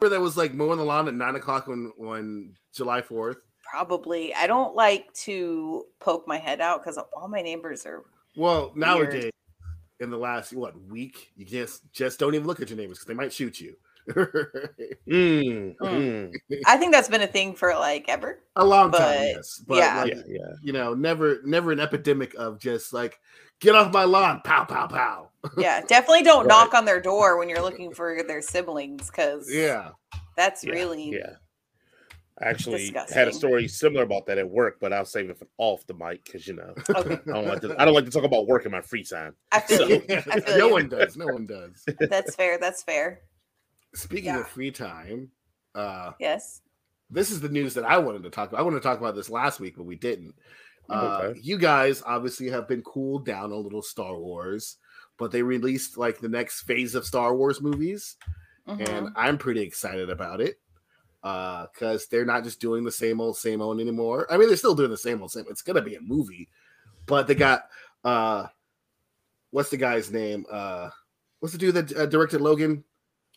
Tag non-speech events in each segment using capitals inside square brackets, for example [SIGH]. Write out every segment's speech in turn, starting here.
that was like mowing the lawn at nine o'clock on on July fourth? Probably. I don't like to poke my head out because all my neighbors are. Well, nowadays, in the last what week, you just just don't even look at your neighbors because they might shoot you. Mm, [LAUGHS] mm. I think that's been a thing for like ever. A long But, time, yes. But yeah. like, Yeah, yeah. you know, never never an epidemic of just like get off my lawn, pow, pow, pow. Yeah, definitely don't Right. knock on their door when you're looking for their siblings because Yeah. that's Yeah, really Yeah. I actually had a story similar about that at work, but I'll save it for off the mic because you know okay. I don't like to. I don't like to talk about work in my free time. I feel So- you. I [LAUGHS] feel no you. one does. No one does. That's fair. That's fair. Speaking Yeah. of free time, uh, Yes. this is the news that I wanted to talk about. I wanted to talk about this last week, but we didn't. Uh, Okay. You guys obviously have been cooled down a little Star Wars, but they released like the next phase of Star Wars movies, Mhm. and I'm pretty excited about it because they're not just doing the same old, same old anymore. I mean, they're still doing the same old, same. It's gonna be a movie, but they got uh, what's the guy's name? Uh, what's the dude that uh, directed Logan?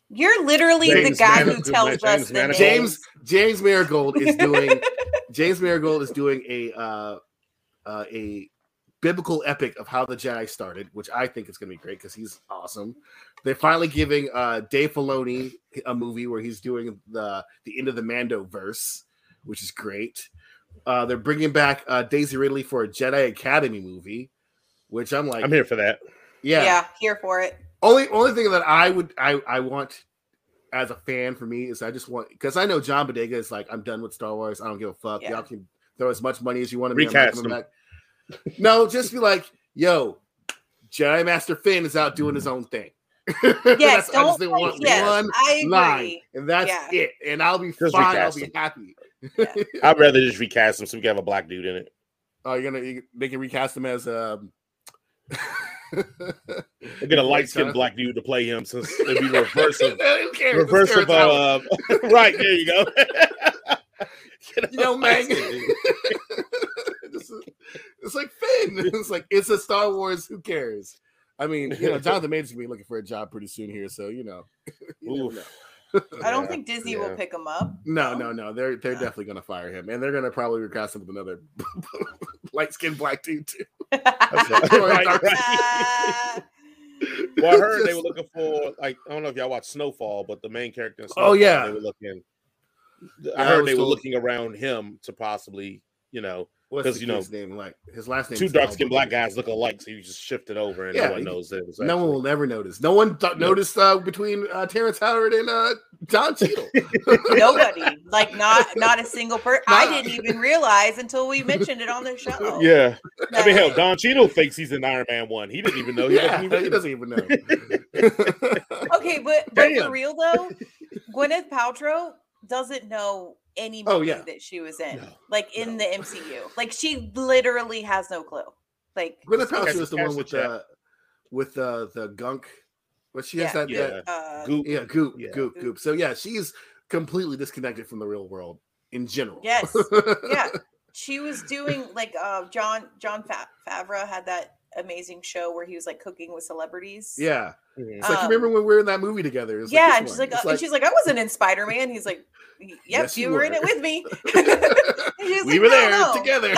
You're literally James the guy who tells James us the. James. James Mangold is doing [LAUGHS] James Mangold is doing a uh, uh, a biblical epic of how the Jedi started, which I think is going to be great because he's awesome. They're finally giving uh, Dave Filoni a movie where he's doing the the end of the Mando verse, which is great. Uh, they're bringing back uh, Daisy Ridley for a Jedi Academy movie, which I'm like, I'm here for that. Yeah. yeah. here for it. Only only thing that I would I I want as a fan for me is I just want because I know John Boyega is like I'm done with Star Wars. I don't give a fuck. Yeah. Y'all can throw as much money as you want to me. I'm not Recast coming him. back. [LAUGHS] No, just be like, yo, Jedi Master Finn is out doing his own thing. [LAUGHS] Yes, That's- I don't. just didn't want yes, one I agree. line, and that's Yeah. it. And I'll be Just fine. I'll be him. happy. I'd rather just recast him so we can have a black dude in it. [LAUGHS] Oh, you're gonna you, they can recast him as um. We'll get a light skinned black dude to play him since it'd be reverse of reverse of uh, right there you go. [LAUGHS] you know, [LAUGHS] man. [LAUGHS] it's, it's like Finn. It's like it's a Star Wars. Who cares? I mean, you know, Jonathan Majors gonna be looking for a job pretty soon here, so you know. you know. I don't Yeah, think Disney yeah. will pick him up. No, no, no. They're they're No. definitely gonna fire him, and they're gonna probably recast him with another light skinned black dude too. right, right. Well, I heard they were looking for like I don't know if y'all watch Snowfall, but the main character. In Oh, yeah. they were looking. Yeah, I I heard was they were looking around him to possibly, you know, because you know, name? Like his last name. two dark Albert. skinned black guys look alike, so you just shift it over and Yeah, no one you- knows that it was. No one will never notice. No one th- No. noticed uh, between uh, Terrence Howard and uh, Don Cheadle. [LAUGHS] Nobody, like not [LAUGHS] not a single person. I didn't even realize until we mentioned it on the show. Yeah, I mean, hell, Don Cheadle thinks he's in Iron Man one. He didn't even know. He yeah, wasn't even he doesn't even know. [LAUGHS] Okay, but but Damn. for real though, Gwyneth Paltrow doesn't know any movie Oh, yeah. that she was in, No, like in the MCU. Like she literally has no clue. Like Gwyneth Paltrow is the one with chat. the with the the gunk. But she has Yeah. that, Yeah. that uh, Goop. yeah goop Yeah. goop goop. So yeah, she's completely disconnected from the real world in general. Yes. [LAUGHS] yeah, she was doing like uh John John Fa- Favreau had that amazing show where he was like cooking with celebrities. yeah. It's like Um, remember when we were in that movie together? It's yeah, this and she's like, It's uh, and she's like, I wasn't in Spider Man. He's like, [LAUGHS] Yep, Yes, you you were in it with me. [LAUGHS] [LAUGHS] We like, were "No, there no." together.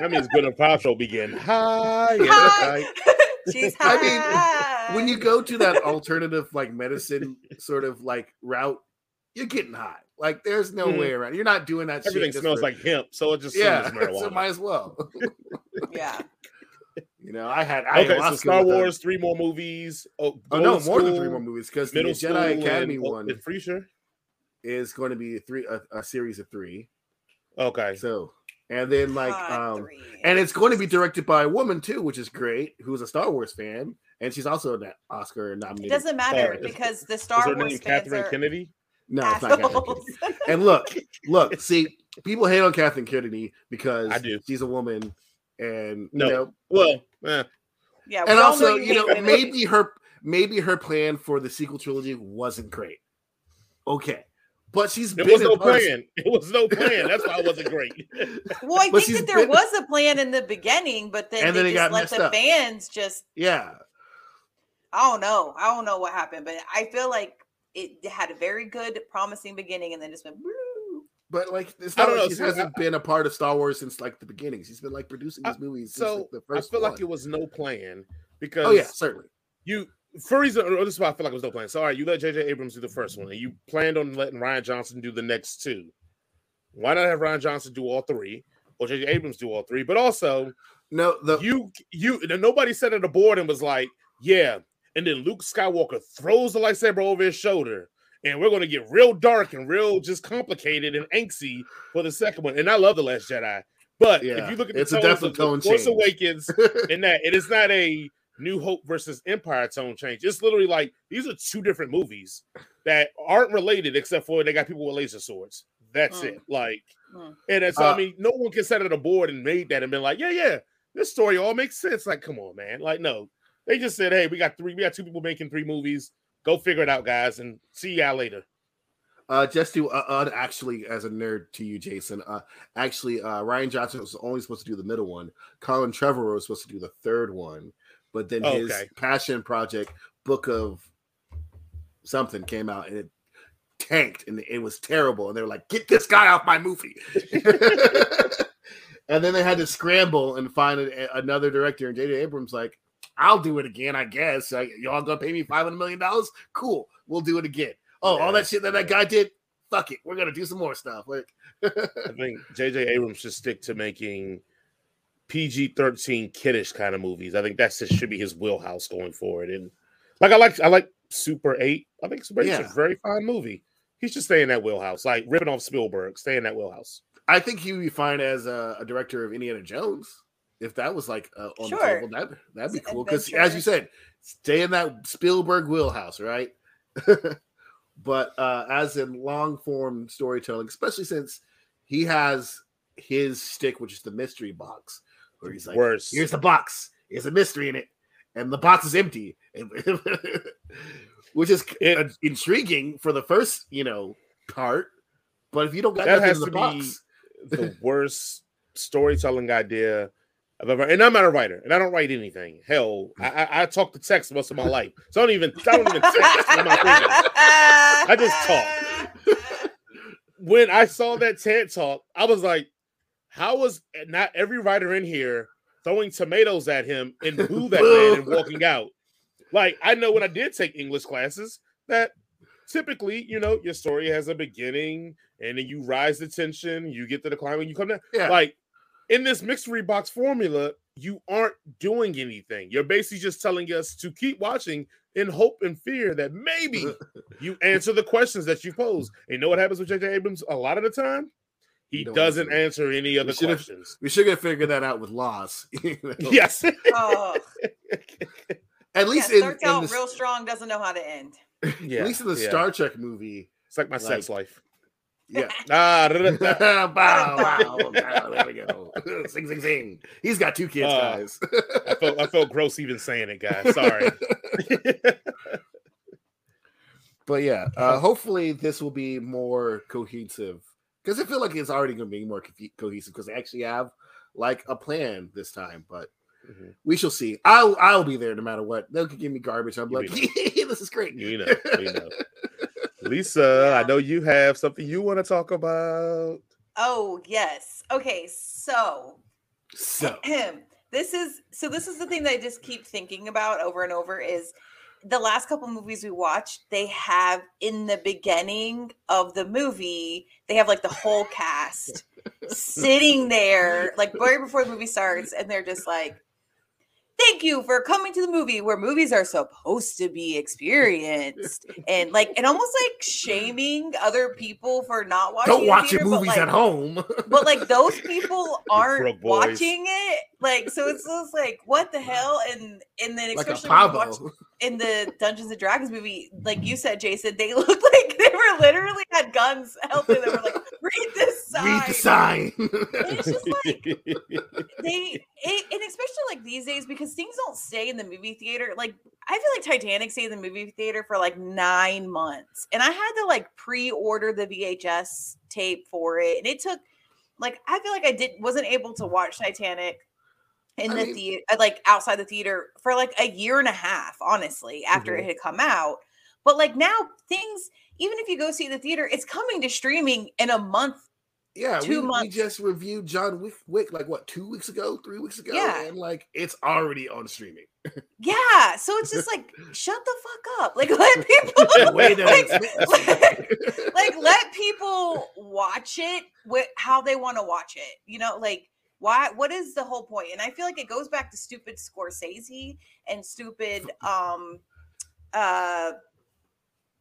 That means Gwyneth Paltrow begin hi. Yeah, Hi. hi. She's I mean, when you go to that alternative like medicine sort of like route, you're getting high. Like there's no Mhm. way around. You're not doing that. Everything shit just smells for- like hemp, so it just yeah. smells marijuana. So might as well. yeah, you know, I had okay, so Star Wars, three more movies. Oh, Oh no, Gold more than three more movies because the Middle Jedi Academy and, one and Freezer. is going to be a three a, a series of three. Okay, So and then like Pod um three. and it's going to be directed by a woman too, which is great, who's a Star Wars fan, and she's also an Oscar it doesn't matter is- because the is Star her Wars name fans Catherine are Kennedy? No, it's not Catherine. Kennedy. And look, look, [LAUGHS] see, people hate on Catherine Kennedy because I do. she's a woman, and No. you know, Well, eh, yeah, and all also, you you know, maybe her maybe her plan for the sequel trilogy wasn't great. Okay, but she's there been was no parts- plan. It was no [LAUGHS] plan. That's why it wasn't great. Well, I but think that there been- was a plan in the beginning, but then And they then it just got let messed the up. fans just Yeah, I don't know. I don't know what happened, but I feel like it had a very good, promising beginning, and then just went. Blue. But like, it's I not don't like know, she so hasn't I- been a part of Star Wars since like the beginnings. He's been like producing I- these movies since So like, the I feel one. like it was no plan because Oh yeah, certainly. you for reason this is why I feel like it was no plan. So all right, you let JJ Abrams do the first one, and you planned on letting Rian Johnson do the next two. Why not have Rian Johnson do all three, or JJ Abrams do all three? But also, No, the you you nobody sat at the board and was like, yeah. And then Luke Skywalker throws the lightsaber over his shoulder, and we're gonna get real dark and real just complicated and angsty for the second one. And I love the Last Jedi, but Yeah, if you look at the it's a tones definite of the tone Force change. Awakens [LAUGHS] and that it is not a New Hope versus Empire tone change. It's literally like these are two different movies that aren't related except for they got people with laser swords. That's Mm. it. Like, Mm. and that's so Uh, I mean, no one can sit at a board and made that and been like, yeah, yeah, this story all makes sense. Like, come on, man. Like, no, they just said, hey, we got three, we got two people making three movies. Go figure it out, guys, and see y'all later. Uh, just to uh, uh, actually, as a nerd to you, Jason. Uh, actually, uh, Rian Johnson was only supposed to do the middle one. Colin Trevorrow was supposed to do the third one, but then his Okay. passion project, Book of something, came out and it tanked and it was terrible. And they were like, "Get this guy off my movie." [LAUGHS] [LAUGHS] and then they had to scramble and find a, another director. And J.J. Abrams like, "I'll do it again, I guess. Like, y'all gonna pay me five hundred million dollars? Cool, we'll do it again." Oh, all that shit that that guy did. Fuck it, we're gonna do some more stuff. Like, [LAUGHS] I think J.J. Abrams should stick to making PG thirteen kiddish kind of movies. I think that should be his wheelhouse going forward. And like I like I like Super Eight. I think Super Eight Yeah. a very fine movie. He should stay in that wheelhouse, like ripping off Spielberg. Stay in that wheelhouse. I think he would be fine as a, a director of Indiana Jones if that was like uh, on Sure. the table. That that'd be It's cool because, as you said, stay in that Spielberg wheelhouse, right? [LAUGHS] but uh, as in long form storytelling, especially since he has his stick, which is the mystery box, where he's like, Worse. "Here's the box. There's a mystery in it, and the box is empty," [LAUGHS] which is It- uh, intriguing for the first, you know, part. But if you don't got That nothing has in the to be- the worst storytelling idea I've ever. And I'm not a writer, and I don't write anything. Hell, mm. I, I, I talk to text most of my life, so I don't even I don't even text. I just talk. [LAUGHS] when I saw that TED talk, I was like, how was not every writer in here throwing tomatoes at him and boo that man and [LAUGHS] walking out? Like, I know when I did take English classes that typically, you know, your story has a beginning and then you rise the tension, you get to the climax, you come down. Yeah. Like in this mystery box formula, you aren't doing anything. You're basically just telling us to keep watching in hope and fear that maybe [LAUGHS] you answer the questions that you pose. And you know what happens with J.J. Abrams a lot of the time? He Don't doesn't answer. answer any of the should've- questions. we should have figured that out with Lost. [LAUGHS] You know? Yes. Oh, [LAUGHS] At yeah, least in, starts in out the, real strong, doesn't know how to end. yeah. at least in the yeah. Star Trek movie, It's like my sex life. Yeah. Ah, [LAUGHS] bow, bow, bow, there we go. [LAUGHS] sing, sing, sing. He's got two kids, Uh, guys. I felt I felt gross even saying it, guys. Sorry. [LAUGHS] But yeah, uh, hopefully this will be more cohesive because I feel like it's already going to be more co- cohesive because they actually have like a plan this time. But Mhm. we shall see. I'll I'll be there no matter what. They'll give me garbage. I'm You like, this is great. We know, we know. Lisa, I know you have something you want to talk about. Oh yes. Okay, so So [CLEARS THROAT] this is so this is the thing that I just keep thinking about over and over is the last couple movies we watched, they have in the beginning of the movie, they have like the whole cast [LAUGHS] sitting there, like right before the movie starts, and they're just like, Thank you for coming to the movie where movies are supposed to be experienced. And like and almost like shaming other people for not watching don't watch your theater, but, movies like, at home. but like those [LAUGHS] people aren't watching it like so it's just like what the hell and and then especially like a especially when you watch pavo. In the dungeons and dragons movie like you said jason they [LAUGHS] looked like they were literally had guns helping them were like read this sign Read the sign. It's just like [LAUGHS] they it, and especially like these days because things don't stay in the movie theater like i feel like titanic stayed in the movie theater for like nine months. And i had to like pre-order the vhs tape for it. And it took like i feel like i did wasn't able to watch titanic in I the mean- theater like outside the theater for like a year and a half honestly after Mhm. it had come out But like now, things even if you go see the theater, it's coming to streaming in a month. Yeah, Two we, we months. just reviewed John Wick, Wick like what two weeks ago, three weeks ago, Yeah. and like it's already on streaming. Yeah, so it's just like [LAUGHS] shut the fuck up. Like [LAUGHS] let people way that like, [LAUGHS] like let people watch it with how they want to watch it. You know, like why what is the whole point? And I feel like it goes back to stupid Scorsese and stupid [LAUGHS] um uh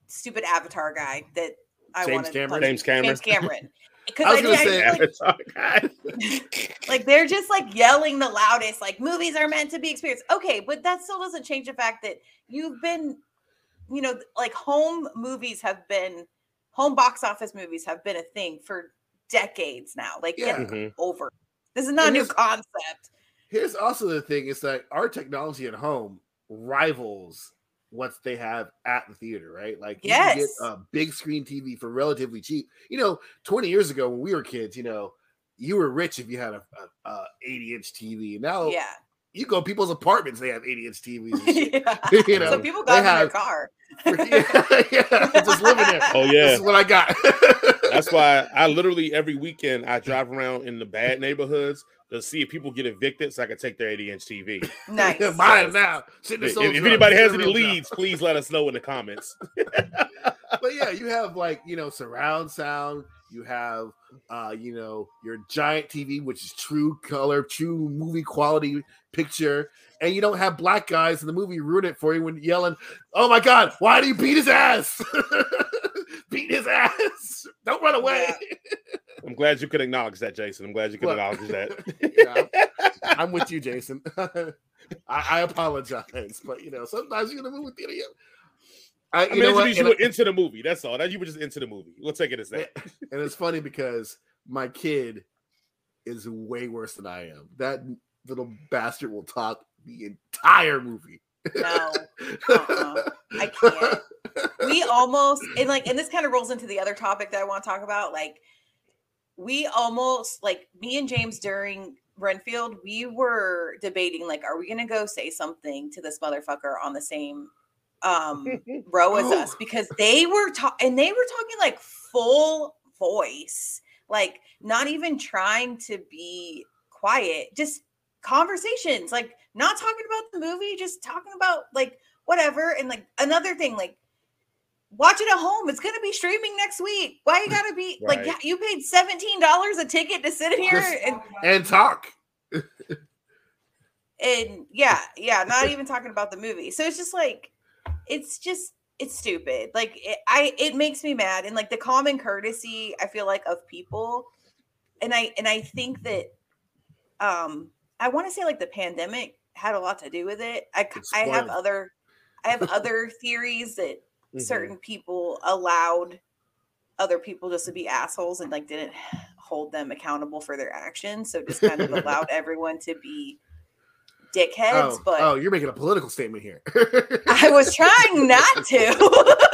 stupid avatar guy that I James wanted to Cameron? punch. James Cameron. James Cameron. [LAUGHS] Because I I, was gonna I say, feel like [LAUGHS] like they're just like yelling the loudest like movies are meant to be experienced okay but that still doesn't change the fact that you've been you know like home movies have been home box office movies have been a thing for decades now like Yeah. get Mhm. over this is not a new concept Here's also the thing: is that our technology at home rivals what they have at the theater, right? Like you can get a big screen TV for relatively cheap. You know, 20 years ago when we were kids, you know, you were rich if you had a, a, a 80 inch TV. Now yeah, you go people's apartments, they have 80 inch TVs. And shit. [LAUGHS] yeah. [LAUGHS] You know, so people got in their car [LAUGHS] yeah, yeah, just living there. Oh yeah, This yeah. is what I got. [LAUGHS] That's why I literally every weekend I drive around in the bad neighborhoods to see if people get evicted so I can take their 80 inch TV. nice Mine now. If, if anybody has any in Real Drug. leads, please let us know in the comments. [LAUGHS] but yeah, you have like you know surround sound. You have uh, you know your giant TV, which is true color, true movie quality picture, and you don't have black guys in the movie ruin it for you when yelling, "Oh my god, why do you beat his ass? [LAUGHS] beat his ass! Don't run away!" I'm glad you could acknowledge that, Jason. I'm glad you could What? acknowledge that. [LAUGHS] Yeah, I'm, [LAUGHS] I'm with you, Jason. I, I apologize, but you know sometimes you're in a movie theater. You, I, I mean, know what? you And I- were into the movie. That's all. That you were just into the movie. We'll take it as that. and it's funny because my kid is way worse than I am. That little bastard will talk the entire movie. no [LAUGHS] uh-uh. i can't we almost and like and this kind of rolls into the other topic that I want to talk about. Like we almost like me and James during Renfield, we were debating like, are we gonna go say something to this motherfucker on the same um [LAUGHS] row as us because they were talking and they were talking like full voice, like not even trying to be quiet, just conversations, like not talking about the movie, just talking about like whatever. And like another thing, like watch it at home. It's gonna be streaming next week. Why you gotta be like Right. yeah, you paid seventeen dollars a ticket to sit in here Just- and and talk. [LAUGHS] and yeah, yeah, not even talking about the movie. So it's just like it's just it's stupid. Like it, I it makes me mad and like the common courtesy I feel like of people and I and I think that um I want to say like the pandemic had a lot to do with it. I It's I have other I have [LAUGHS] other theories that Mhm. certain people allowed other people just to be assholes and like didn't hold them accountable for their actions. So just kind of [LAUGHS] allowed everyone to be dickheads. Oh, but oh, you're making a political statement here. [LAUGHS] I was trying not to. [LAUGHS]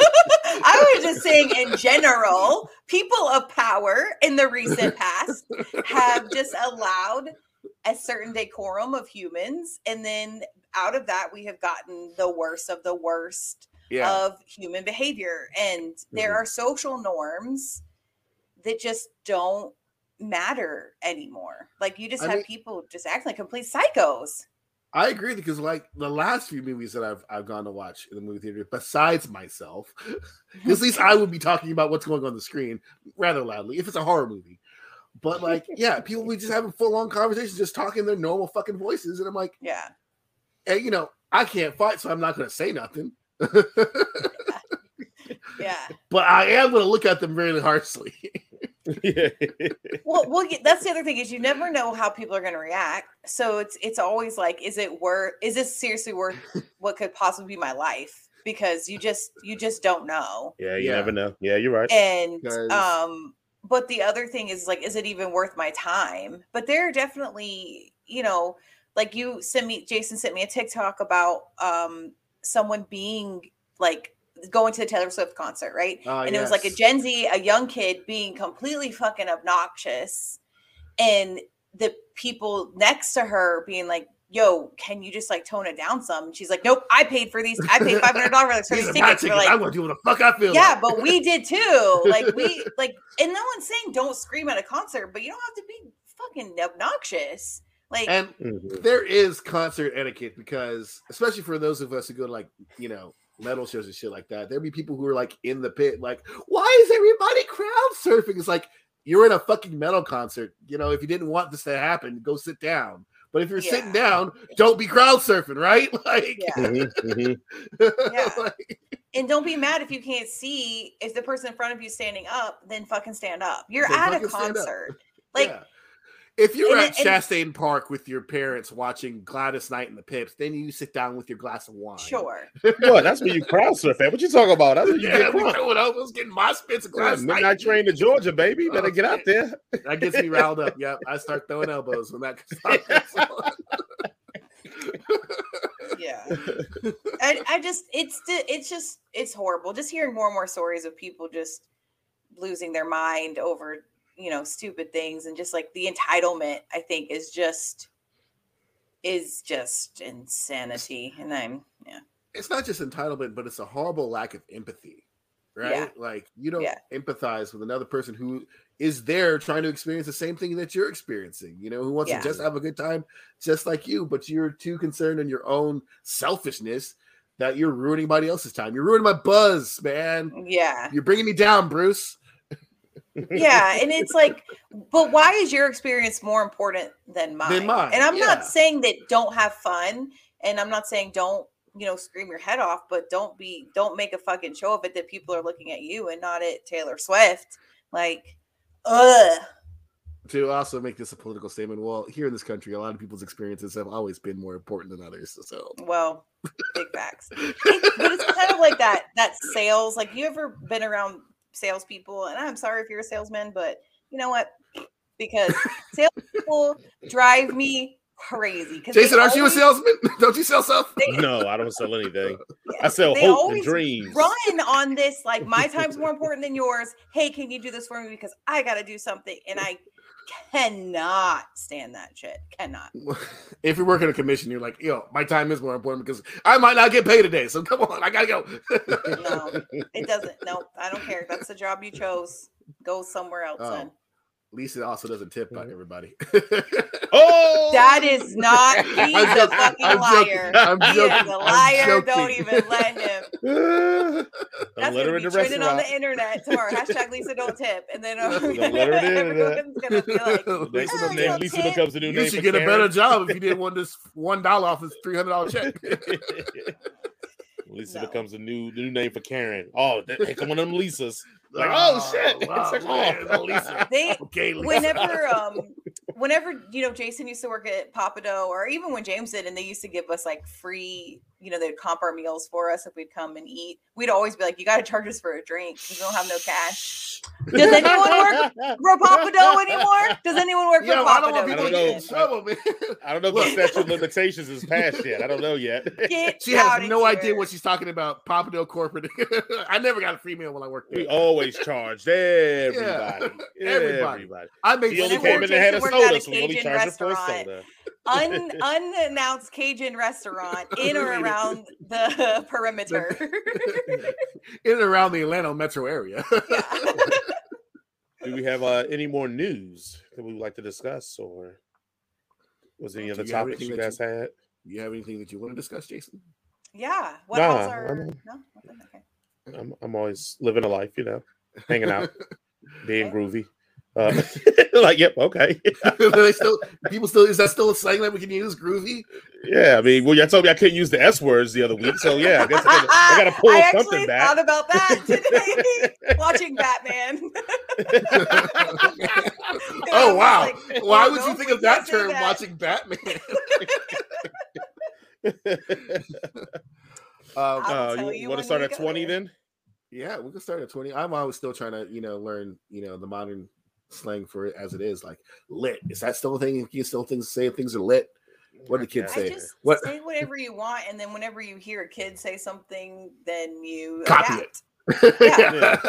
I was just saying in general, people of power in the recent past have just allowed a certain decorum of humans. And then out of that, we have gotten the worst of the worst yeah, of human behavior. And there Mhm. are social norms that just don't matter anymore. Like you just I have mean- people just acting like complete psychos. I agree because like the last few movies that I've I've gone to watch in the movie theater, besides myself, [LAUGHS] at least I would be talking about what's going on the screen rather loudly if it's a horror movie. But like, [LAUGHS] yeah, people we just having full on conversations, just talking their normal fucking voices, and I'm like, Yeah. hey, you know, I can't fight, so I'm not going to say nothing. [LAUGHS] Yeah. but I am going to look at them really harshly. [LAUGHS] yeah. well, well, that's the other thing is you never know how people are going to react. So it's it's always like, is it worth? Is this seriously worth [LAUGHS] what could possibly be my life? Because you just you just don't know. Yeah, you Yeah. never know. Yeah, you're right. And 'Cause- um, but the other thing is like, is it even worth my time? But there are definitely, you know, like you sent me, Jason sent me a TikTok about um someone being like going to the Taylor Swift concert, right? Uh, and it was like a. Gen Z, a young kid being completely fucking obnoxious, and the people next to her being like, yo, can you just like tone it down some? And she's like, nope, I paid for these. I paid five hundred dollars for [LAUGHS] These these tickets. We're tickets. like, I'm gonna do what the fuck I feel. yeah, like. but we did too. [LAUGHS] Like we like, and no one's saying don't scream at a concert, but you don't have to be fucking obnoxious. Like, and Mhm. there is concert etiquette because, especially for those of us who go to like you know metal shows and shit like that, there'll be people who are like in the pit, like, why is everybody crowd surfing? It's like you're in a fucking metal concert. You know, if you didn't want this to happen, go sit down. But if you're sitting down, don't be crowd surfing, right? [LAUGHS] Like, yeah. Mhm, mhm. Yeah. [LAUGHS] like, And don't be mad if you can't see if the person in front of you standing up, then fucking stand up. You're Then at a fucking stand up. concert. [LAUGHS] Like, yeah. If you're and at it- and- Chastain Park with your parents watching Gladys Knight and the Pips, then you sit down with your glass of wine. sure. [LAUGHS] What? That's what you crowd surf at. What you talking about? That's what you Yeah, get we crunk. throwing up. I was getting my spits of Yeah, glass of Midnight train to Georgia, baby. Oh, better Oh, get out there. That gets me riled up. Yep, I start throwing elbows when that comes on. [LAUGHS] Yeah. I, I just it's the- it's just it's horrible. Just hearing more and more stories of people just losing their mind over, you know, stupid things and just like the entitlement, I think, is just is just insanity. And I'm yeah. it's not just entitlement, but it's a horrible lack of empathy, right? Yeah. Like you don't Yeah. empathize with another person who is there trying to experience the same thing that you're experiencing. You know, who wants Yeah. to just have a good time, just like you, but you're too concerned in your own selfishness that you're ruining anybody else's time. You're ruining my buzz, man. Yeah. You're bringing me down, Bruce. Yeah and it's like but why is your experience more important than mine, mine, and i'm yeah. not saying that don't have fun and i'm not saying don't you know scream your head off but don't be don't make a fucking show of it that people are looking at you and not at taylor swift like ugh To also make this a political statement, well, here in this country, a lot of people's experiences have always been more important than others. So well big facts [LAUGHS] but it's kind of like that that sales like you ever been salespeople and i'm sorry if you're a salesman but you know what because salespeople drive me crazy 'cause they Jason, aren't you a salesman? [LAUGHS] Don't you sell stuff? no, I don't sell anything. Yeah, I sell they hope and dreams. run on this like my time's more [LAUGHS] important than yours hey can you do this for me because i gotta do something and i cannot stand that shit cannot [LAUGHS] if you're working a commission, you're like, yo, my time is more important because I might not get paid today. So come on, I gotta go. no it doesn't [LAUGHS] no i don't care that's the job you chose go somewhere else Oh. son. Lisa also doesn't tip on Mhm. everybody. [LAUGHS] Oh, that is not [LAUGHS] he's I'm a joking. fucking I'm joking. liar I'm he is joking. a I'm liar don't even let him [LAUGHS] That's gonna be trending on the internet tomorrow. Hashtag Lisa don't tip, and then Don't let her in there. everyone's gonna be like, Next "Oh, name, you Lisa tip." becomes the new You name. should for get a better job if you didn't want this one dollar off this three hundred dollar check. Lisa No. becomes the new the new name for Karen. Oh, that, here come one of them Lisas. Like, oh, shit. [LAUGHS] wow, It's like, man, oh. Lisa. [LAUGHS] They Okay, Lisa. whenever [LAUGHS] um whenever you know Jason used to work at Pappadeaux or even when James did and they used to give us like free you know they'd comp our meals for us if we'd come and eat we'd always be like you got to charge us for a drink because we don't have no cash does anyone work [LAUGHS] for Pappadeaux anymore does anyone work for Yo, I don't want Pappadeaux people to I don't know. trouble, man. I don't know if the statute of limitations is passed yet. I don't know yet. Get She has outta no idea what she's talking about. Pappadeaux corporate. [LAUGHS] I never got a free meal when I worked there. We always charged everybody. Everybody. Everybody. I made He only Whenever came in and had a Jason worked at soda, so we only Cajun charged him for a soda. Un, [LAUGHS] unannounced Cajun restaurant [LAUGHS] in or around the [LAUGHS] perimeter. in and around the Atlanta metro area. yeah. Do we have uh, any more news that we would like to discuss, or was there any other you topics you anything that guys had? you have anything that you want to discuss, Jason? Yeah. What Nah, else are I'm- no? Okay. I'm, I'm always living a life, you know, hanging out, being Okay. groovy. Uh, [LAUGHS] like, yep, okay, [LAUGHS] they still people still is that still a slang that we can use? Groovy? yeah. I mean, well, you told me I couldn't use the S words the other week, so yeah, I guess I gotta, I gotta pull [LAUGHS] I something actually back. thought about that today watching Batman. Oh wow! like, Why oh, would you think of that term that. watching Batman? um, uh, you you want to start at 20 then? yeah, we can start at twenty. I'm always still trying to you know learn you know the modern slang for it as it is. Like lit is that still a thing? You still things say things are lit. What did kids Yeah. I say? just What- say whatever you want, and then whenever you hear a kid say something, then you Copy adapt. [LAUGHS] Yeah.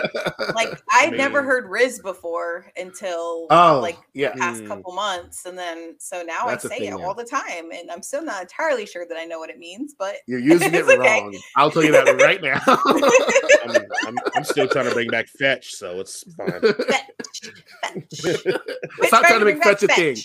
like I I never heard Riz before until oh, like yeah. the past Mm. couple months, and then so now That's a I say thing it now. all the time, and I'm still not entirely sure that I know what it means, but You're using [LAUGHS] it okay. wrong. I'll tell you that right now. [LAUGHS] I'm, I'm, I'm still trying to bring back fetch, so it's fine. fetch, fetch. Stop trying to make bring fetch a back thing.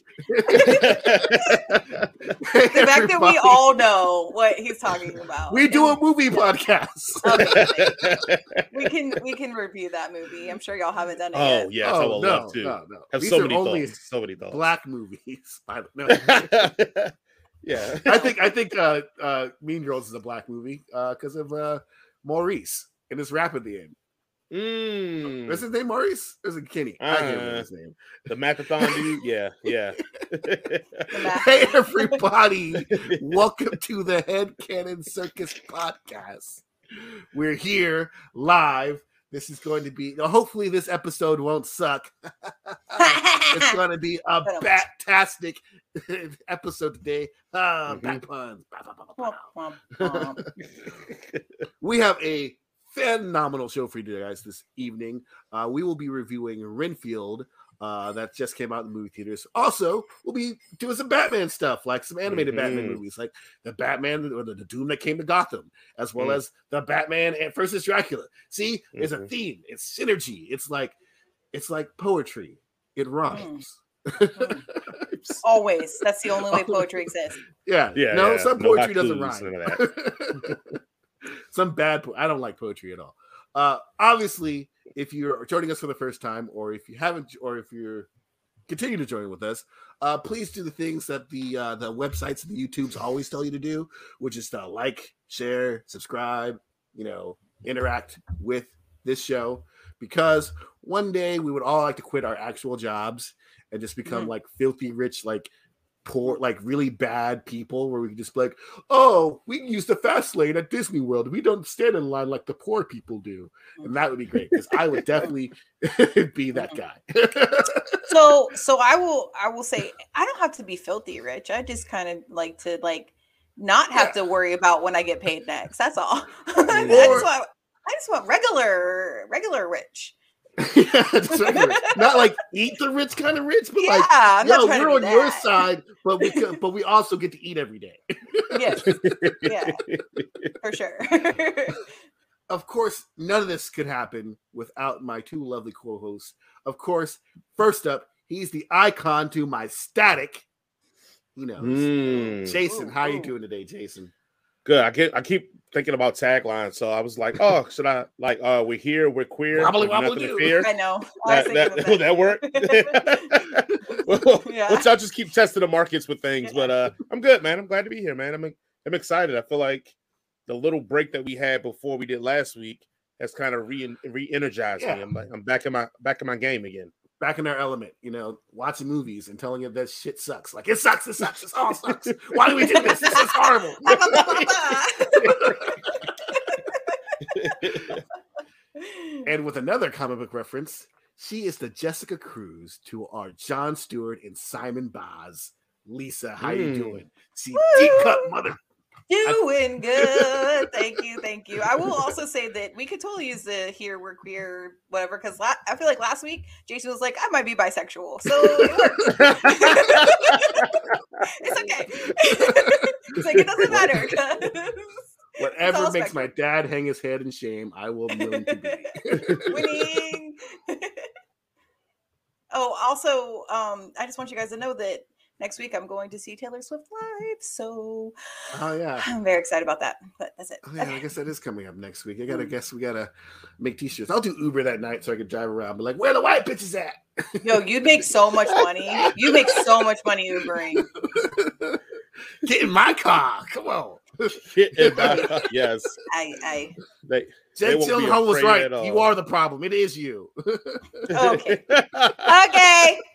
The fact that we all know what he's talking about. we do a movie podcast. Amazing. We can we can review that movie. I'm sure y'all haven't done it oh yet. yes, I oh would no, love to. no, no. Have These so are many only thoughts. So many thoughts. black movies. [LAUGHS] I don't know. [LAUGHS] yeah. I think I think uh, uh, Mean Girls is a black movie because of uh, Maurice and his rap at the end. Mm, What's his name? Maurice? Or is it Kenny? I can't remember Uh, his name. the Macathon dude. [LAUGHS] Yeah, yeah. Hey everybody, welcome to the Head Cannon Circus podcast. We're here live. This is going to be hopefully this episode won't suck. [LAUGHS] it's [LAUGHS] going to be a But, batastic [LAUGHS] episode today. Mhm. back puns. Bah, bah, bah, bah, bah. womp, womp. we have a phenomenal show for you guys this evening. Uh, we will be reviewing Renfield. Uh, that just came out in the movie theaters. Also, we'll be doing some Batman stuff, like some animated Batman Mhm. movies, like the Batman or the, the Doom that came to Gotham, as well Mm. as the Batman and versus Dracula. See, there's a Mhm. theme. It's synergy. It's like it's like poetry. It rhymes. [LAUGHS] Always. That's the only way poetry exists. yeah, Yeah, No, yeah. some No poetry doesn't haikus, rhyme. [LAUGHS] some bad. Po- I don't like poetry at all. Uh, obviously, if you're joining us for the first time, or if you haven't, or if you're continue to join with us, uh, please do the things that the uh, the websites and the YouTubes always tell you to do, which is to like, share, subscribe, you know, interact with this show, because one day we would all like to quit our actual jobs and just become Mhm. like filthy rich, like poor, like really bad people, where we can just be like, oh, we can use the fast lane at Disney World. We don't stand in line like the poor people do, and that would be great because I would definitely [LAUGHS] be that guy. So so I will I will say I don't have to be filthy rich. I just kind of like to like not have to worry about when I get paid next. That's all. [LAUGHS] I just want I just want regular regular rich. [LAUGHS] Yeah, not like eat the rich kind of rich, but Yeah, like I'm yo, we're on do your side, but we could, but we also get to eat every day. Yes, [LAUGHS] yeah, for sure. [LAUGHS] Of course, none of this could happen without my two lovely co-hosts. Of course, first up, he's the icon to my static. He knows. Mm, Jason, Ooh, how you doing today, Jason? Good. I get. I keep thinking about taglines, so I was like, "Oh, should I like? Uh, we're here. We're queer. Wobbly, nothing wobbly to fear." I know. I That, that, of [LAUGHS] will that work? [LAUGHS] well, Yeah. Let's y'all just keep testing the markets with things. But uh, I'm good, man. I'm glad to be here, man. I'm I'm excited. I feel like the little break that we had before we did last week has kind of re re-energized Yeah. me. I'm like, I'm back in my back in my game again. Back in our element, you know, watching movies and telling you that shit sucks. Like it sucks, it sucks, it all sucks. Why do we do this? This is horrible. and with another comic book reference, she is the Jessica Cruz to our John Stewart and Simon Baz. Lisa, how you Mm. doing? See, deep cut mother. Doing good. Thank you. Thank you. I will also say that we could totally use the here we're queer, whatever, because la- I feel like last week Jason was like, I might be bisexual. So it [LAUGHS] it's okay. [LAUGHS] it's like, it doesn't matter. [LAUGHS] 'cause Whatever makes my dad hang his head in shame, I will be willing to be. Winning. oh, also, um, I just want you guys to know that next week I'm going to see Taylor Swift live. So oh yeah. [SIGHS] I'm very excited about that. But that's it. Oh, yeah, I guess that is coming up next week. I gotta mm-hmm. guess we gotta make t-shirts. I'll do Uber that night so I can drive around. But like, where the white bitches at? Yo, you'd make so much money. You make so much money Ubering. [LAUGHS] Get in my car. Come on. Shit, and I- yes, I, I, they, They Jen won't be was afraid right. at all. You are the problem. It is you. [LAUGHS] Okay. okay. [LAUGHS]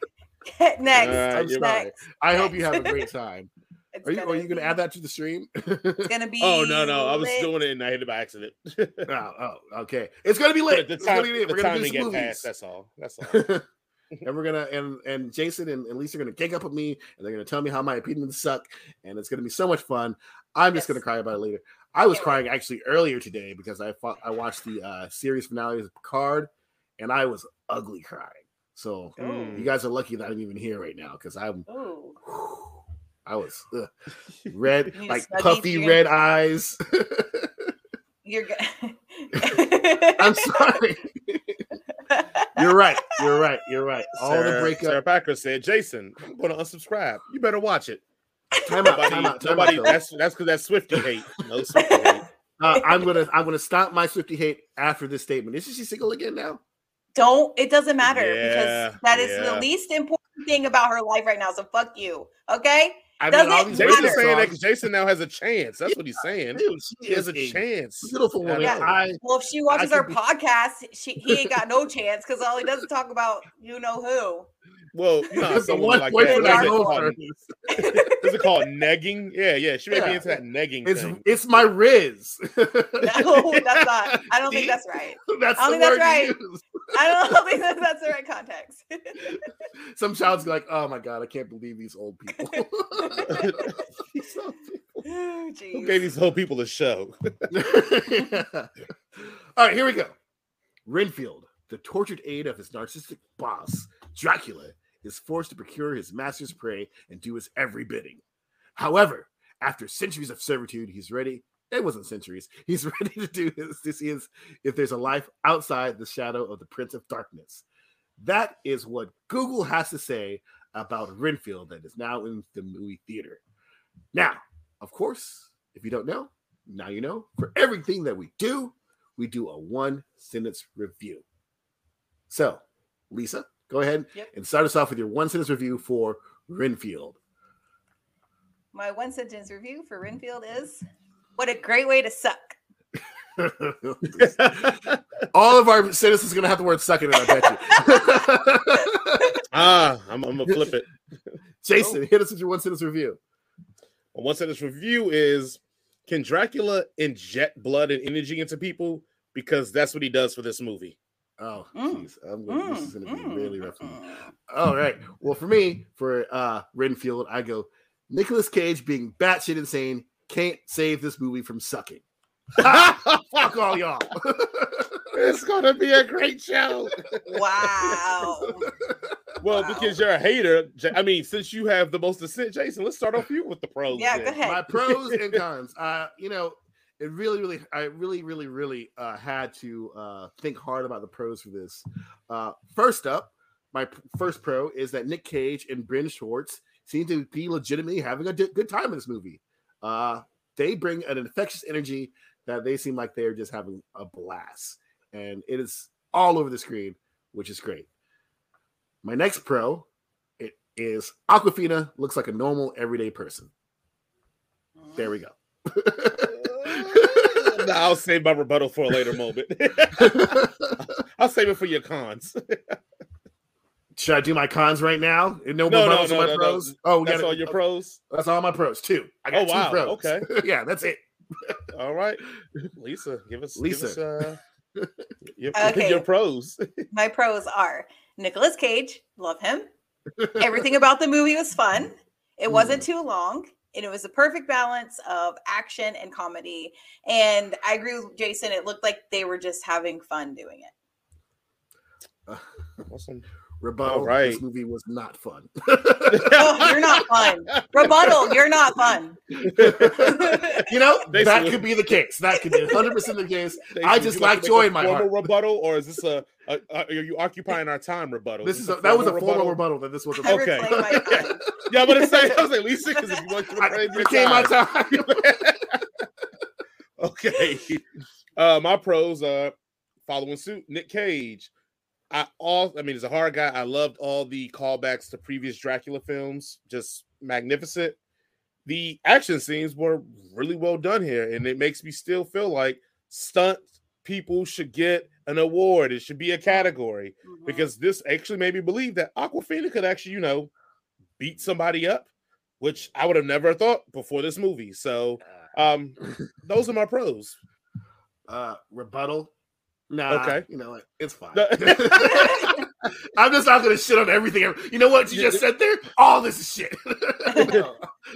[LAUGHS] next. Next. right. I hope you have a great [LAUGHS] time. It's Are you, are you gonna be- add that to the stream? It's gonna be. [LAUGHS] oh no, no, I was doing it and I hit it by accident. oh, oh, okay. It's gonna be But lit. the It's time, be lit. We're do to get movies. past. That's all. That's all. and we're gonna and and Jason and, and Lisa are gonna gang up with me and they're gonna tell me how my opinions suck and it's gonna be so much fun. I'm just gonna cry about it later. I was Can't crying actually earlier today because I fought, I watched the uh, series finale of Picard, and I was ugly crying. So you guys are lucky that I'm even here right now because I'm Ooh. [SIGHS] I was ugh, [LAUGHS] red, You need a like Snuggie puffy drink? red eyes. [LAUGHS] You're good. [LAUGHS] I'm sorry. You're right. You're right. You're right. All the Sarah, breakup. Sarah Packer said, "Jason, I'm going to unsubscribe. You better watch it." Time out. Nobody, Time out. Time out. nobody though. that's that's because that's Swifty hate. No Swifty hate. Uh, I'm gonna I'm gonna stop my Swifty hate after this statement. Isn't she single again now? Don't. It doesn't matter Yeah, because that is yeah. the least important thing about her life right now. So fuck you. Okay. I Doesn't all these matter. Jason's saying that 'cause Jason now has a chance. That's what he's saying. Dude, she He has is a chance. beautiful woman. Yeah. I Well, if she watches could our be- podcast, she, he ain't got no chance because all he does is talk about you know who. Well, you know, how the some one women like boyfriend that. I Is it called, her. is it called negging? Yeah, yeah. She may be Yeah. into that negging It's thing. it's my Riz. [LAUGHS] No, that's not. I don't think that's right. [LAUGHS] that's I don't think that's right. use. I don't [LAUGHS] think that that's the right context. Some child's be like, "Oh my god, I can't believe these old people." Oh, Who gave these old people a show? All right, here we go. Renfield, the tortured aid of his narcissistic boss, Dracula, is forced to procure his master's prey and do his every bidding. However, after centuries of servitude, he's ready. It wasn't centuries. [LAUGHS] He's ready to do his to see his, if there's a life outside the shadow of the Prince of Darkness. That is what Google has to say about Renfield that is now in the movie theater. Now, of course, if you don't know, now you know. For everything that we do, we do a one sentence review. So, Lisa, go ahead Yep. and start us off with your one sentence review for Renfield. My one sentence review for Renfield is what a great way to suck. [LAUGHS] All of our citizens are going to have the word suck in it, I bet you. [LAUGHS] ah, I'm, I'm gonna flip it. Jason, hit us with your one sentence review. Well, one sentence review is: Can Dracula inject blood and energy into people? Because that's what he does for this movie. Oh, Mm. jeez. I'm gonna- this is going to be Mm, really rough. for me. mm. All right. Well, for me, for uh Renfield, I go Nicolas Cage being batshit insane can't save this movie from sucking. [LAUGHS] Fuck all y'all. [LAUGHS] it's gonna be a great show. Wow. Well, Wow. because you're a hater, I mean, since you have the most dissent, Jason, let's start off you with the pros. Yeah, then. go ahead. My pros and cons. Uh, you know, it really, really, I really, really, really uh had to uh think hard about the pros for this. Uh first up, my first pro is that Nic Cage and Ben Schwartz seem to be legitimately having a good time in this movie. Uh they bring an infectious energy that they seem like they're just having a blast. And it is all over the screen, which is great. My next pro it is Awkwafina looks like a normal everyday person. There we go. [LAUGHS] No, I'll save my rebuttal for a later moment. [LAUGHS] I'll save it for your cons. Should I do my cons right now? No, No, more no, rebuttals no, my no, no. pros. Oh, we That's got all your pros. That's all my pros. too. I got Oh, two wow. pros. Okay. [LAUGHS] yeah, that's it. All right, [LAUGHS] Lisa, give us, Lisa. give us uh, your, Okay. your pros. My pros are Nicolas Cage, love him. Everything about the movie was fun. It wasn't too long, and it was a perfect balance of action and comedy. And I agree with Jason. It looked like they were just having fun doing it. [LAUGHS] Awesome. Rebuttal. All right. This movie was not fun. [LAUGHS] Oh, you're not fun. Rebuttal, you're not fun. [LAUGHS] you know, [LAUGHS] that could be the case. That could be 100% the case. Stacey, I just like like joy in a my formal heart. rebuttal, or is this a, a, a are you occupying our time rebuttal? This is a, a that was a formal formal rebuttal that this was a I Okay. reclaim my time. Yeah, I'm gonna I was like Lisa because if you want to I reclaim your my time. time. okay. Uh, my pros are following suit. Nic Cage. I all I mean, he's a hard guy. I loved all the callbacks to previous Dracula films. Just magnificent. The action scenes were really well done here, and it makes me still feel like stunt people should get an award. It should be a category Mhm. because this actually made me believe that Awkwafina could actually, you know, beat somebody up, which I would have never thought before this movie. So, um, those are my pros. uh rebuttal. Nah, Okay. you know what? It's fine. [LAUGHS] I'm just not gonna shit on everything. You know what you just said there? All this is shit. [LAUGHS]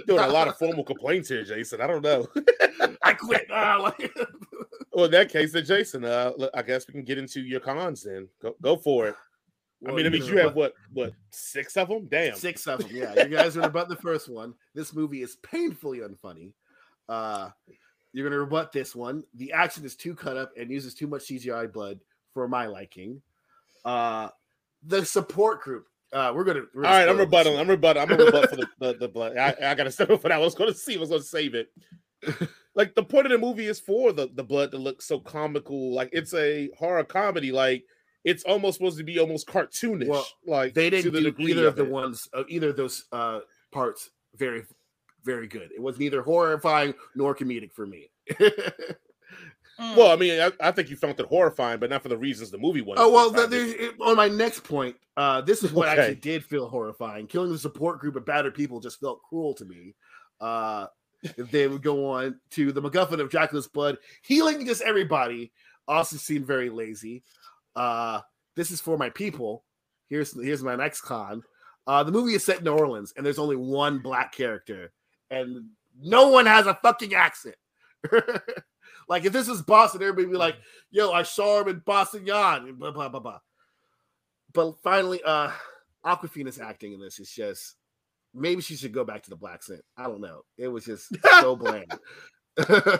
Doing a lot of [LAUGHS] formal complaints here, Jason. I don't know. I quit. Ah, like- Well, in that case, then Jason, uh, I guess we can get into your cons. Then go, go for it. I mean, I mean, you have what, what, six of them? Damn. Six of them. Yeah, you guys are about the first one. This movie is painfully unfunny. Uh, you're gonna rebut this one. The action is too cut up and uses too much CGI blood for my liking. Uh, the support group. Uh, we're gonna. we're All gonna right, I'm rebutting. I'm rebutting. I'm a rebut for the the, the [LAUGHS] blood. I, I gotta [LAUGHS] step up for that. I was gonna see. I was gonna save it. Like the point of the movie is for the the blood to look so comical. Like it's a horror comedy. Like it's almost supposed to be almost cartoonish. Well, like they didn't the do degree either of the ones of either of those uh parts very very good it was neither horrifying nor comedic for me Mm. Well, I mean, I, I think you found it horrifying, but not for the reasons the movie was. oh well the, the, on my next point uh this is what Okay. actually did feel horrifying killing the support group of battered people just felt cruel to me uh they would go on to the MacGuffin of Dracula's blood, healing just everybody. Also seemed very lazy. Uh, this is for my people. Here's here's my next con. Uh, the movie is set in New Orleans, and there's only one black character, and no one has a fucking accent. [LAUGHS] like if this is Boston, everybody be like, "Yo, I saw him in Boston Yon," and blah blah blah blah. But finally, uh, Awkwafina's acting in this is just maybe she should go back to the blaccent. I don't know. It was just [LAUGHS] so bland. [LAUGHS]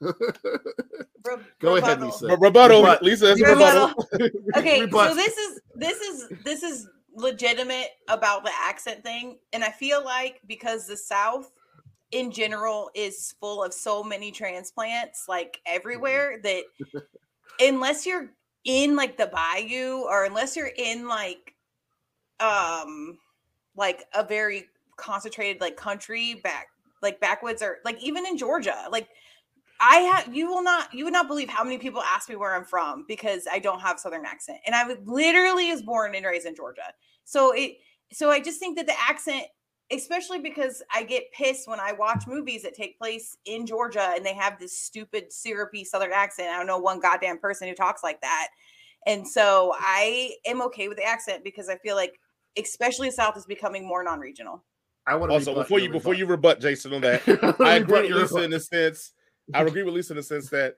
Re- Go ahead. Lisa. Re- rebuttal, Lisa. Rebuttal. rebuttal. okay Rebut. so this is this is this is legitimate about the accent thing and i feel like because the south in general is full of so many transplants like everywhere that unless you're in like the bayou or unless you're in like um like a very concentrated like country back like backwoods or like even in georgia like I have you will not you would not believe how many people ask me where I'm from because I don't have southern accent. And I would literally was born and raised in Georgia. So it so I just think that the accent especially because I get pissed when I watch movies that take place in Georgia and they have this stupid syrupy southern accent. I don't know one goddamn person who talks like that. And so I am okay with the accent because I feel like especially south is becoming more non-regional. I want to Also, before you before you rebut Jason on that, [LAUGHS] I agree with Lisa in the sense. I agree with Lisa in the sense that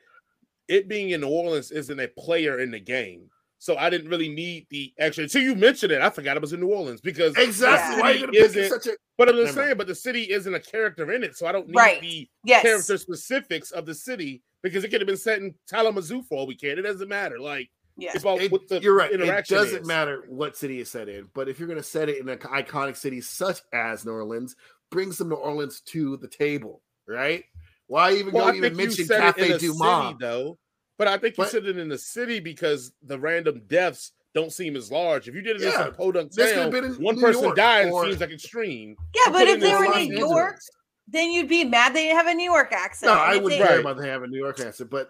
it being in New Orleans isn't a player in the game. So I didn't really need the extra. Until you mentioned it, I forgot it was in New Orleans because exactly Yeah. why you Isn't- such a But I'm just Never saying, but the city isn't a character in it, so I don't need Right. the Yes. character specifics of the city because it could have been set in Kalamazoo for all we can. It doesn't matter. Like Yeah. it's about It- what the you're right. It interaction doesn't is. matter what city is set in, but if you're going to set it in an iconic city such as New Orleans, bring some New Orleans to the table, right? Why even Well, go I even think you mention said it in Cafe a Du city, though. But I think you But- said it in the city because the random deaths don't seem as large. If you did it in Yeah, some podunk this town, one New person York died. or- It seems like extreme. Yeah, but if they were in New Angeles. York, then you'd be mad they didn't have a New York accent. No, And I if wouldn't they- care Right. about them having a New York accent, but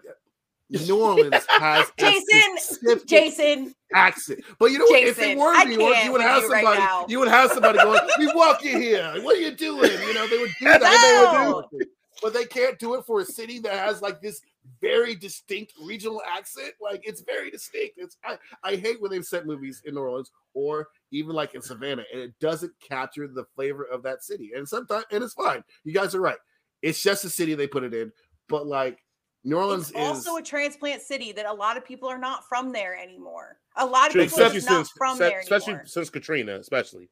New Orleans has Jason, specific Jason, accent. But you know what? If they Jason, were I in New York, can't you would have you right somebody. you would have somebody going, "We walk you here. What are you doing?" You know, they would do that. They would do [LAUGHS] it. But they can't do it for a city that has like this very distinct regional accent. Like it's very distinct. It's I, I hate when they've set movies in New Orleans or even like in Savannah, and it doesn't capture the flavor of that city. And sometimes, and it's fine. You guys are right. It's just a city they put it in. But like New Orleans it's also is a transplant city that a lot of people are not from there anymore. A lot of True, people are especially just not since from se- there especially anymore. since Katrina, especially.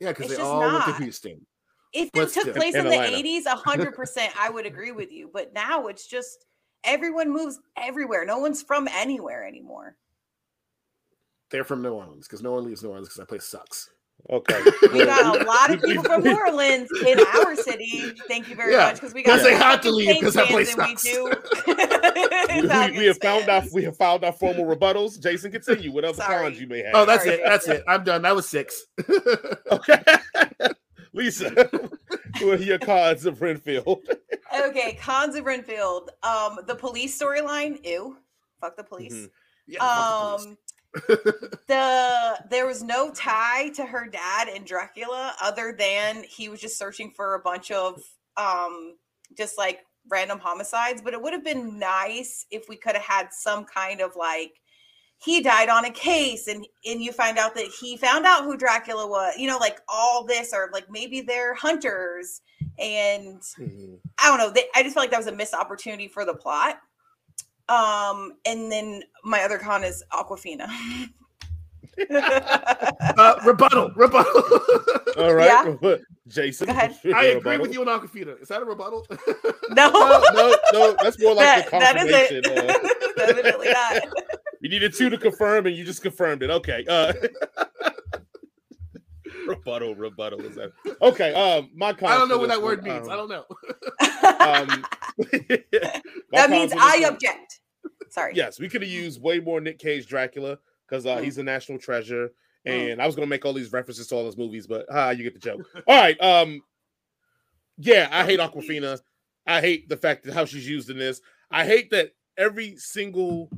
yeah, because they just all went to not. Houston. If but it took place In in the Atlanta. 80s, 100% I would agree with you. But now it's just everyone moves everywhere. No one's from anywhere anymore. They're from New Orleans because no one leaves New Orleans because that place sucks. Okay. [LAUGHS] We got a lot of people from New Orleans in our city. Thank you very Yeah, much. Because we got 'cause they more have to leave because that place we sucks. do [LAUGHS] [LAUGHS] we, we- we have found our we have found our formal rebuttals. Jason, continue. whatever other Sorry. cons you may oh, have? Oh, that's Sorry. it. That's it. I'm done. That was six. okay. Lisa, [LAUGHS] who are your cons of Renfield? [LAUGHS] Okay, cons of Renfield. Um, the police storyline. Ew. Fuck the police. Mhm. yeah, fuck the Um, [LAUGHS] the there was no tie to her dad in Dracula other than he was just searching for a bunch of um just like random homicides but it would have been nice if we could have had some kind of like he died on a case and and you find out that he found out who Dracula was you know like all this or like maybe they're hunters and Mhm. I don't know they, I just felt like that was a missed opportunity for the plot um and then my other con is Awkwafina [LAUGHS] [LAUGHS] Uh, rebuttal, rebuttal. [LAUGHS] All right, Jason. Go ahead. I agree with you on Awkwafina. Is that a rebuttal? no No, no, no. That's more like that, the that confirmation. is uh, definitely not you needed two to confirm, and you just confirmed it. Okay. Uh, [LAUGHS] rebuttal, rebuttal is that? Okay. Um, my I don't know what this that word one, means. um, I don't know. Um, [LAUGHS] [LAUGHS] that means I one- object sorry Yes, we could have used way more Nic Cage Dracula because uh, Mm. he's a national treasure. Mm. And I was gonna make all these references to all those movies, but ah, you get the joke. all right. Um, yeah, I hate Awkwafina. I hate the fact that how she's used in this. I hate that every single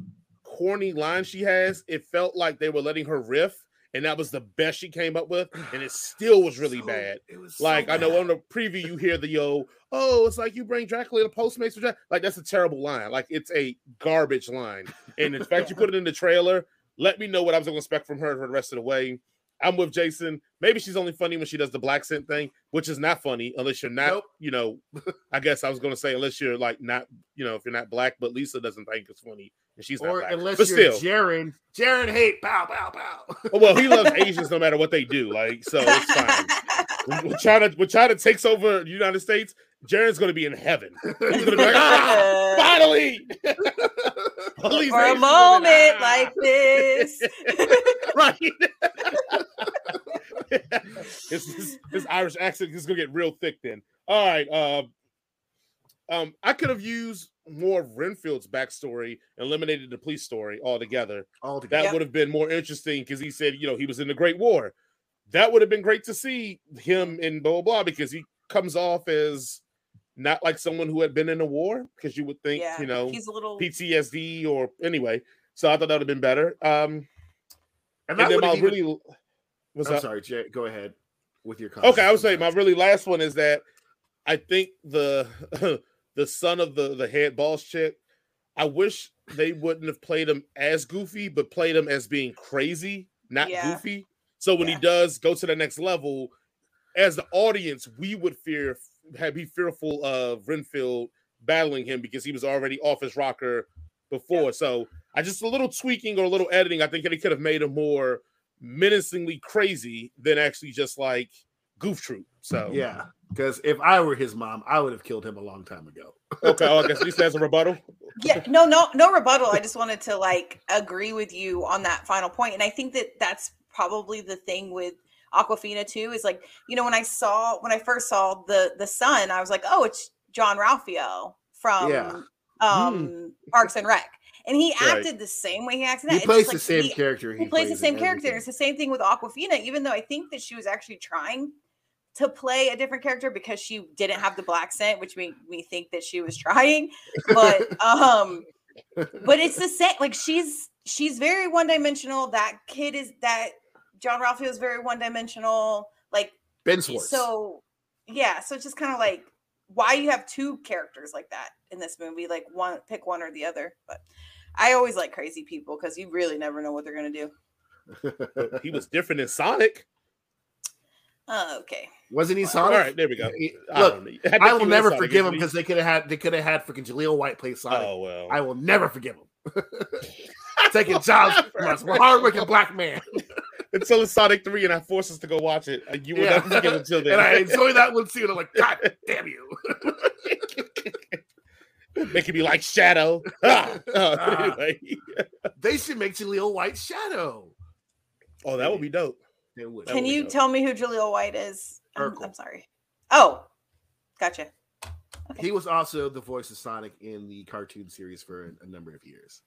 corny line she has, it felt like they were letting her riff, and that was the best she came up with, and it [SIGHS] still was really So- bad. It was so Like I know on the preview you hear the yo, oh, it's like you bring Dracula to Postmates for Drac-" like that's a terrible line. Like it's a garbage line. And in fact, you put it in the trailer. Let me know what I was going to expect from her for the rest of the way. I'm with Jason. Maybe she's only funny when she does the blaccent thing, which is not funny unless you're not, Nope. you know. [LAUGHS] I guess I was going to say unless you're like not, you know, if you're not black, but Lisa doesn't think it's funny and she's not or black. unless but you're still, Jaren. Jaren hate. Pow, pow, pow. Oh, well, he [LAUGHS] loves Asians no matter what they do. Like so, it's fine when, when China when China takes over the United States, Jaren's going to be in heaven. He's going to be like, ah, [LAUGHS] finally. All these for a moment ah." like this [LAUGHS] right. [LAUGHS] his, his, his Irish accent is going to get real thick then. All right. Um, um, I could have used more of Renfield's backstory, eliminated the police story altogether. All That. Yep. would have been more interesting because he said, you know, he was in the Great War. That would have been great to see him in blah blah blah because he comes off as not like someone who had been in a war because you would think, yeah you know, he's a little PTSD or anyway. So I thought that would have been better. Um, and and then my have even, really was I'm that sorry, Jay. Go ahead with your. Comment. Okay? I comments. would say my really last one is that I think the [LAUGHS] the son of the the head boss chick. I wish they wouldn't have played him as goofy, but played him as being crazy, not Yeah. goofy. So when Yeah. he does go to the next level, as the audience, we would fear have be fearful of Renfield battling him because he was already off his rocker before. So I just a little tweaking or a little editing. I think it could have made him more menacingly crazy than actually just like goof troop. So Yeah, because if I were his mom, I would have killed him a long time ago. okay. Oh, I guess at least [LAUGHS] that's a rebuttal. yeah no no no rebuttal i just wanted to like agree with you on that final point and i think that that's probably the thing with awkwafina too is like you know when i saw when i first saw the the son i was like oh it's jean-ralphio from Yeah. um parks and rec and he Right. acted the same way he that He plays the like, same he- character. he plays the same character. everything. It's the same thing with Awkwafina, even though I think that she was actually trying to play a different character because she didn't have the blaccent, which made me think that she was trying. But [LAUGHS] um, but it's the same. Like she's she's very one dimensional. That kid is that Jean-Ralphio is very one dimensional. Like Ben Schwartz. so, yeah. So it's just kind of like why you have two characters like that in this movie. Like one, pick one or the other. But I always like crazy people because you really never know what they're gonna do. [LAUGHS] He was different in Sonic. Oh, okay. wasn't he Sonic? right, there we go. He- I Look. I, I will never forgive isn't him because they could have had they could have had freaking Jaleel White play Sonic. Oh well. I will never forgive him. [LAUGHS] Taking jobs from a hardworking black man, until it's Sonic 3 and I force us to go watch it. You will Yeah. never forget it until [LAUGHS] then. and I enjoy that one too. And I'm like, [LAUGHS] God damn you! [LAUGHS] Making me like Shadow. Ah, uh, anyway. they should make Jaleel White Shadow. Oh, that would be dope. They would. Can would you dope. tell me who Jaleel White is? I'm, I'm sorry. Oh, gotcha. He was also the voice of Sonic in the cartoon series for a, a number of years.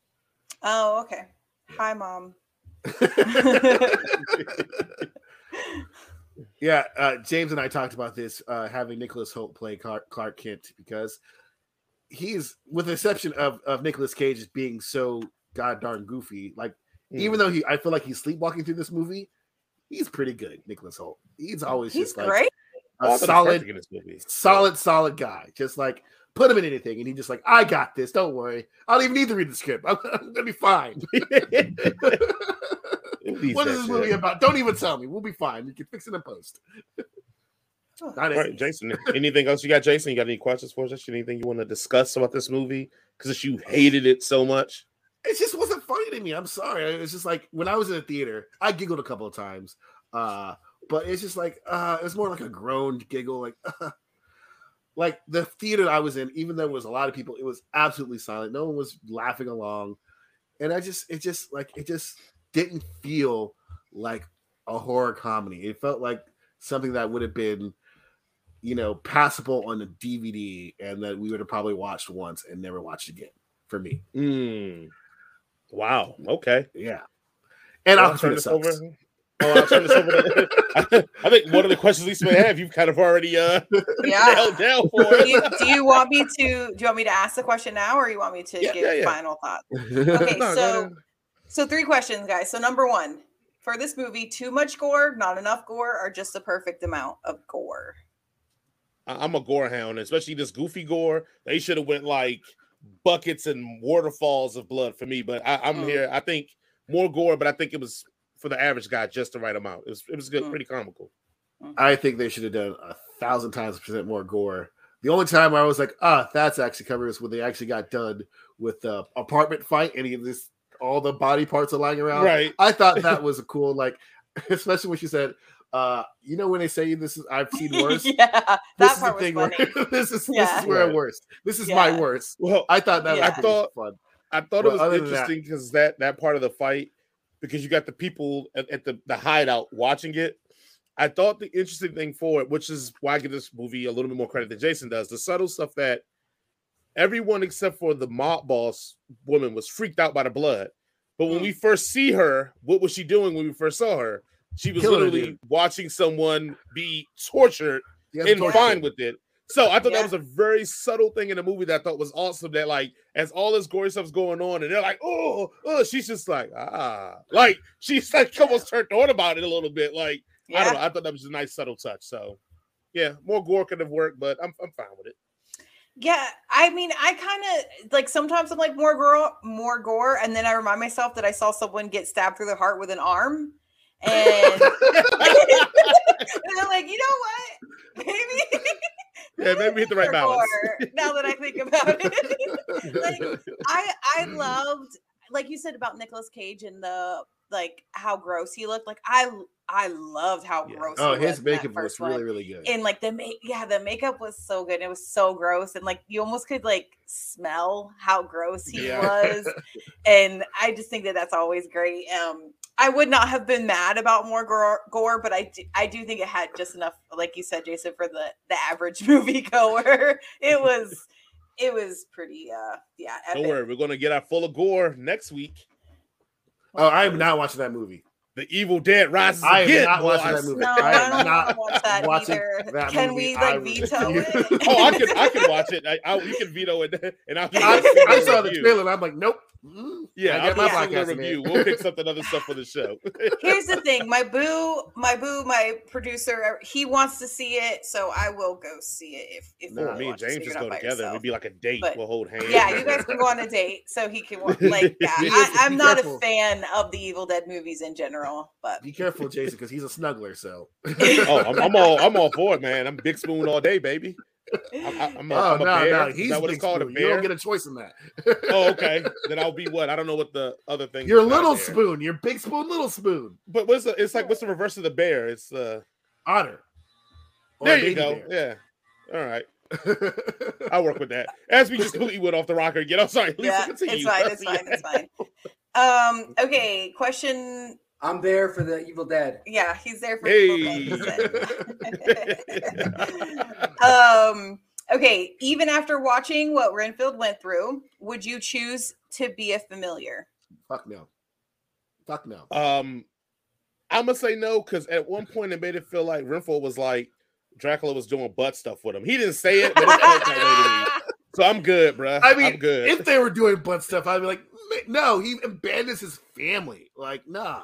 Oh, okay. Hi, mom. [LAUGHS] yeah, uh, James and I talked about this uh, having Nicholas Hoult play Clark, Clark Kent because he's, with the exception of of Nicolas Cage as being so god darn goofy, like Hmm. even though he, I feel like he's sleepwalking through this movie, he's pretty good. Nicholas Hoult, he's always He's just like great. I a thought he was solid, perfect in this movie. solid, solid guy. Just like put him in anything, and he just like, I got this. Don't worry. I don't even need to read the script. I'm, [LAUGHS] I'm gonna be fine. [LAUGHS] [LAUGHS] what is this movie about? Don't even tell me. We'll be fine. You can fix it in post. All right, Jason. Anything else you got, Jason? You got any questions for us? Anything you want to discuss about this movie? Because you hated it so much. It just wasn't funny to me. I'm sorry. It's just like when I was in the theater, I giggled a couple of times. Uh, but it's just like uh it's more like a groaned giggle, like uh, like the theater I was in, even though it was a lot of people, it was absolutely silent. No one was laughing along. And I just it just like it just didn't feel like a horror comedy. It felt like something that would have been, you know, passable on a DVD and that we would have probably watched once and never watched again for me. Mm. Wow. Okay. Yeah. And well, I'll turn this over. Oh, I'll turn this over to, I, [LAUGHS] I, think one of the questions Lisa may have, you've kind of already uh [LAUGHS] yeah. nailed down for. Do you, do you, want me to do you want me to ask the question now or you want me to yeah, give yeah, yeah. final thoughts? [LAUGHS] Okay, no, so so three questions, guys. So number one, for this movie, too much gore, not enough gore, or just the perfect amount of gore? I'm a gore hound, especially this goofy gore. They should have went like buckets and waterfalls of blood for me. But I, am mm. here. I think more gore, but I think it was for the average guy just the right amount. It was it was good, mm. pretty comical. Mm. I think they should have done a thousand times percent more gore. The only time I was like, ah, that's actually covered is when they actually got done with the apartment fight and he just all the body parts are lying around. Right. I thought [LAUGHS] that was a cool, like, [LAUGHS] especially when she said, uh, you know when they say this is I've seen [LAUGHS] worse. yeah, this is the thing where this is yeah. this is where worst. This is yeah. my worst. Well, I thought that yeah. I thought fun. I thought well, it was interesting because that, that that part of the fight because you got the people at, at, the, the hideout watching it. I thought the interesting thing for it, which is why I give this movie a little bit more credit than Jason does, the subtle stuff that everyone except for the mob boss woman was freaked out by the blood. But when mm. we first see her, what was she doing when we first saw her? She was Killing literally watching someone be tortured and fine with it. So I thought yeah. that was a very subtle thing in the movie that I thought was awesome. That like as all this gory stuff's going on, and they're like, oh, oh, she's just like, ah, like she's [LAUGHS] like almost turned on about it a little bit. Like yeah. I don't know. I thought that was a nice subtle touch. So yeah, more gore could have worked, but I'm I'm fine with it. Yeah, I mean, I kind of like sometimes I'm like more gore, more gore, and then I remind myself that I saw someone get stabbed through the heart with an arm, and, and [LAUGHS] [LAUGHS] I'm like, you know what, maybe. Yeah, maybe hit the right [LAUGHS] balance. now that I think about it, like I, I loved, like you said about Nicolas Cage and the like how gross he looked. Like I I loved how yeah. gross. Oh, his makeup was really, really good. And like the make, yeah, the makeup was so good. It was so gross, and like you almost could like smell how gross he yeah. was. and I just think that that's always great. Um, I would not have been mad about more gore, gore but I do, I do think it had just enough, like you said, Jason, for the the average [LAUGHS] movie goer. it [LAUGHS] was it was pretty. uh Yeah. Epic. Don't worry, we're gonna get our full of gore next week. Oh, I am not watching that movie. The Evil Dead rises I again. I am not watching that movie. No, I, I don't not watch that either. That can movie. we like veto it? [LAUGHS] oh, I can. I can watch it. I, I, you can veto it, and I'll. I, I saw the trailer. and I'm like, nope. Mm-hmm. Yeah, I'll my podcast review. We'll pick [LAUGHS] something other stuff for the show. [LAUGHS] Here's the thing: my boo, my boo, my producer, he wants to see it, so I will go see it. If if no, me and James just go together, it'd be like a date. But, we'll hold hands. Yeah, you guys can go on a [LAUGHS] date, so he can like that. I, am not careful. a fan of the Evil Dead movies in general, but be careful, Jason, because he's a snuggler. So oh, I'm, I'm all I'm all for it, man. I'm big spoon all day, baby. I, am a, oh I'm a no, bear. no, he's what it's called. A bear? You don't get a choice in that. oh, okay. [LAUGHS] Then I'll be what? I don't know what the other thing. You're little spoon. You're big spoon, little spoon. But what's the? It's like what's the reverse of the bear? It's uh otter. There you go. Bear. Yeah. All right. [LAUGHS] I'll work with that. As we just completely went off the rocker again. I'm sorry. Lisa, yeah, continue. it's fine. It's [LAUGHS] fine. It's fine. Um. Okay. Question I'm there for the Evil Dead. Yeah, he's there for hey. Evil Dead. [LAUGHS] um, okay, even after watching what Renfield went through, would you choose to be a familiar? Fuck no. Fuck no. Um, I'm gonna say no because at one point it made it feel like Renfield was like Dracula was doing butt stuff with him. He didn't say it, but it felt that way [LAUGHS] So I'm good, bro. I mean, I'm good. If they were doing butt stuff, I'd be like, no, he abandons his family. Like, nah.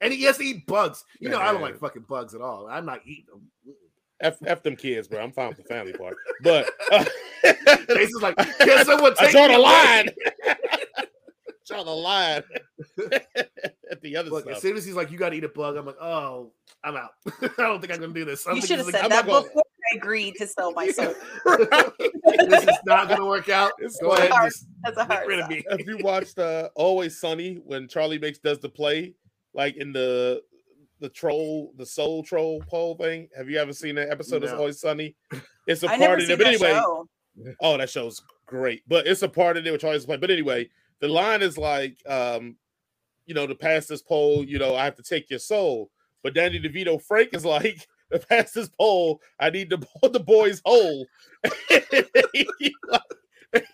And he has to eat bugs. You know, I don't like fucking bugs at all. I'm not eating them. F, F them kids, bro. I'm fine with the family part. But uh, [LAUGHS] Jason's like, can someone [LAUGHS] I take draw the line. [LAUGHS] draw the line at the other Look, as soon as he's like, "You got to eat a bug," I'm like, "Oh, I'm out. I don't think I'm gonna do this." I'm You should have said is I'm that not gonna- before I agreed to sell my soul. like- this is not gonna work out. It's Go ahead, Hard. That's a get hard rid of me. Have you watched uh, Always Sunny when Charlie makes does the play like in the the troll the soul troll pole thing? Have you ever seen that episode of No. Always Sunny? [LAUGHS] It's a part never in seen it, but anyway, show. Oh, that show's great. But it's a part of it which always play. But anyway, the line is like, um, you know, to pass this poll, you know, I have to take your soul. But Danny DeVito Frank is like, [LAUGHS] to pass this poll, I need to [LAUGHS] pull the boy's hole.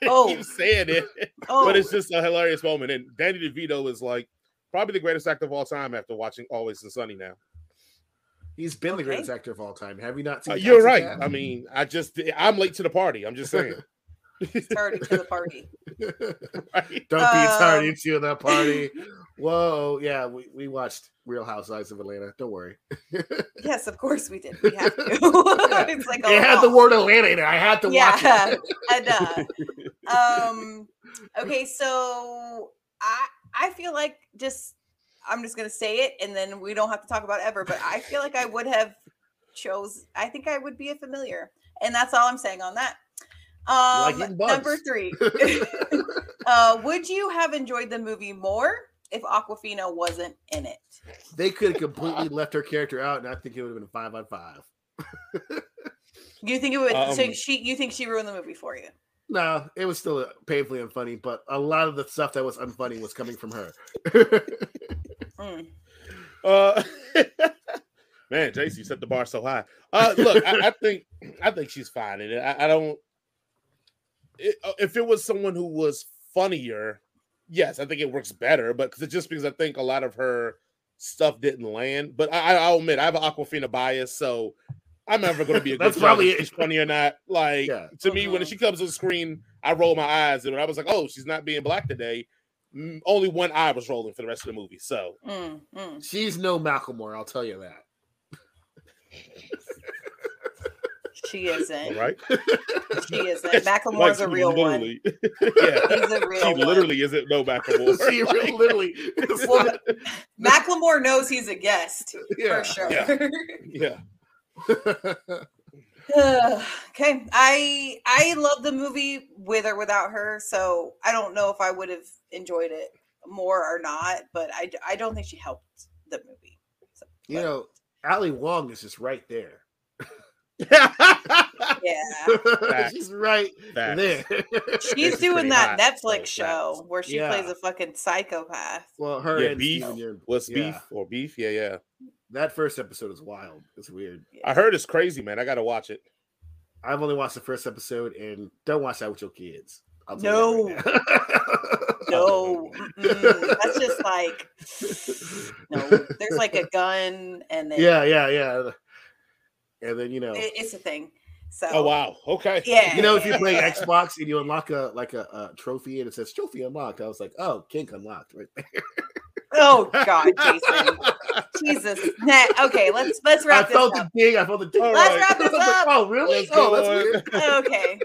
Oh. keeps saying it. Oh, But it's just a hilarious moment. And Danny DeVito is like probably the greatest actor of all time after watching Always the Sunny now. He's been the greatest actor of all time. Have you not seen? Uh, you're right. Cab? I mean, I just I'm late to the party. I'm just saying. [LAUGHS] started to the party. [LAUGHS] Right? [LAUGHS] Don't be Um, tardy to the party. Whoa, yeah, we, we watched Real Housewives of Atlanta. Don't worry. Yes, of course we did. We have to. it's like it had the word Atlanta in it. I had to watch it. and uh, um, okay, so I I feel like just I'm just gonna say it, and then we don't have to talk about it ever. But I feel like I would have chose. I think I would be a familiar, and that's all I'm saying on that. Um, eating bugs. number three. [LAUGHS] [LAUGHS] uh, would you have enjoyed the movie more if Awkwafina wasn't in it? they could have completely left her character out, and I think it would have been a five on five. [LAUGHS] You think it would? so Um, she, you think she ruined the movie for you? No, it was still painfully unfunny, but a lot of the stuff that was unfunny was coming from her. Mm. [LAUGHS] Uh, [LAUGHS] man, JC set the bar so high. Uh, look, I, I think I think she's fine in it. I, I don't. It, uh, if it was someone who was funnier, yes, I think it works better. But cause it just because I think a lot of her stuff didn't land. But I, I'll admit I have an Awkwafina bias, so I'm never going to be a [LAUGHS] good That's judge probably if it. she's funny or not. Like Yeah. to me, when Mhm. she comes on the screen, I roll my eyes, and when I was like, "Oh, she's not being black today," only one eye was rolling for the rest of the movie. So Mm, mm. She's no Macklemore, I'll tell you that. She isn't. all right. She isn't. [LAUGHS] Like, Macklemore's a she real one. literally- yeah, He's a [LAUGHS] real she one. literally isn't no Macklemore. she re- literally, it's Macklemore knows he's a guest Yeah. for sure. yeah. [LAUGHS] [SIGHS] okay, I I love the movie with or without her, so I don't know if I would have enjoyed it more or not, but I, I don't think she helped the movie. So, you but, know, Ali Wong is just right there. yeah, [LAUGHS] She's right Facts. there. she's is doing that hot, Netflix so show facts. where she Yeah. plays a fucking psychopath. well, her Yeah, and beef. Steven Yeun- What's yeah, beef or beef? Yeah, yeah. That first episode is wild. It's weird. I heard it's crazy, man. I gotta watch it. I've only watched the first episode, and don't watch that with your kids. I'll No. you right. [LAUGHS] No, mm-mm. that's just [LAUGHS] like no. There's like a gun, and then yeah, yeah, yeah. And then you know, it- it's a thing. So Oh wow. Okay. yeah, you know, if you play. [LAUGHS] Xbox and you unlock a like a, a trophy and it says trophy unlocked, I was like, oh, kink unlocked right there. Oh [LAUGHS] God, Jason, Jesus. Nah, okay, let's let's I wrap this I felt up. the ding. I felt the ding. All Let's right. wrap this I was like, up. oh, really? Let's Oh, go that's weird. [LAUGHS] Okay,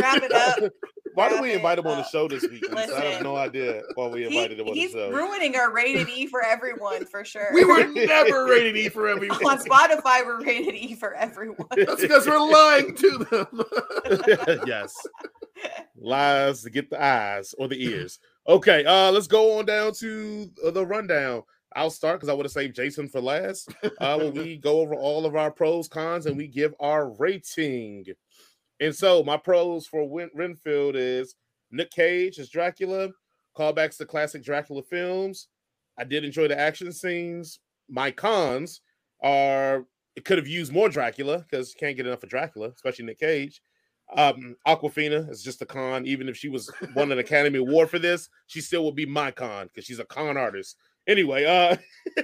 wrap it up. Why did we invite him on the show this week? Lisa? I have no idea why we He- invited him on the show. he's show. ruining our rated E for everyone for sure. We were [LAUGHS] never rated E for everyone. on Spotify. We're rated E for everyone. That's because we're lying to them. yes. Lies to get the eyes or the ears. Okay, uh, let's go on down to uh, the rundown. I'll start because I would have saved Jason for last. Uh, when [LAUGHS] we go over all of our pros, cons, and we give our rating. And so my pros for Win- Renfield is Nic Cage as Dracula, callbacks to classic Dracula films. I did enjoy the action scenes. My cons are it could have used more Dracula because you can't get enough of Dracula, especially Nic Cage. Um, Awkwafina is just a con. Even if she was won an Academy Award for this, she still would be my con because she's a con artist. Anyway, uh,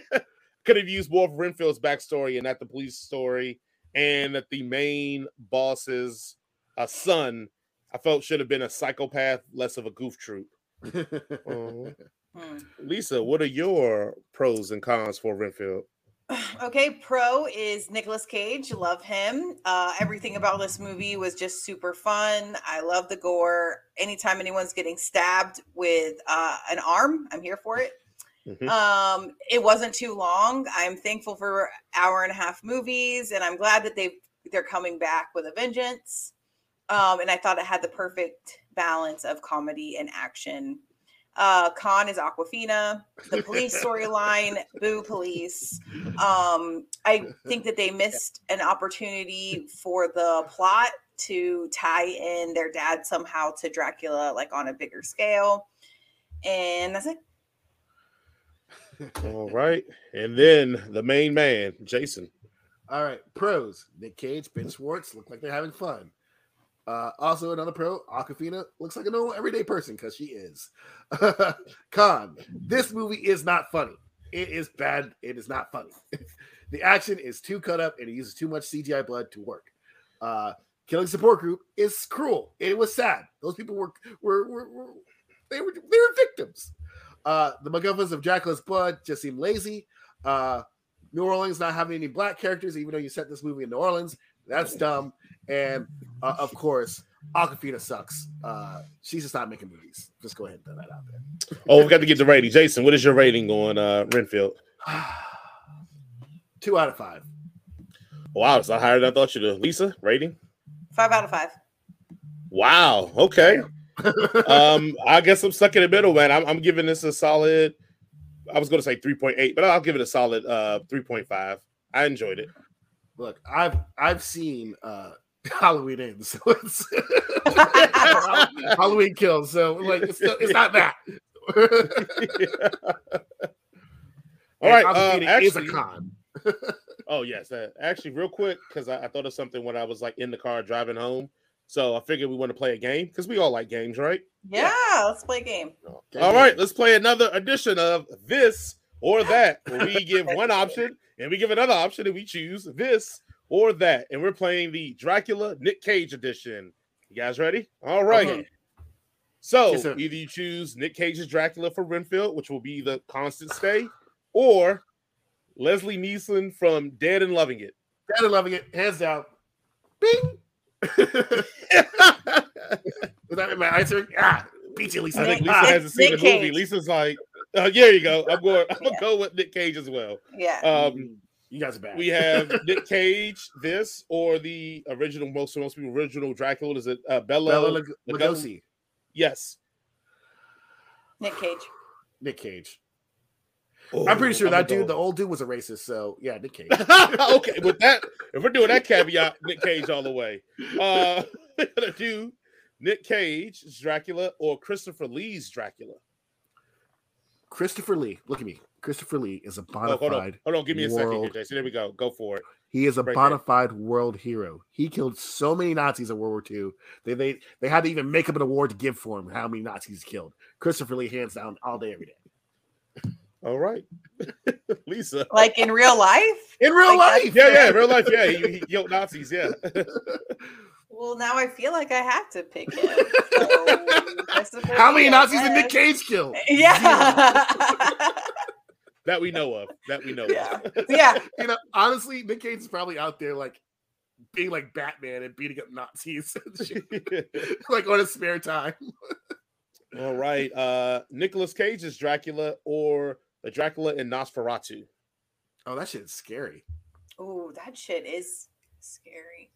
[LAUGHS] could have used more of Renfield's backstory and not the police story, and that the main boss's uh, son, I felt should have been a psychopath, less of a goof troop. [LAUGHS] Uh. Lisa, what are your pros and cons for Renfield? [SIGHS] Okay, pro is Nicolas Cage. Love him. Uh, everything about this movie was just super fun. I love the gore. Anytime anyone's getting stabbed with uh, an arm, I'm here for it. Mhm. Um, it wasn't too long. I'm thankful for hour and a half movies, and I'm glad that they they're coming back with a vengeance. Um, and I thought it had the perfect balance of comedy and action. Uh, Con is Awkwafina. The police storyline, [LAUGHS] boo police. Um, I think that they missed an opportunity for the plot to tie in their dad somehow to Dracula, like on a bigger scale. And that's it. All right. And then the main man, Jason. All right, pros: Nic Cage, Ben Schwartz look like they're having fun. Uh, also, another pro, Awkwafina looks like a normal everyday person because she is. [LAUGHS] Con: This movie is not funny. It is bad. It is not funny. [LAUGHS] the action is too cut up and it uses too much CGI blood to work. Uh, Killing Support Group is cruel. It was sad. Those people were were, were, were they were they were victims. Uh, the MacGuffins of Dracula's blood just seem lazy. Uh, New Orleans not having any black characters, even though you set this movie in New Orleans, that's dumb. And uh, of course, Awkwafina sucks. Uh, she's just not making movies. Just go ahead and throw that out there. Oh, we got to get the rating. Jason, what is your rating on uh, Renfield? [SIGHS] Two out of five. Wow, it's not higher than I thought you would. Lisa, rating? Five out of five. Wow. Okay. [LAUGHS] um, I guess I'm stuck in the middle, man. I'm, I'm giving this a solid. I was going to say 3.8, but I'll give it a solid uh 3.5. I enjoyed it. Look, I've I've seen uh [LAUGHS] Halloween ends, so it's [LAUGHS] Halloween kills. So like it's, still, it's not that. [LAUGHS] All right. Uh, Awkwafina is a actually, con. oh yes. Uh, actually, real quick, because I, I thought of something when I was like in the car driving home. So I figured we want to play a game because we all like games, right? Yeah, let's play a game. All right, let's play another edition of this or that, where we give one option and we give another option and we choose this or that. And we're playing the Dracula Nic Cage edition. You guys ready? All right. Okay. So Yes, either you choose Nic Cage's Dracula for Renfield, which will be the constant stay, or Leslie Nielsen from Dead and Loving It. Dead and loving it, hands down. Bing. [LAUGHS] Was that my answer? Ah, beat you, Lisa. I think Nick- Lisa Nick- hasn't seen Nick the movie. Cage. Lisa's like, uh, yeah, you go. I'm going. I'm gonna Yeah. go with Nic Cage as well. Yeah. Um, you guys are bad. we have [LAUGHS] Nic Cage, this or the original, most most people original Dracula. Is it uh, Bela? Bela Lug- Lugosi? Lugosi, Yes. Nic Cage. Nic Cage. I'm pretty sure Oh, I'm that gonna dude, the old dude, was a racist. So yeah, Nic Cage. [LAUGHS] okay, with that, if we're doing that caveat, Nic Cage all the way. Uh, we're gonna do Nic Cage's Dracula or Christopher Lee's Dracula. Christopher Lee. Look at me. Christopher Lee is a Oh, bona hold on, fide. hold on, give me a second here, world- Jason. There we go. Go for it. He is a Right bona there. world hero. He killed so many Nazis in World War II. They they they had to even make up an award to give for him how many Nazis killed. Christopher Lee, hands down, all day, every day. [LAUGHS] All right, [LAUGHS] Lisa. Like in real life? In real Like, life, Yeah, yeah, real life. Yeah, he, he killed Nazis. Yeah. [LAUGHS] Well, now I feel like I have to pick him. So, [LAUGHS] How many Lee, I Nazis did Nick guess. Cage kill? [LAUGHS] Yeah. [LAUGHS] that we know of. That we know yeah. of. Yeah. You know, honestly, Nic Cage is probably out there like being like Batman and beating up Nazis, like on his spare time. All right. Uh Nicolas Cage is Dracula or the Dracula in Nosferatu. Oh, that shit is scary. Oh, that shit is scary.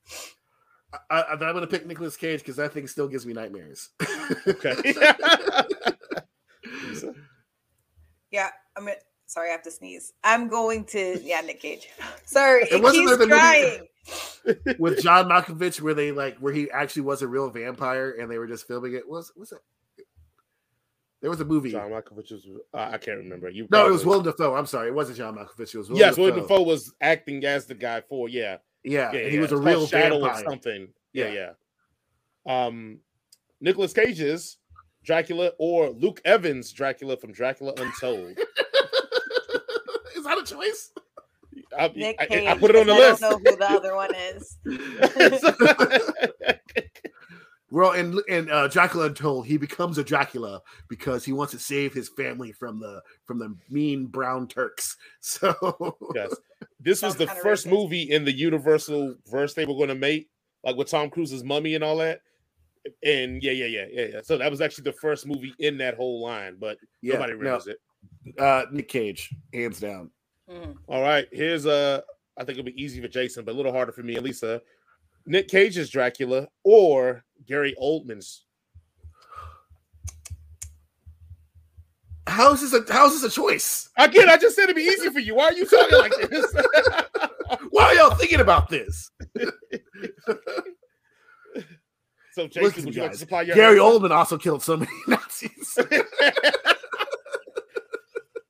I, I, I'm gonna pick Nicolas Cage because that thing still gives me nightmares. Okay. Lisa? [LAUGHS] Yeah. I'm gonna, sorry, I have to sneeze. I'm going to yeah, Nic Cage. Sorry, It it, wasn't keeps there the movie- trying. with John Malkovich, where they like where he actually was a real vampire and they were just filming it. Was was it? There was a movie. John Malkovich was uh, I can't remember. You no, it was probably- Willem Dafoe. I'm sorry, it wasn't John Malkovich. It was Willem Yes, Willem Dafoe. Dafoe was acting as the guy for yeah. Yeah, Yeah, and he yeah. was a real called Shadow vampire. or something. Yeah, Yeah. yeah. Um Nicolas Cage's Dracula or Luke Evans Dracula from Dracula Untold. [LAUGHS] is that a choice? I, Nic Cage. I put it on the because list. I don't know who the other one is. [LAUGHS] [LAUGHS] Well, and and uh, Dracula Untold, he becomes a Dracula because he wants to save his family from the from the mean brown Turks. [LAUGHS] So Yes. This was the first racist. movie in the Universal verse they were going to make, like with Tom Cruise's Mummy and all that. And yeah, yeah, yeah, yeah, yeah. So that was actually the first movie in that whole line, but yeah, nobody no, remembers it. uh, Nic Cage, hands down. Mhm. All right, here's a. I think it'll be easy for Jason, but a little harder for me and Lisa. Nic Cage's Dracula or Gary Oldman's. How is this a how is this a choice? Again, I just said it'd be easy for you. Why are you talking like this? [LAUGHS] Why are y'all thinking about this? so, Jason, Listen, would you like to supply your Gary answer? Oldman also killed so many [LAUGHS] Nazis. [LAUGHS]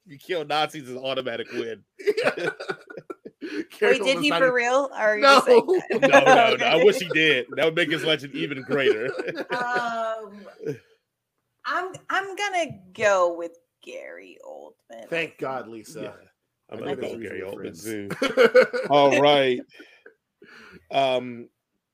you kill Nazis is an automatic win. Gary [LAUGHS] Wait, did he for real? Or are you No. just saying that? No, no, no. [LAUGHS] I wish he did. That would make his legend even greater. Um, [LAUGHS] I'm I'm gonna go with Gary Oldman. Thank God, Lisa. Yeah. I'm gonna go with Gary Oldman too. All right. Um,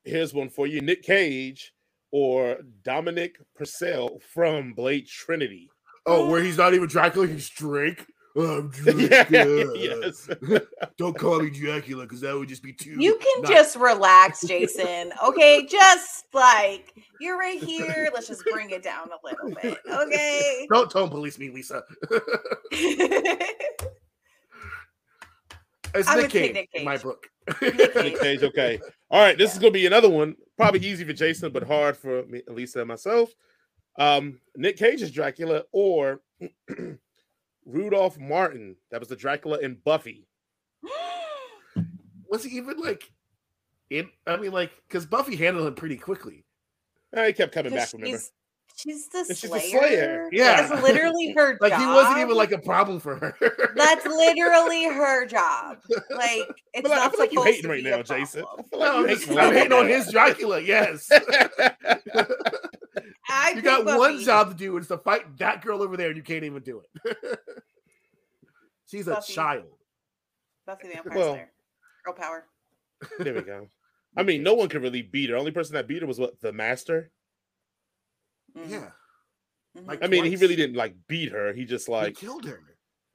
here's one for you: Nic Cage or Dominic Purcell from Blade Trinity. Oh, where [GASPS] he's not even Dracula, he's Drake. Oh, I'm [LAUGHS] Dracula. yes. [LAUGHS] Don't call me Dracula because that would just be too. You can not- just relax, Jason. [LAUGHS] Okay, just like you're right here. Let's just bring it down a little bit. Okay. Don't tone police me, Lisa. It's I Nick would say Cage, in my book. Nick Nic Cage. Okay. All right. This is gonna be another one. Probably easy for Jason, but hard for me, Lisa, and myself. Um, Nic Cage's Dracula or [CLEARS THROAT] Rudolph Martin. That was the Dracula in Buffy. [GASPS] Was he even like? In, I mean, like, because Buffy handled him pretty quickly. Uh, he kept coming back. Because Remember? she's, she's the she's the slayer. Slayer. Yeah. That's literally her [LAUGHS] Like job. he wasn't even like a problem for her. That's literally [LAUGHS] her job. Like it's I feel like, I not feel like you're hating right now, a Jason. I feel like no, I'm, you're just, hating I'm hating on his Dracula. Yes, [LAUGHS] I you think got one job to do, and it's to fight that girl over there, and you can't even do it. [LAUGHS] She's a child. Buffy the Vampire Well- Slayer. Girl power. [LAUGHS] there we go. [LAUGHS] I mean, no one could really beat her. Only person that beat her was what the master. Mhm, Yeah, mhm. like I mean, he really didn't like beat her. He just He like killed her.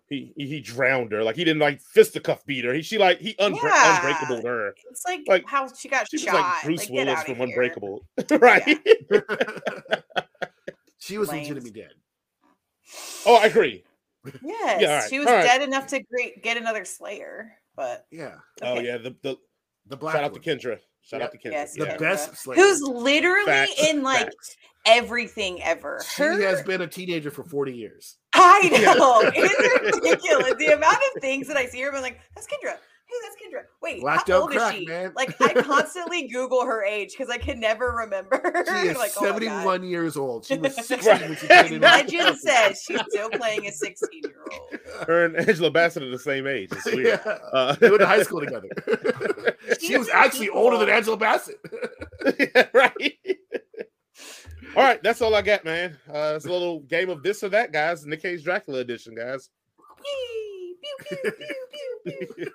He he, he drowned her. Like he didn't like fisticuff beat her. He she like he unbreak Yeah. unbreakable her. It's like, like, how she got She was like Bruce get Willis from here. Unbreakable, [LAUGHS] right? [LAUGHS] she was Lames. legitimately dead. oh, I agree. Yes, Yeah, all right, she was all right. dead enough to great, get another Slayer, but Yeah, Oh yeah, the, the the black. shout out to. Kendra. Shout out to Kendra. Yes, The yeah. Best Slayer. who's literally Facts, in like facts. everything ever. She Her- has been a teenager for forty years. I know it's ridiculous. The amount of things that I see her, I'm like, that's Kendra. Hey, that's Kendra. Wait, Black how old crack, is she? man. Like, I [LAUGHS] constantly Google her age because I can never remember. She [LAUGHS] is like, oh seventy-one years old. She was [LAUGHS] sixty Right. when she came in. Legend says she's still playing a 16 year old. Her and Angela Bassett are the same age. It's weird. yeah, Uh, they went to high school together. she She's was actually older than. Angela Bassett. right. All right, that's all I got, man. Uh, it's a little game of this or that, guys. Nic Cage Dracula edition, guys. Pew, pew, pew, pew, pew,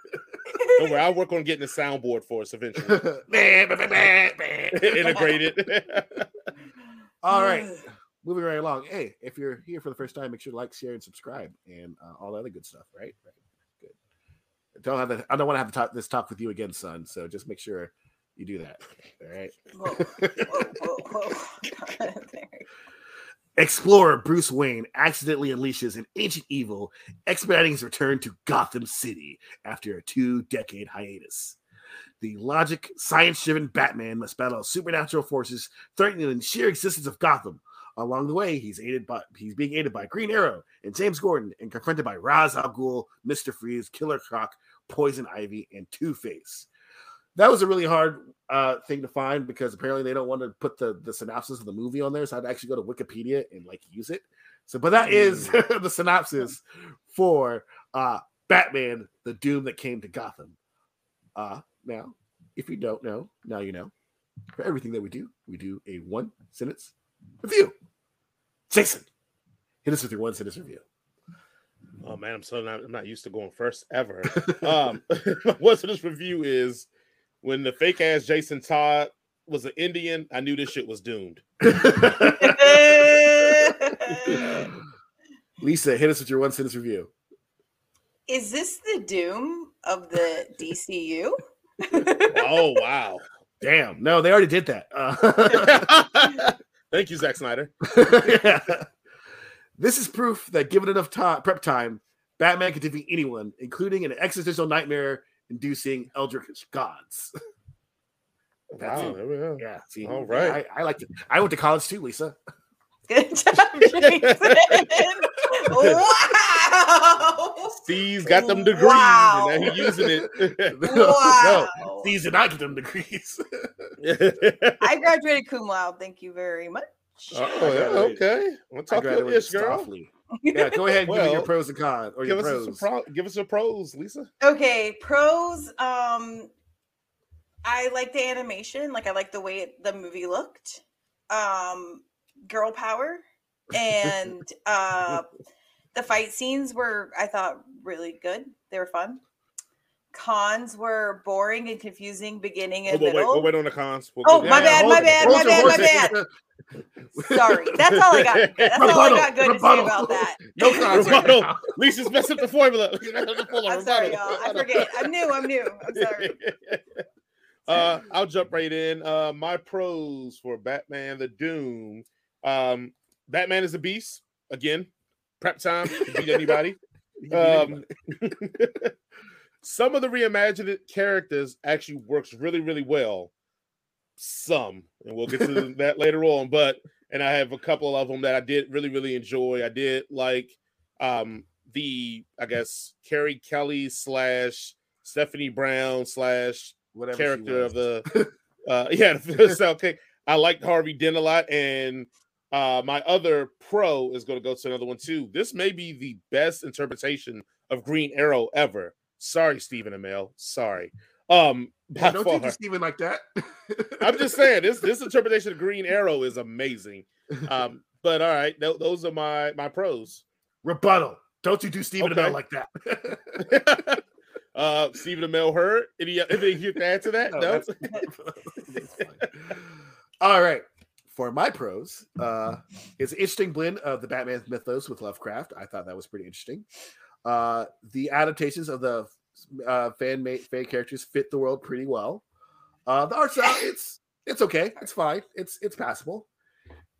Don't worry, I'll work on getting a soundboard for us eventually. [LAUGHS] [LAUGHS] Integrated. [LAUGHS] All right, [SIGHS] moving right along. Hey, if you're here for the first time, make sure to like, share, and subscribe, and uh, all the other good stuff. Right? Right. Good. Don't have to, I don't want to have to talk, this talk with you again, son. So just make sure you do that. All right. Whoa, whoa, whoa, whoa. [LAUGHS] Explorer Bruce Wayne accidentally unleashes an ancient evil, expediting his return to Gotham City after a two decade hiatus. The logic, science driven Batman must battle supernatural forces threatening the sheer existence of Gotham. Along the way, he's aided by he's being aided by Green Arrow and James Gordon, and confronted by Ra's al Ghul, Mister Freeze, Killer Croc, Poison Ivy, and Two Face. That was a really hard uh, thing to find because apparently they don't want to put the the synopsis of the movie on there, so I had to actually go to Wikipedia and like use it. So, but that is [LAUGHS] the synopsis for uh, Batman: The Doom That Came to Gotham. Uh, now, if you don't know, now you know. For everything that we do, we do a one sentence review. Jason, hit us with your one sentence review. oh man, I'm so not I'm not used to going first ever. [LAUGHS] Um [LAUGHS] what's this review is when the fake ass Jason Todd was an Indian, I knew this shit was doomed. [LAUGHS] [LAUGHS] Lisa, hit us with your one sentence review. Is this the doom of the DCU? [LAUGHS] Oh wow. Damn. No, they already did that. Uh, Thank you, Zack Snyder. This is proof that given enough time, prep time, Batman can defeat anyone, including an existential nightmare inducing eldritch gods. That's Wow, it. there we go. Yeah. See, All right. I, I like it. I went to college too, Lisa. Good [LAUGHS] job, Jason. [LAUGHS] wow. Steve's got them degrees, Wow. and now he's using it. [LAUGHS] Wow. No, these did not get them degrees. I graduated cum laude. Thank you very much. oh, yeah, okay. We'll I talk your graduated ish, girl. softly. Yeah, go ahead and give me your pros and cons or Give your us pros. some pro- give us some pros, Lisa. Okay, pros. Um, I like the animation. Like I like the way it, the movie looked. Um, girl power, and [LAUGHS] uh, the fight scenes were I thought really good. They were fun. Cons were boring and confusing, beginning Oh, and we'll, wait, middle. we'll wait on the cons. We'll Oh, get- my bad, hold my bad, my bad, my horses. [LAUGHS] Sorry, that's all I got. [LAUGHS] That's all I got good to say about that. [LAUGHS] No cons right Rebuttal. Lisa's messed up the formula. Up the formula. I'm sorry, Rebuttal. y'all. I forget. I'm new. I'm new. I'm sorry. [LAUGHS] uh, I'll jump right in. Uh, my pros for Batman: The Doom. Um, Batman is a beast again. Prep time to beat anybody. Um, some of the reimagined characters actually works really, really well. Some, and we'll get to [LAUGHS] that later on. But and I have a couple of them that I did really, really enjoy. I did like um the I guess Carrie Kelly slash Stephanie Brown slash Whatever character of the [LAUGHS] uh [LAUGHS] yeah the South Kick. I liked Harvey Dent a lot, and uh my other pro is going to go to another one too. This may be the best interpretation of Green Arrow ever. Sorry, Stephen Amell. Sorry. Um, Yeah, don't far. think Stephen like that. [LAUGHS] I'm just saying this this interpretation of Green Arrow is amazing. Um, but all right, tho- those are my my pros. rebuttal. Don't you do Stephen Okay. Amell like that. [LAUGHS] uh, Stephen Amell heard any anything you can add to that? No, No. that's- [LAUGHS] that's. All right. For my pros, uh, it's an interesting blend of the Batman mythos with Lovecraft. I thought that was pretty interesting. Uh, the adaptations of the uh, fan made fan characters fit the world pretty well. Uh, the art style, it's it's okay, it's fine, it's it's passable,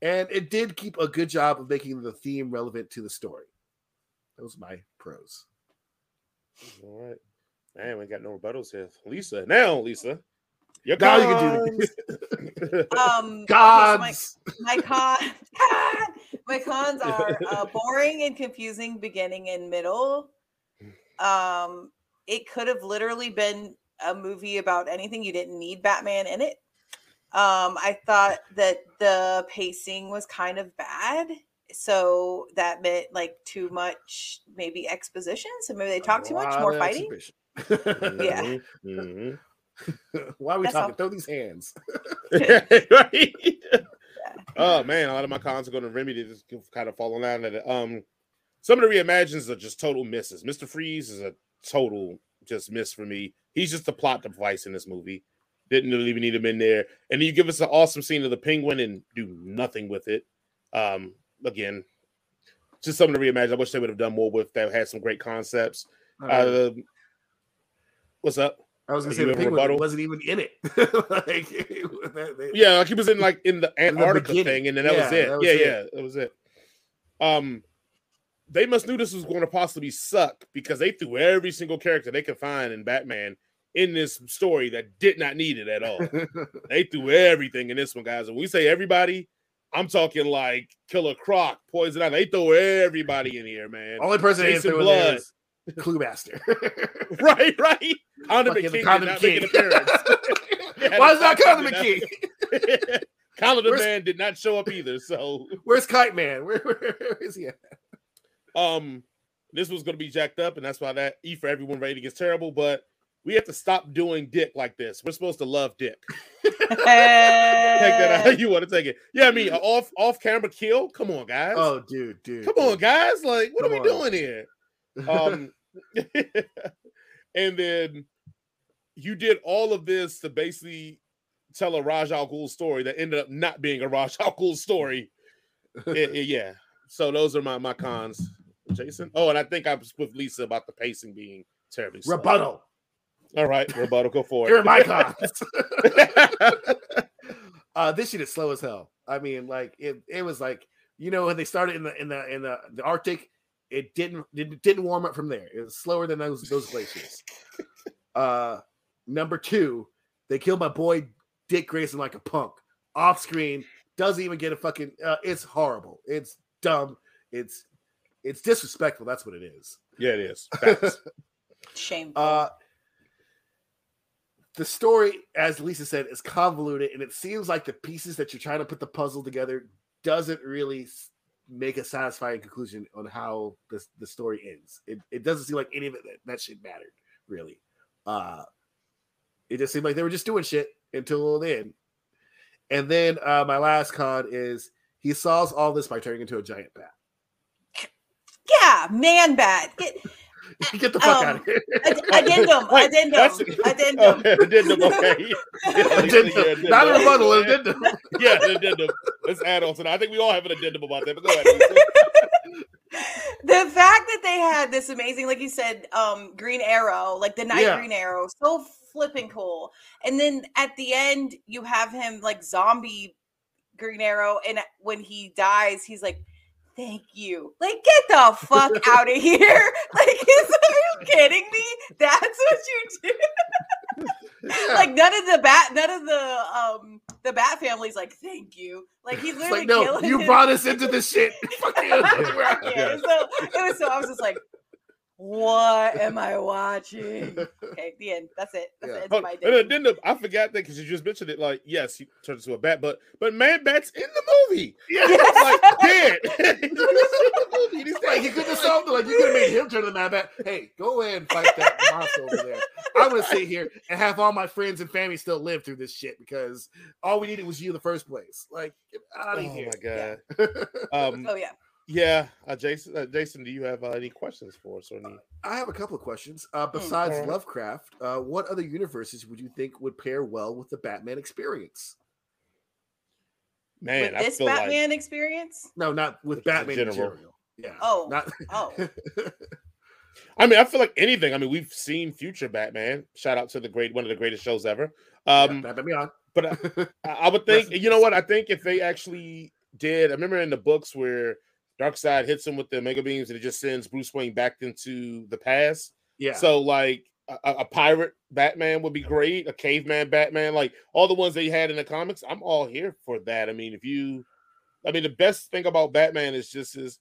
and it did keep a good job of making the theme relevant to the story. Those are my pros. All right. Man, we got no rebuttals here. Lisa. Now, Lisa. Your Now you can do cons. [LAUGHS] Um, [LAUGHS] okay, so my, Gods. my con, [LAUGHS] my cons are uh, boring and confusing beginning and middle. Um, it could have literally been a movie about anything. You didn't need Batman in it. Um, I thought that the pacing was kind of bad, so that meant like too much, maybe exposition. So maybe they talk too much, more fighting. Yeah. Mhm, mhm. [LAUGHS] Why are we That's talking? all. Throw these hands. [LAUGHS] [LAUGHS] right? Oh man, a lot of my cons are going to remedy this kind of falling out of it. Um, some of the reimagines are just total misses. Mister Freeze is a total just miss for me. He's just a plot device in this movie. Didn't really even need him in there. And then you give us an awesome scene of the penguin and do nothing with it. Um, again, just something to the reimagines. I wish they would have done more with that. Had some great concepts. Uh, what's up? I was gonna you say the penguin wasn't even in it. [LAUGHS] like, that- they- Yeah, like he was in like in the Antarctica beginning. thing, and then that Yeah, was it. that was yeah, it. yeah, that was it. Um, they must knew this was going to possibly suck because they threw every single character they could find in Batman in this story that did not need it at all. [LAUGHS] they threw everything in this one, guys. When we say everybody, I'm talking like Killer Croc, Poison Ivy. They throw everybody in here, man. Only person they Jason threw in there Blood. is Clue Master. [LAUGHS] right, right. Condiment King not King. [LAUGHS] Why is that did King? Condiment Man did not show up either. So, Where's Kite Man? Where, where, where is he at? Um, this was going to be jacked up, and that's why that E for everyone rating is terrible. But we have to stop doing Dick like this. We're supposed to love Dick. [LAUGHS] Take that out you want to take it. Yeah, I mean, a off off camera kill. Come on, guys. Oh, dude, dude. Come on, guys. Like, what Come are we on. doing here? [LAUGHS] Um, [LAUGHS] and then you did all of this to basically tell a Ra's al Ghul story that ended up not being a Ra's al Ghul story. It- it- yeah. So those are my my cons. Jason. Oh, and I think I was with Lisa about the pacing being terribly slow. Rebuttal. All right, rebuttal. Go for it. It. my cons. [LAUGHS] [LAUGHS] uh, this shit is slow as hell. I mean, like it, it was like you know when they started in the in the in the, the Arctic, it didn't it didn't warm up from there. It was slower than those those glaciers. [LAUGHS] Uh, number two, they killed my boy Dick Grayson like a punk off screen. Doesn't even get a fucking. Uh, it's horrible. It's dumb. It's it's disrespectful. That's what it is. yeah, it is. Facts. [LAUGHS] Shameful. Uh, the story, as Lisa said, is convoluted, and it seems like the pieces that you're trying to put the puzzle together doesn't really make a satisfying conclusion on how the, the story ends. It, it doesn't seem like any of it that, that shit mattered, really. Uh, it just seemed like they were just doing shit until the end. And then uh, my last con is he solves all this by turning into a giant bat. Yeah, man bat. Get, [LAUGHS] Get the fuck Um, out of here. addendum, [LAUGHS] Wait, addendum, that's- [LAUGHS] addendum. Okay, addendum. Okay. Addendum. Not a rebuttal, an addendum. yeah, an addendum. Let's add on to that. I think we all have an addendum about that. But go ahead. Lisa. the fact that they had this amazing, like you said, um, Green Arrow, like the Night Yeah. Green Arrow, so flipping cool. And then at the end, you have him like zombie Green Arrow, and when he dies, he's like, "Thank you." Like, get the fuck out of here! [LAUGHS] Like, [LAUGHS] is, are you kidding me? That's what you do. like none of the bat, none of the um the bat family's like, "Thank you." Like he's literally like, no, you his- brought us into this shit. [LAUGHS] Fuck you. We're yeah, so it was so I was just like, what am I watching? [LAUGHS] Okay, the end. That's it. That's Yeah. the end Oh, of my and day. addendum. I forgot that because you just mentioned it. Like, yes, he turned into a bat, but but man, bat's in the movie. Yeah. Like [LAUGHS] dead. [LAUGHS] He's in the movie. He's Like dead. you could have solved it. Like you could have made him turn the mad bat. Hey, go ahead and fight that monster over there. I'm gonna sit here and have all my friends and family still live through this shit because all we needed was you in the first place. Like get out of Oh here. my god. Um, Oh yeah. Yeah, uh, Jason. Uh, Jason, do you have uh, any questions for us or any? I have a couple of questions. Uh, besides Alright. Lovecraft, uh, what other universes would you think would pair well with the Batman experience? Man, With I this feel like Batman experience? No, not with Just Batman in general. general. Yeah. Oh, Not. oh. [LAUGHS] I mean, I feel like anything. I mean, we've seen future Batman. Shout out to the great one of the greatest shows ever. Um, yeah, Batman Beyond. but I, I I would [LAUGHS] think, you know what? I think if they actually did, I remember in the books where Darkseid hits him with the mega beams and it just sends Bruce Wayne back into the past. yeah. So, like, a, a a pirate Batman would be great, a caveman Batman, like all the ones they had in the comics. I'm all here for that. I mean, if you, I mean, the best thing about Batman is just his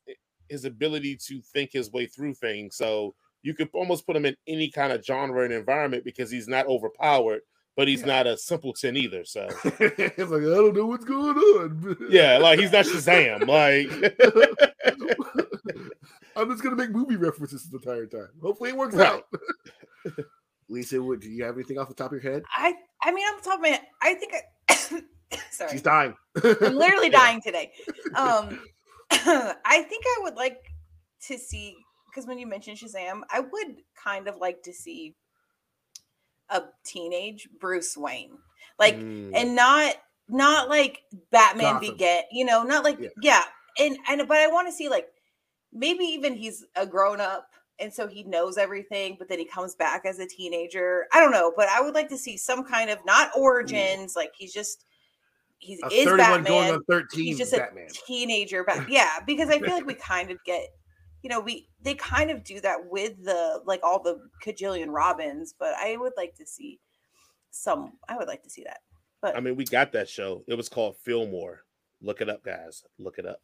his ability to think his way through things. So you could almost put him in any kind of genre and environment because he's not overpowered, but he's Yeah. not a simpleton either. So [LAUGHS] it's like I don't know what's going on. [LAUGHS] yeah, like he's not Shazam. Like [LAUGHS] I'm just gonna make movie references the entire time. Hopefully, it works Right. out. Lisa, would do you have anything off the top of your head? I I mean, I'm talking. I think. I, [COUGHS] sorry, She's dying. I'm literally Yeah. dying today. Um, [COUGHS] I think I would like to see because when you mentioned Shazam, I would kind of like to see a teenage Bruce Wayne, like, Mm, and not not like Batman Gotham. beget, you know, not like Yeah. yeah, and and but I want to see like maybe even he's a grown up and so he knows everything, but then he comes back as a teenager. I don't know, but I would like to see some kind of not origins, like he's just he's A is 31 Batman going on 13 he's just Batman. a teenager but [LAUGHS] yeah because i feel like we [LAUGHS] kind of get you know we they kind of do that with the like all the cajillion robins but i would like to see some i would like to see that but I mean, we got that show. It was called Fillmore. Look it up, guys. Look it up.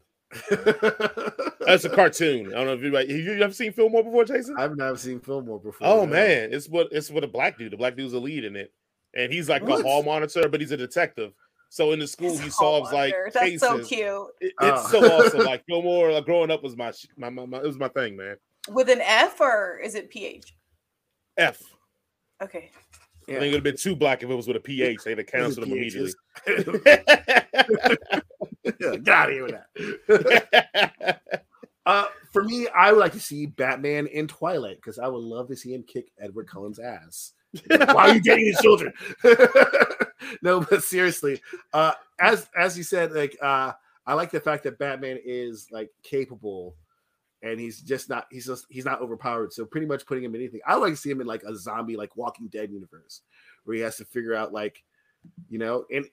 That's a cartoon. I don't know if you have you ever seen Fillmore before, Jason? I've never seen Fillmore before. Oh no. man, it's what it's what a black dude. The black dude's a lead in it, and he's like What? a hall monitor, but he's a detective. So in the school, It's he a solves like Hollander. that's cases. so cute It- it's Oh. so awesome. [LAUGHS] Like Fillmore, like growing up was my, my, my, my it was my thing, man. with an f or is it ph F. okay I think it would have been too black if it was with a PH. They'd have canceled him immediately. [LAUGHS] Get out of here with that. [LAUGHS] Uh, for me, I would like to see Batman in Twilight because I would love to see him kick Edward Cullen's ass. [LAUGHS] Why are you dating his children? [LAUGHS] no, but seriously, uh, as as you said, like uh, I like the fact that Batman is like capable, and he's just not he's just he's not overpowered. So pretty much putting him in anything. I like to see him in like a zombie like Walking Dead universe, where he has to figure out like, you know, and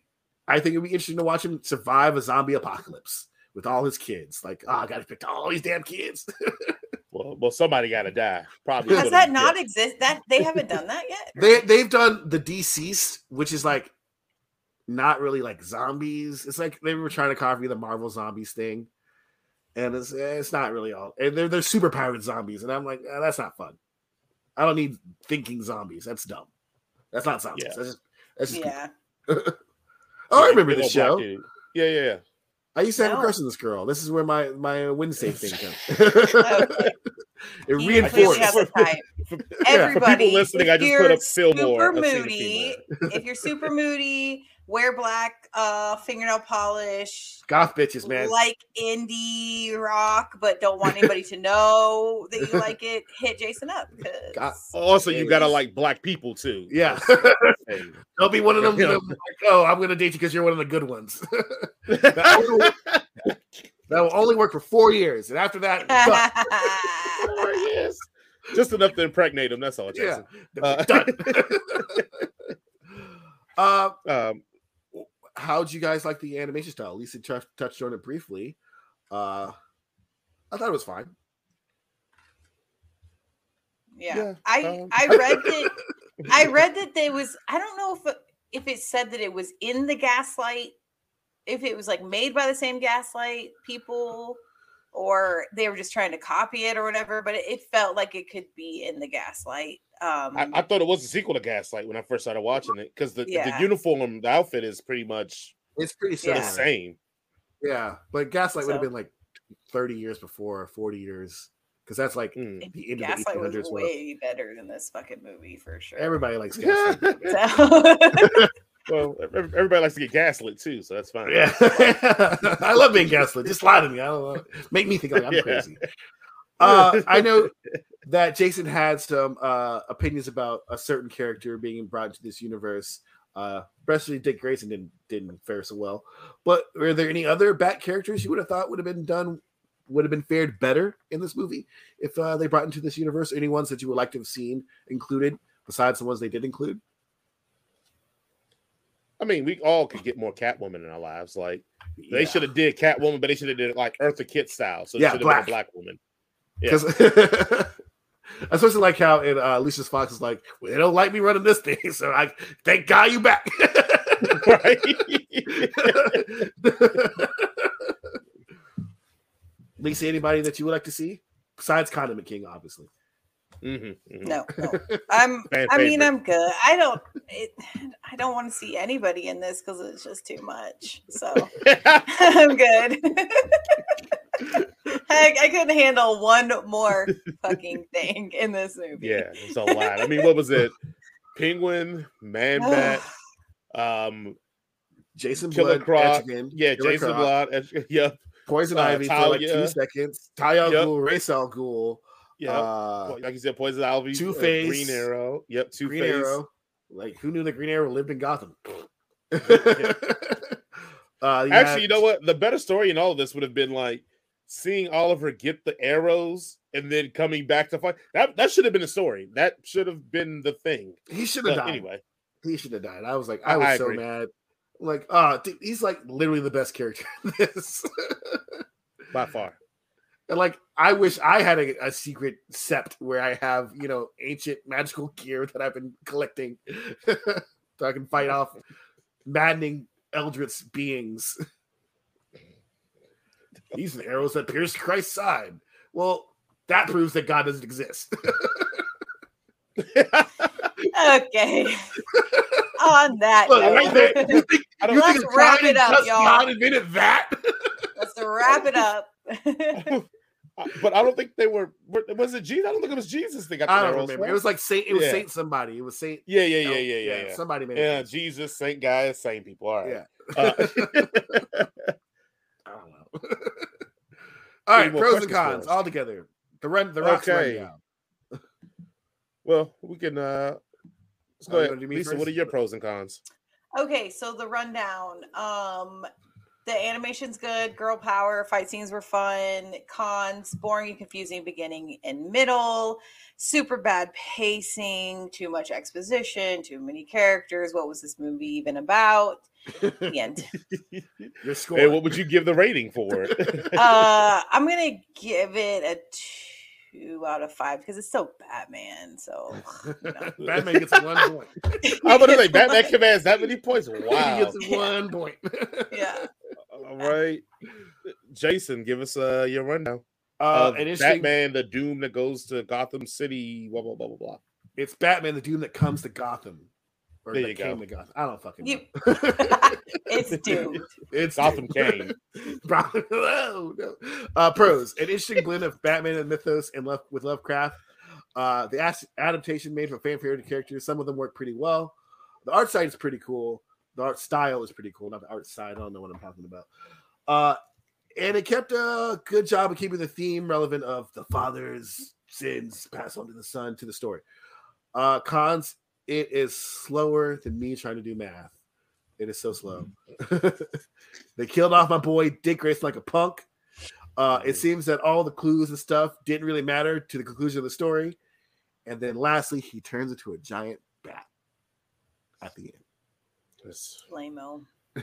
I think it'd be interesting to watch him survive a zombie apocalypse with all his kids. Like, oh, I got to pick all these damn kids. [LAUGHS] Well, well, somebody got to die. Probably Has that not kids. exist? That they haven't done that yet. they they've done the deceased, which is like not really like zombies. It's like they were trying to copy the Marvel zombies thing, and it's eh, it's not really all. And they're they're super powered zombies, and I'm like, eh, that's not fun. I don't need thinking zombies. That's dumb. That's not zombies. Yeah. That's just, that's just Yeah. [LAUGHS] oh, I remember They the show. Yeah, yeah, yeah. I used to have a crush on this girl. This is where my my Wednesday thing [LAUGHS] comes. Okay. [LAUGHS] it You have reinforced. [LAUGHS] For Everybody, people listening, I just put up Fillmore. Super of Seen a moody. If you're super moody, wear black uh fingernail polish. Goth bitches, man. Like indie rock, but don't want anybody to know that you like it. [LAUGHS] Hit Jason up God. Also, you gotta like black people too. Yeah. [LAUGHS] Hey. Don't be one of [LAUGHS] them. Like, oh, I'm gonna date you because you're one of the good ones. that, will, that will only work for four years, and after that. Four years. Just enough to impregnate them. That's all, yeah, Jason. Uh, done. uh, Um, how'd you guys like the animation style? Lisa t- touched on it briefly. Uh, I thought it was fine. yeah. Yeah, I um, I [LAUGHS] read that I read that there was I don't know if it, if it said that it was in the Gaslight, if it was like made by the same Gaslight people, or they were just trying to copy it or whatever. But it, it felt like it could be in the Gaslight. Um, I, I thought it was a sequel to Gaslight when I first started watching it because the, Yeah. the uniform, the outfit is pretty much It's pretty Yeah. the same. Yeah, but Gaslight would have been like 30 years before, 40 years, because that's like Mm. the end of the was 1800s. where way better than this fucking movie for sure. Everybody likes [LAUGHS] Gaslight. So- Well, everybody likes to get gaslit too, so that's fine. Yeah, [LAUGHS] I love being gaslit. Just lie to me. I don't know. Make me think like I'm [LAUGHS] Yeah. crazy. Uh, [LAUGHS] I know that Jason had some uh, opinions about a certain character being brought into this universe. Uh, especially Dick Grayson didn't didn't fare so well. But were there any other Bat characters you would have thought would have been done would have been fared better in this movie if uh, they brought into this universe? Any ones that you would like to have seen included besides the ones they did include? I mean, we all could get more Catwoman in our lives. Like they Yeah. should have did Catwoman, but they should have did it like Eartha Kitt style. So Yeah, should have black. been a black woman. Yeah. because [LAUGHS] especially like how in uh, Lucius Fox is like, well, they don't like me running this thing, [LAUGHS] so I thank God you back. [LAUGHS] right? Lisa, anybody that you would like to see besides Condiment King, obviously. Mhm, mhm. no, no. I'm. Fan I mean. I'm good. I don't. It, I don't want to see anybody in this because it's just too much. So I'm good. I, I couldn't handle one more [LAUGHS] fucking thing in this movie. yeah, it's a lot. I mean, what was it? Penguin, Man [SIGHS] Bat, um, Jason Killer Blood, Croc, Etrigan, yeah, Killer Jason Croc, Blood, Edge- [LAUGHS] yep, Poison uh, Ivy for like two seconds. Talia Yep. Ghul, Ra's al Ghul, yep. uh, like you said, Poison Ivy, uh, Two-Face, Green Arrow, yep, Two Green Face. Arrow. Like, who knew that Green Arrow lived in Gotham? [LAUGHS] uh, Actually, you know what? The better story in all of this would have been like seeing Oliver get the arrows and then coming back to fight. That that should have been a story. That should have been the thing. He should have died. anyway, He should have died. I was like, I- was I so mad. Like, ah, dude, he's like literally the best character [LAUGHS] in this. by far. and like, I wish I had a, a secret sept where I have, you know, ancient magical gear that I've been collecting, [LAUGHS] so I can fight off maddening eldritch beings. These are the arrows that pierced Christ's side. Well, that proves that God doesn't exist. Okay. [LAUGHS] On that, Look, note, right there. You think, I don't- you Let's think wrap giant it up, just y'all. God invented that? let's wrap it up. [LAUGHS] But I don't think they were. were- Was it Jesus? I don't think it was Jesus that got the I don't arrows. remember. right? It was like Saint. It was Yeah. Saint somebody. It was Saint. yeah, yeah, yeah, no, yeah, yeah, yeah. Somebody made Yeah, it. Jesus, Saint guys, same people. All right. Yeah. Uh, [LAUGHS] I don't know. All right, pros and cons all together. The run, the rocks Okay. rundown. [LAUGHS] well, we can. uh Let's Oh, go you ahead, wanna do me Lisa. What are your pros and cons? Okay, so the rundown. Um the animation's good, girl power, fight scenes were fun, cons, boring and confusing beginning and middle, super bad pacing, too much exposition, too many characters. What was this movie even about? The end. [LAUGHS] Your score. Hey, what would you give the rating for it? [LAUGHS] uh [LAUGHS] I'm gonna give it a two out of five because it's still Batman. So you know. Batman gets one point. I'm gonna say Batman commands that many points. He Wow. gets one point. yeah. All right, Jason, give us uh, your rundown Uh, of interesting, Batman, the Doom that goes to Gotham City. Blah blah blah blah blah. it's Batman the Doom that comes to Gotham. Or There you came go. to Gotham. I don't fucking You- know. [LAUGHS] it's [LAUGHS] doomed. it's Gotham Kane. [LAUGHS] Bro- no, no. Uh, pros: an interesting blend of Batman and mythos and love with Lovecraft. Uh, the as- adaptation made for fan favorite characters. Some of them work pretty well. The art side is pretty cool. The art style is pretty cool. Not the art side. I don't know what I'm talking about. Uh, and it kept a good job of keeping the theme relevant of the father's sins passed on to the son to the story. Uh, cons: it is slower than me trying to do math. It is so slow. [LAUGHS] they killed off my boy Dick Grayson like a punk. Uh, it seems that all the clues and stuff didn't really matter to the conclusion of the story. And then lastly, he turns into a giant bat at the end. That's, Lame-o. [LAUGHS] Uh,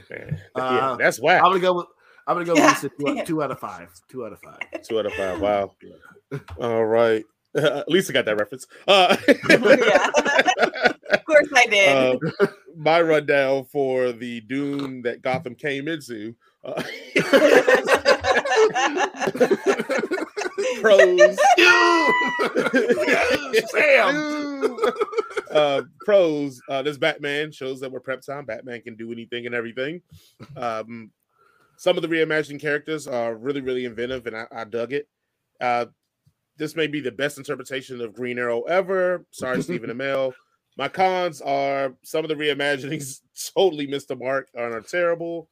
yeah, that's whack. I'm gonna go with I'm gonna go Yeah. with Lisa, two, two out of five. Two out of five. [LAUGHS] Two out of five. Wow. All right. At least I got that reference. Uh, yeah. Of course I did. uh, my rundown for the Doom that Gotham came into. Uh, [LAUGHS] pros. Sam. [LAUGHS] uh, pros. Uh, this Batman shows that we're prep time. Batman can do anything and everything. Um, some of the reimagined characters are really, really inventive, and I, I dug it. Uh, this may be the best interpretation of Green Arrow ever. Sorry, [LAUGHS] Stephen Amell. My cons are some of the reimaginings [LAUGHS] totally missed the mark and are terrible.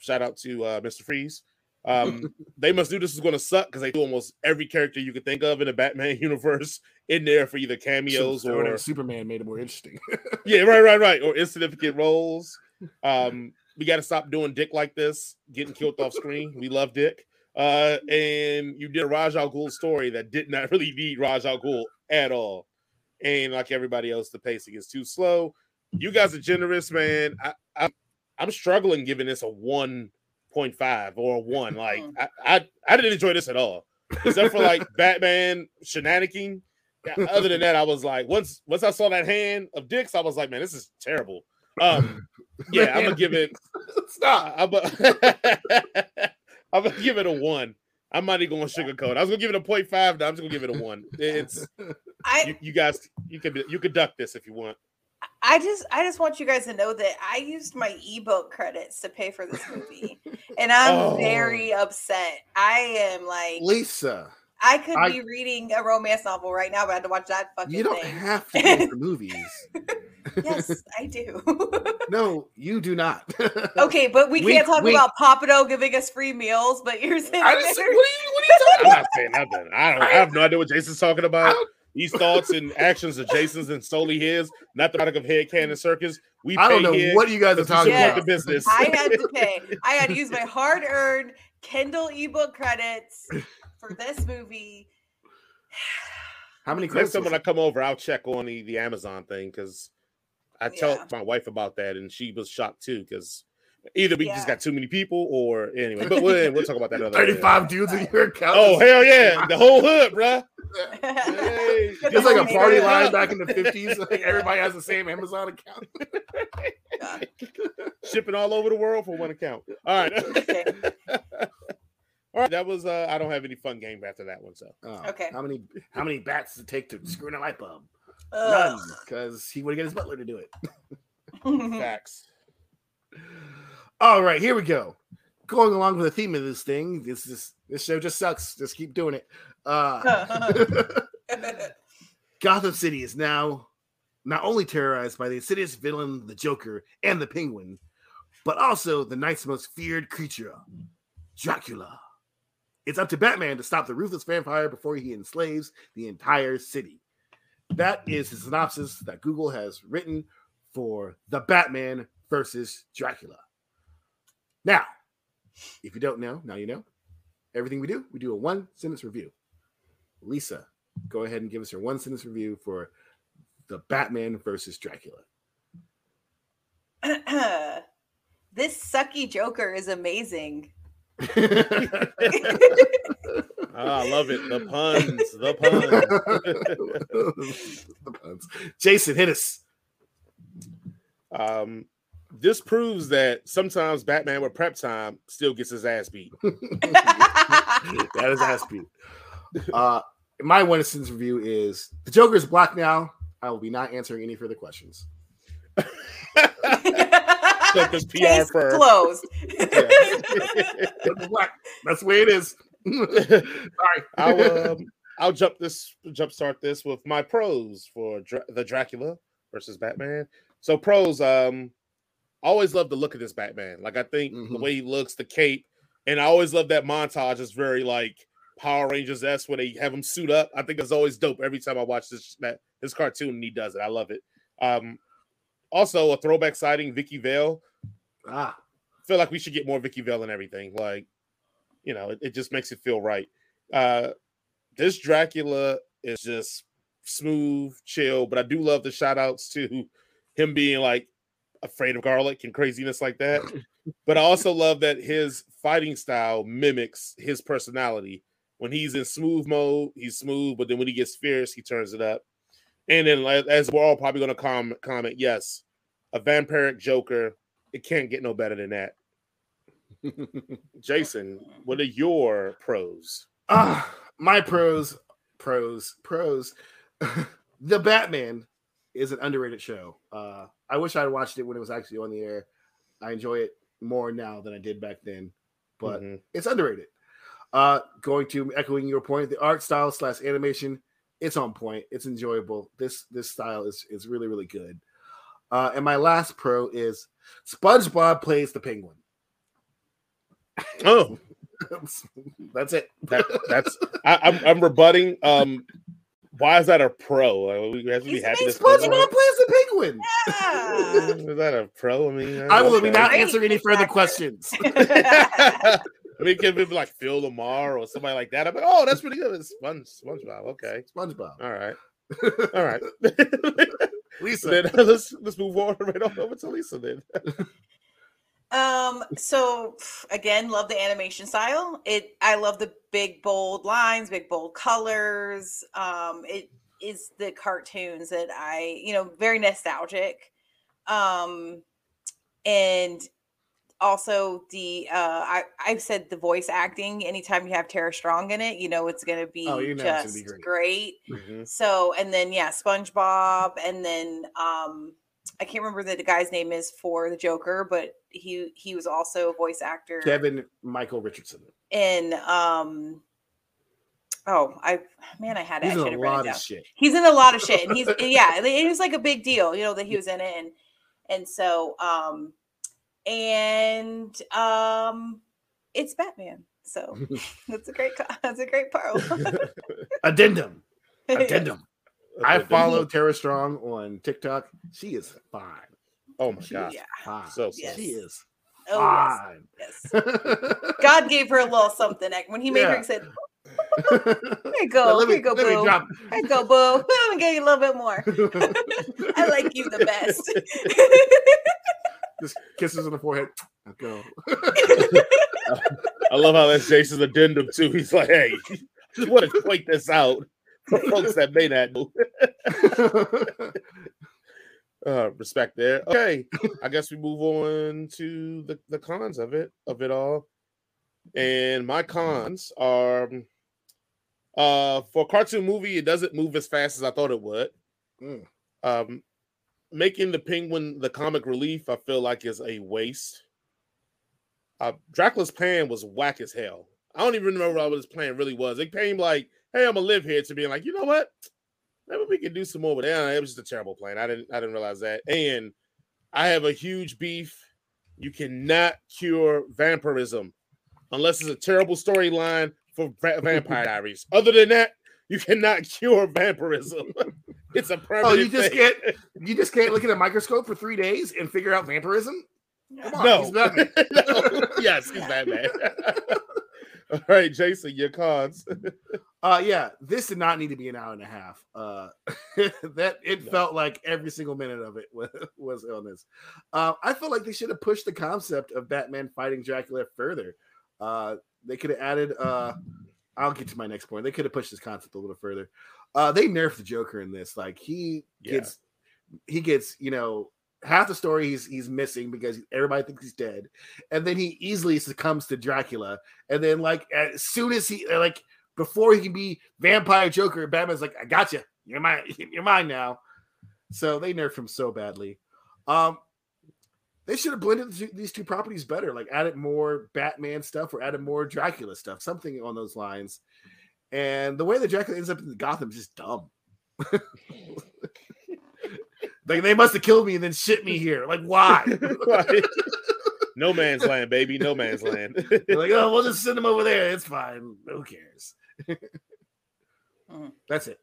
Shout out to uh, Mr. Freeze. Um, [LAUGHS] they must do this is going to suck because they do almost every character you could think of in the Batman [LAUGHS] universe in there for either cameos Or or Superman made it more interesting. yeah, right, right, right, or insignificant roles. Um, we got to stop doing Dick like this, getting killed off screen. We love Dick. Uh, and you did a Ra's al Ghul story that did not really need Ra's al Ghul at all. And like everybody else, the pacing is too slow. You guys are generous, man. I, I I'm struggling giving this a one point five or a one. [LAUGHS] Like I, I I didn't enjoy this at all, except for like [LAUGHS] Batman shenanigans. Other than that, I was like, once once I saw that hand of Dick's, I was like, man, this is terrible. Um, [LAUGHS] yeah, I'm gonna give it. Stop. I'm gonna, I'm gonna give it a one. I'm not even going to sugarcoat. I was gonna give it a 0.5. Now I'm just gonna give it a one. [LAUGHS] It's I you, you guys. You could you could duck this if you want. I just I just want you guys to know that I used my ebook credits to pay for this movie. [LAUGHS] and I'm Oh. very upset. I am like Lisa, I could I- be reading a romance novel right now, but I had to watch that fucking you don't thing. have to go for [LAUGHS] movies. Yes, [LAUGHS] I do. [LAUGHS] No, you do not. okay, but we Wink, can't talk wink. about Pappadeaux giving us free meals, but you're saying I just, what, are you, what are you talking I'm not saying nothing. I don't. I have no idea what Jason's talking about. don't, These thoughts and actions are Jason's and solely his, not the product of Head Cannon Circus. We I don't know here what you guys are talking about. the business. I had to pay. I had to use my hard-earned Kindle ebook credits for this movie. [SIGHS] How many Next credits? time when I come over, I'll check on the, the Amazon thing because I Yeah. told my wife about that and she was shocked too because either we just got too many people or anyway. But [LAUGHS] we'll, we'll talk about that other day. 35 dudes in your account. Oh hell yeah, the whole hood, bro. [LAUGHS] Hey, It's like a party neighborhood. line back in the 50s. Like everybody has the same Amazon account. [LAUGHS] Shipping all over the world for one account. All right. All right, that was uh I don't have any fun game after that one, so Oh, Okay. How many how many bats does it take to screw in a light bulb? Ugh. None, because he would get his butler to do it. [LAUGHS] facts. All right, here we go. Going along with the theme of this thing, this is this show just sucks. Just keep doing it. Uh, [LAUGHS] [LAUGHS] Gotham City is now not only terrorized by the insidious villain, the Joker, and the Penguin, but also the night's most feared creature, Dracula. It's up to Batman to stop the ruthless vampire before he enslaves the entire city. That is the synopsis that Google has written for the Batman versus Dracula. Now, if you don't know, now you know. Everything we do, we do a one sentence review. Lisa, go ahead and give us your one sentence review for the Batman versus Dracula. [CLEARS THROAT] this sucky Joker is amazing. [LAUGHS] [LAUGHS] Ah, I love it. The [LAUGHS] puns. The puns. [LAUGHS] the puns. Jason, hit us. Um, this proves that sometimes Batman with prep time still gets his ass beat. [LAUGHS] that is ass beat. Uh, my one sentence review is the Joker is black now. I will be not answering any further questions. like PR Case firm. closed. black. That's the way it is. [LAUGHS] Sorry. I'll [LAUGHS] um, I'll jump this jump start this with my pros for Dra- the Dracula versus Batman. So pros, um, always love the look of this Batman. Like I think mm-hmm. the way he looks, the cape, and I always love that montage. Is very like Power Rangers s where they have him suit up. I think it's always dope every time I watch this that this cartoon and he does it. I love it. Um, also a throwback sighting, Vicki Vale. Ah, feel like we should get more Vicki Vale and everything. Like, you know, it, it just makes it feel right. Uh, this Dracula is just smooth, chill, but I do love the shout outs to him being like afraid of garlic and craziness like that. [LAUGHS] but I also love that his fighting style mimics his personality. When he's in smooth mode, he's smooth, but then when he gets fierce, he turns it up. And then, as we're all probably going to com- comment, yes, a vampiric Joker, it can't get no better than that. [LAUGHS] Jason, what are your pros? Uh, my pros, pros, pros. [LAUGHS] the Batman is an underrated show. Uh, I wish I'd watched it when it was actually on the air. I enjoy it more now than I did back then, but mm-hmm. it's underrated. Uh, going to echoing your point, the art style slash animation, it's on point. It's enjoyable. This this style is is really really good. Uh, and my last pro is SpongeBob plays the Penguin. Oh, [LAUGHS] that's it. That, that's [LAUGHS] I, am I'm, I'm rebutting. Um, why is that a pro? Like, we have to be happy. SpongeBob plays the penguin. Yeah. [LAUGHS] is that a pro? I mean, I will okay. not answer any further questions. I mean, it could be like Phil LaMarr or somebody like that. I'm like, oh, that's pretty good. It's Sponge, SpongeBob. Okay, SpongeBob. All right, all right. Lisa, then, let's let's move on right on over to Lisa then. Um, so again, love the animation style. It I love the big bold lines, big bold colors. Um, it is the cartoons that I, you know, very nostalgic. Um, and also the uh I, I've said the voice acting anytime you have Tara Strong in it, you know it's gonna be oh, just be great. great. Mm-hmm. So and then yeah, SpongeBob and then um I can't remember the guy's name is for the Joker, but he he was also a voice actor. Kevin Michael Richardson. In um oh I man I had it. He's I in a lot of shit. He's in a lot of shit, and he's [LAUGHS] yeah it was like a big deal, you know that he was in it, and and so um and um it's Batman. So [LAUGHS] [LAUGHS] that's a great that's a great part. Addendum. Addendum. I follow Tara Strong on TikTok. She is fine. Oh my god, yeah. fine. So, yes. she is oh, fine. Yes. yes. [LAUGHS] God gave her a little something when he made yeah. her. He said, [LAUGHS] "Here you go, me, here you go, boo. Here you go, boo. [LAUGHS] Let me give you a little bit more. I like you the best." Just kisses on the forehead. I go. I love how that's Jason's addendum too. He's like, "Hey, just want to point this out." For folks that may not know. [LAUGHS] uh, respect there. [LAUGHS] Okay, I guess we move on to the, the cons of it of it all. And my cons are uh for a cartoon movie, it doesn't move as fast as I thought it would. Mm. Um making the penguin the comic relief, I feel like is a waste. Uh Dracula's plan was whack as hell. I don't even remember what his plan really was. It came like hey, I'm gonna live here to being like, you know what? Maybe we can do some more with that. It was just a terrible plan. I didn't I didn't realize that. And I have a huge beef. You cannot cure vampirism unless it's a terrible storyline for [LAUGHS] Vampire Diaries. Other than that, you cannot cure vampirism. [LAUGHS] It's a permanent. Oh, you just thing. can't you just can't look at a microscope for three days and figure out vampirism? Come on, No. he's [LAUGHS] No. Yes, he's Batman. [LAUGHS] All right, Jason, your cons. [LAUGHS] Uh yeah, this did not need to be an hour and a half. Uh [LAUGHS] that it No. felt like every single minute of it was, was on this. Uh, I feel like they should have pushed the concept of Batman fighting Dracula further. Uh they could have added uh I'll get to my next point. They could have pushed this concept a little further. Uh they nerfed the Joker in this. Like he Yeah. gets he gets, you know, half the story he's he's missing because everybody thinks he's dead. And then he easily succumbs to Dracula. And then like as soon as he like before he can be vampire Joker, Batman's like, I got you. You're mine. [LAUGHS] You're mine now. So they nerfed him so badly. Um, they should have blended these two properties better, like added more Batman stuff or added more Dracula stuff, something on those lines. And the way that Dracula ends up in Gotham is just dumb. [LAUGHS] like they must have killed me and then shit me here. Like why? [LAUGHS] No man's land, baby. No man's land. [LAUGHS] Like, oh, we'll just send them over there. It's fine. Who cares? Mhm. That's it.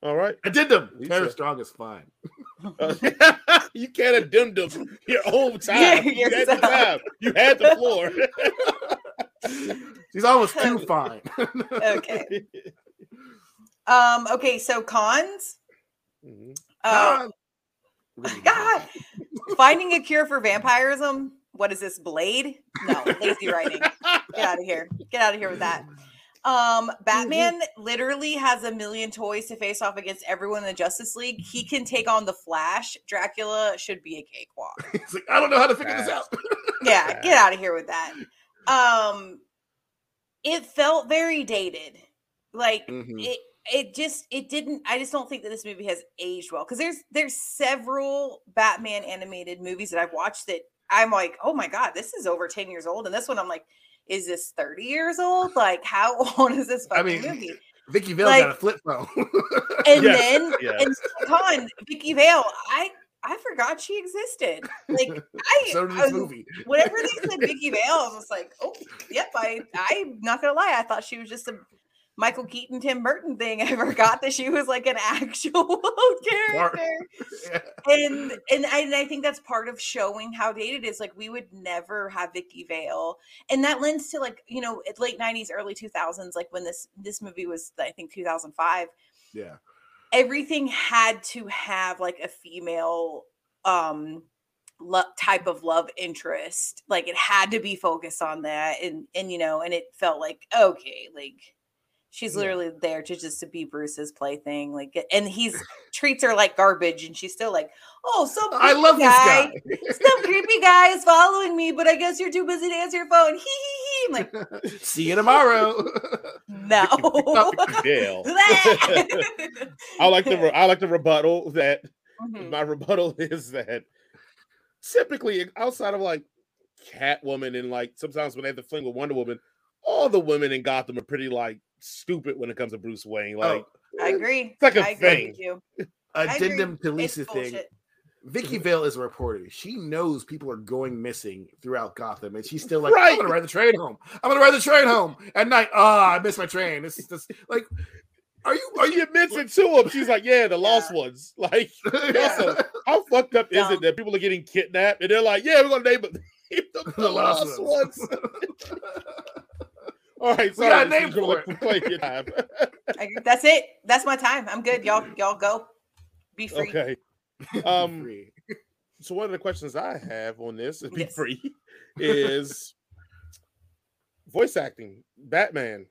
All right. I did them. Lisa. Tara Strong is fine. Uh, [LAUGHS] you can't have dimmed them your own time. Yeah, you had the yourself. time. You had the floor. She's almost too fine. Okay. Um. Okay. So cons. Mhm. Uh, God. God. [LAUGHS] Finding a cure for vampirism. What is this? Blade? No. Lazy writing. Get out of here. Get out of here with that. Um, Batman literally has a million toys to face off against everyone in the Justice League. He can take on the Flash. Dracula should be a cakewalk. [LAUGHS] He's like, I don't know how to figure this out. Yeah, get out of here with that. Um, it felt very dated. Like Mhm. it, it just it didn't. I just don't think that this movie has aged well because there's there's several Batman animated movies that I've watched that I'm like, oh my god, this is over ten years old, and this one I'm like, is this thirty years old? Like, how [LAUGHS] old is this I mean, movie? [LAUGHS] Vicki Vale Like- got a flip phone. And Yes, then [LAUGHS] yes. and con Vicki Vale, I I forgot she existed. Like I, so did I this was- movie. whenever they said Vicki Vale, I was like, oh, yep. I I'm not gonna lie, I thought she was just a Michael Keaton, Tim Burton thing. [LAUGHS] I forgot that she was like an actual [LAUGHS] character. [LAUGHS] Yeah. And and I, and I think that's part of showing how dated it is. Like we would never have Vicki Vale, and that lends to like you know late '90s, early 2000s, like when this this movie was I think 2005 yeah. everything had to have like a female um lo- type of love interest like it had to be focused on that and and you know and it felt like okay like she's literally there to just to be bruce's plaything like and he's [LAUGHS] treats her like garbage and she's still like oh some I love this guy. some [LAUGHS] creepy guy is following me but i guess you're too busy to answer your phone [LAUGHS] hee hee i'm like See you tomorrow. no Dale. I like the I like the rebuttal that Mhm. my rebuttal is that typically outside of like Catwoman and like sometimes when they have to fling with Wonder Woman, all the women in Gotham are pretty like stupid when it comes to Bruce Wayne. Like i agree It's like a I thing. I agree. Addendum to It's Lisa's thing. Vicki Vale is a reporter. She knows people are going missing throughout Gotham, and she's still like, Right. "I'm gonna ride the train home. I'm gonna ride the train home at night. Ah, I missed my train. This is this like, are you are you admits it to him. She's like, "Yeah, the lost ones." [LAUGHS] Like, [LAUGHS] also, how fucked up is Dumb. it that people are getting kidnapped and they're like, "Yeah, we're gonna name [LAUGHS] name them the, lost, ones." All right, We sorry, got a name for look- play your [LAUGHS] time. I. That's it. That's my time. I'm good. Y'all, y'all go. Be free. okay. Um, Free. so one of the questions I have on this is be Yes. free is [LAUGHS] voice acting. Batman,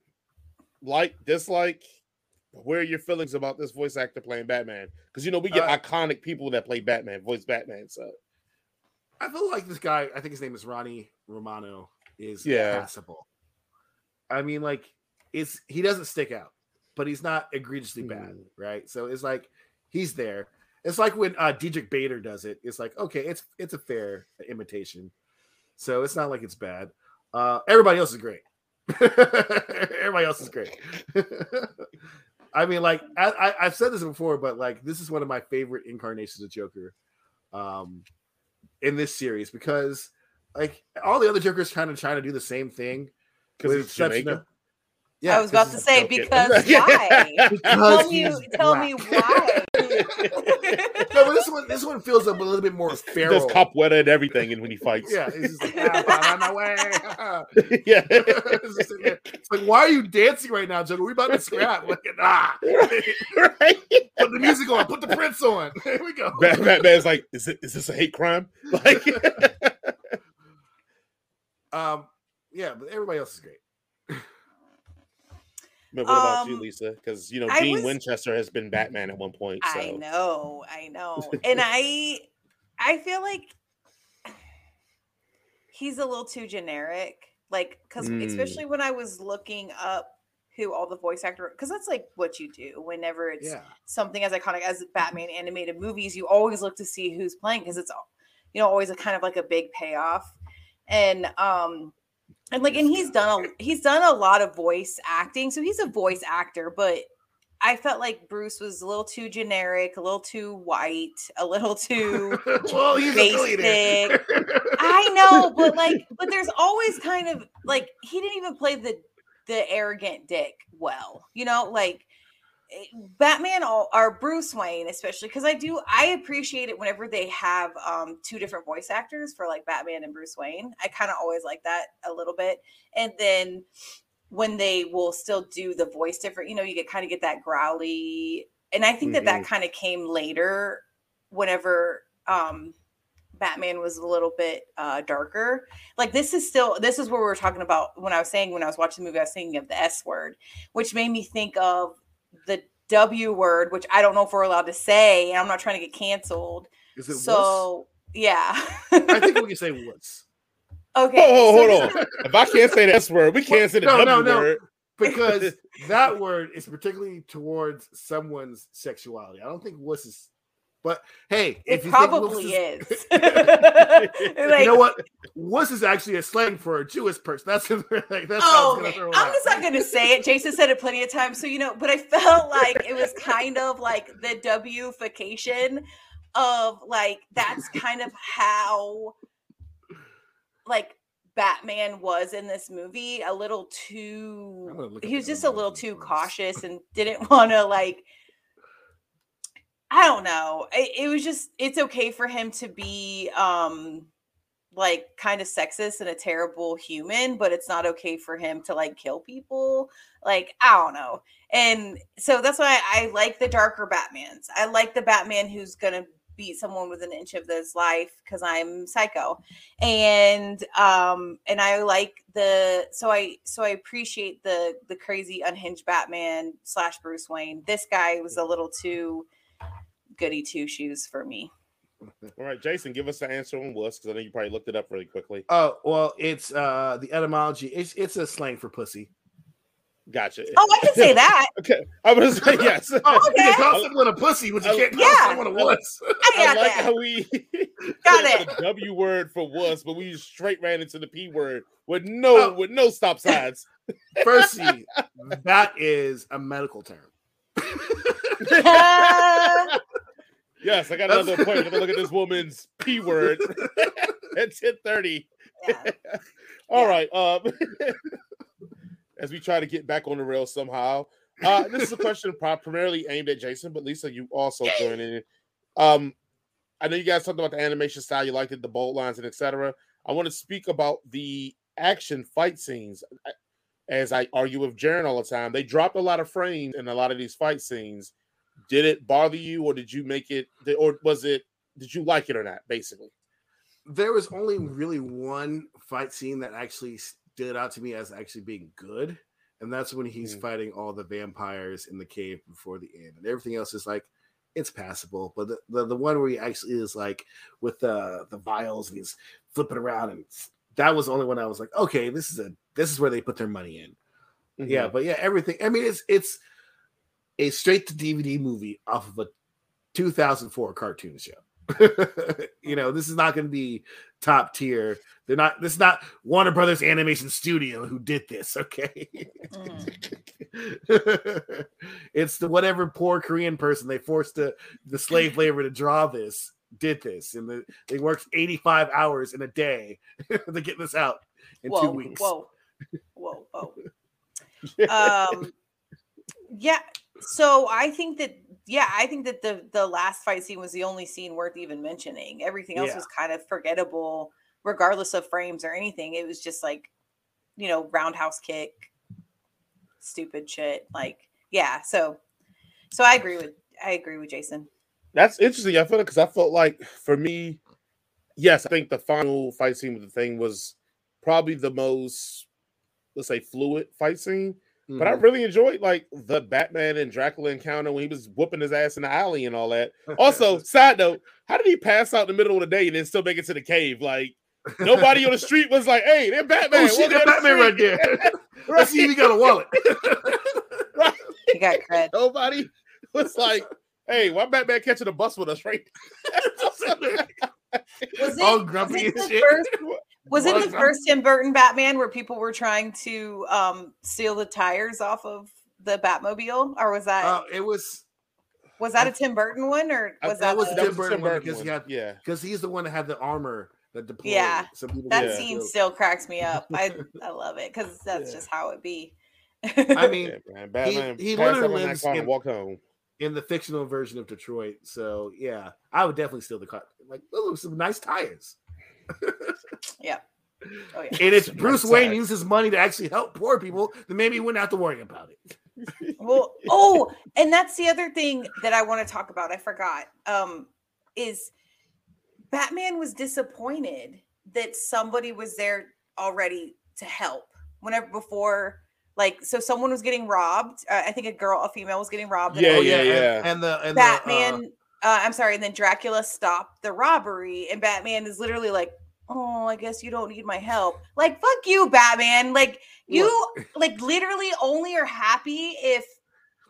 like, dislike. Where are your feelings about this voice actor playing Batman? Because you know we get Uh, iconic people that play Batman, voice Batman. So I feel like this guy. I think his name is Ronnie Romano. Is Yeah. passable. I mean, like, it's he doesn't stick out, but he's not egregiously bad, Mm. right? So it's like he's there. It's like when uh Diedrich Bader does it. It's like okay, it's it's a fair imitation, so it's not like it's bad. Uh Everybody else is great. [LAUGHS] everybody else is great. [LAUGHS] I mean, like I, I, I've said this before, but like this is one of my favorite incarnations of Joker, um, in this series because like all the other Jokers kind of trying to do the same thing. Because it's he's exception Jamaican. of- yeah, I was about to say because [LAUGHS] why? [LAUGHS] because tell me, he's tell black. me why. [LAUGHS] no, but this one, this one feels a little bit more feral. Does capoeira and everything and when he fights. Yeah, it's just like, ah, I'm on my way. yeah. it's, just like, it's like, why are you dancing right now, Joker? We about to scrap. Like, ah, right. put the music on, put the Prince on. Here we go. Bat- Batman's like, is it is this a hate crime? Like Um, yeah, but everybody else is great. [LAUGHS] But what about you, Um, Lisa? Because you know I Dean was- Winchester has been Batman at one point. So I know, I know. [LAUGHS] And I I feel like he's a little too generic. Like cuz Mm. especially when I was looking up who all the voice actor cuz that's like what you do whenever it's Yeah. something as iconic as Batman animated movies, you always look to see who's playing because it's all you know always a kind of like a big payoff. And um and like and he's done a he's done a lot of voice acting, so he's a voice actor, but I felt like Bruce was a little too generic, a little too white, a little [LAUGHS] too well, he's a billionaire. I [LAUGHS] know, but like but there's always kind of like he didn't even play the the arrogant dick well. You know, like Batman or, Bruce Wayne, especially because I do I appreciate it whenever they have um two different voice actors for like Batman and Bruce Wayne. I kind of always like that a little bit. And then when they will still do the voice different, you know, you get kind of get that growly. And I think that that kind of came later whenever um Batman was a little bit uh darker. Like this is still this is where we were talking about when I was saying when I was watching the movie, I was thinking of the S word, which made me think of the W word, which I don't know if we're allowed to say, and I'm not trying to get canceled. Is it wuss? So yeah. I think we can say [LAUGHS] wuss. okay. Oh, so hold on. If I can't say the S word, we can't say the No, W no, no. word. because [LAUGHS] that word is particularly towards someone's sexuality. I don't think wuss is, but hey, It if you think wuss probably is, is. [LAUGHS] you know what? Wuss is actually a slang for a Jewish person. That's like [LAUGHS] that's Oh, I was gonna okay. throw it I'm out. just not going to say it. Jason said it plenty of times, so you know. But I felt like it was kind of like the Wification of like that's kind of how like Batman was in this movie. A little too. He was just a little too cautious and didn't [LAUGHS] want to like. I don't know. It, it was just it's okay for him to be um like kind of sexist and a terrible human, but it's not okay for him to like kill people. Like, I don't know. And so that's why I like the darker Batmans. I like the Batman who's gonna beat someone with an inch of his life because I'm psycho. And um and I like the so I so I appreciate the the crazy unhinged Batman slash Bruce Wayne. This guy was a little too goody two shoes for me. [LAUGHS] All right, Jason, give us the answer on wuss because I know you probably looked it up really quickly. Oh well, it's uh the etymology. It's it's a slang for pussy. Gotcha. Oh, I can say that. [LAUGHS] Okay, I was say yes. [LAUGHS] Oh, you Okay. can call someone a pussy, but you I- can't call Yeah. someone a wuss. I I got like that. how we Got said it. the W word for wuss, but we straight ran into the P word with no Oh. with no stop signs. Firstly, that is a medical term. [LAUGHS] yes, I got another appointment. I'm gonna look at this woman's P word [LAUGHS] at 10:30. Yeah. [LAUGHS] All Yeah. right. Um, as we try to get back on the rails somehow. Uh, this is a question primarily aimed at Jason, but Lisa, you also joined in. Um, I know you guys talked about the animation style, you liked it, the bold lines, and etc. I want to speak about the action fight scenes. As I argue with Jaron all the time, they dropped a lot of frames in a lot of these fight scenes. Did it bother you, or did you make it, or was it? Did you like it or not? Basically, there was only really one fight scene that actually stood out to me as actually being good, and that's when he's Mm. fighting all the vampires in the cave before the end, and everything else is like it's passable. But the, the, the one where he actually is like with the the vials and he's flipping around, and that was the only one I was like, okay, this is a this is where they put their money in. Yeah, Mm-hmm. but yeah, everything. I mean, it's it's a straight to DVD movie off of a 2004 cartoon show. [LAUGHS] you know, this is not going to be top tier. They're not. This is not Warner Brothers Animation Studio who did this. [LAUGHS] Okay, Mhm. [LAUGHS] it's the whatever poor Korean person they forced the the slave labor to draw this did this, and the, they worked 85 hours in a day [LAUGHS] to get this out in whoa, two weeks. whoa, whoa, whoa. [LAUGHS] um, yeah. So I think that yeah, I think that the the last fight scene was the only scene worth even mentioning. Everything else Yeah. was kind of forgettable, regardless of frames or anything. It was just like, you know, roundhouse kick, stupid shit. Like, yeah. So, so I agree with I agree with Jason. That's interesting. I feel because I felt like for me, yes, I think the final fight scene with the thing was probably the most, let's say, fluid fight scene. But I Mhm. really enjoyed like the Batman and Dracula encounter when he was whooping his ass in the alley and all that. Also, [LAUGHS] side note, how did he pass out in the middle of the day and then still make it to the cave? Like nobody on the [LAUGHS] street was like, "Hey, they're Batman." oh shit, walking that down the Batman right street." there. [LAUGHS] Let's see if he got a wallet. Right. You got cred. Nobody was like, "Hey, why Batman catching a bus with us?" Right? [LAUGHS] Was it, All was grumpy it the shit. first was it the first Tim Burton Batman where people were trying to um steal the tires off of the Batmobile? Or was that Uh, it was was that a Tim Burton one or I- was that that, was a- Tim Burton one because he had- yeah. because he's the one that had the armor that deployed. Yeah, Some people that get scene killed. still cracks me up. I [LAUGHS] I love it because that's Yeah. just how it be. I mean, yeah, man. Batman he passed literally out in lives car and in- walked home. In the fictional version of Detroit. So yeah, I would definitely steal the car. Like, those are some nice tires. [LAUGHS] yeah. Oh yeah. And if Bruce nice Wayne tires. uses money to actually help poor people, then maybe he wouldn't have to worry about it. [LAUGHS] Well, oh, and that's the other thing that I want to talk about. I forgot. Um, is Batman was disappointed that somebody was there already to help. Whenever before, like, so someone was getting robbed. Uh, I think a girl, a female, was getting robbed. and Yeah, everyone- yeah, and- yeah. And, the and Batman. The, uh, I'm sorry, and then Dracula stopped the robbery, and Batman is literally like, "Oh, I guess you don't need my help." Like, fuck you, Batman. Like, you like literally only are happy if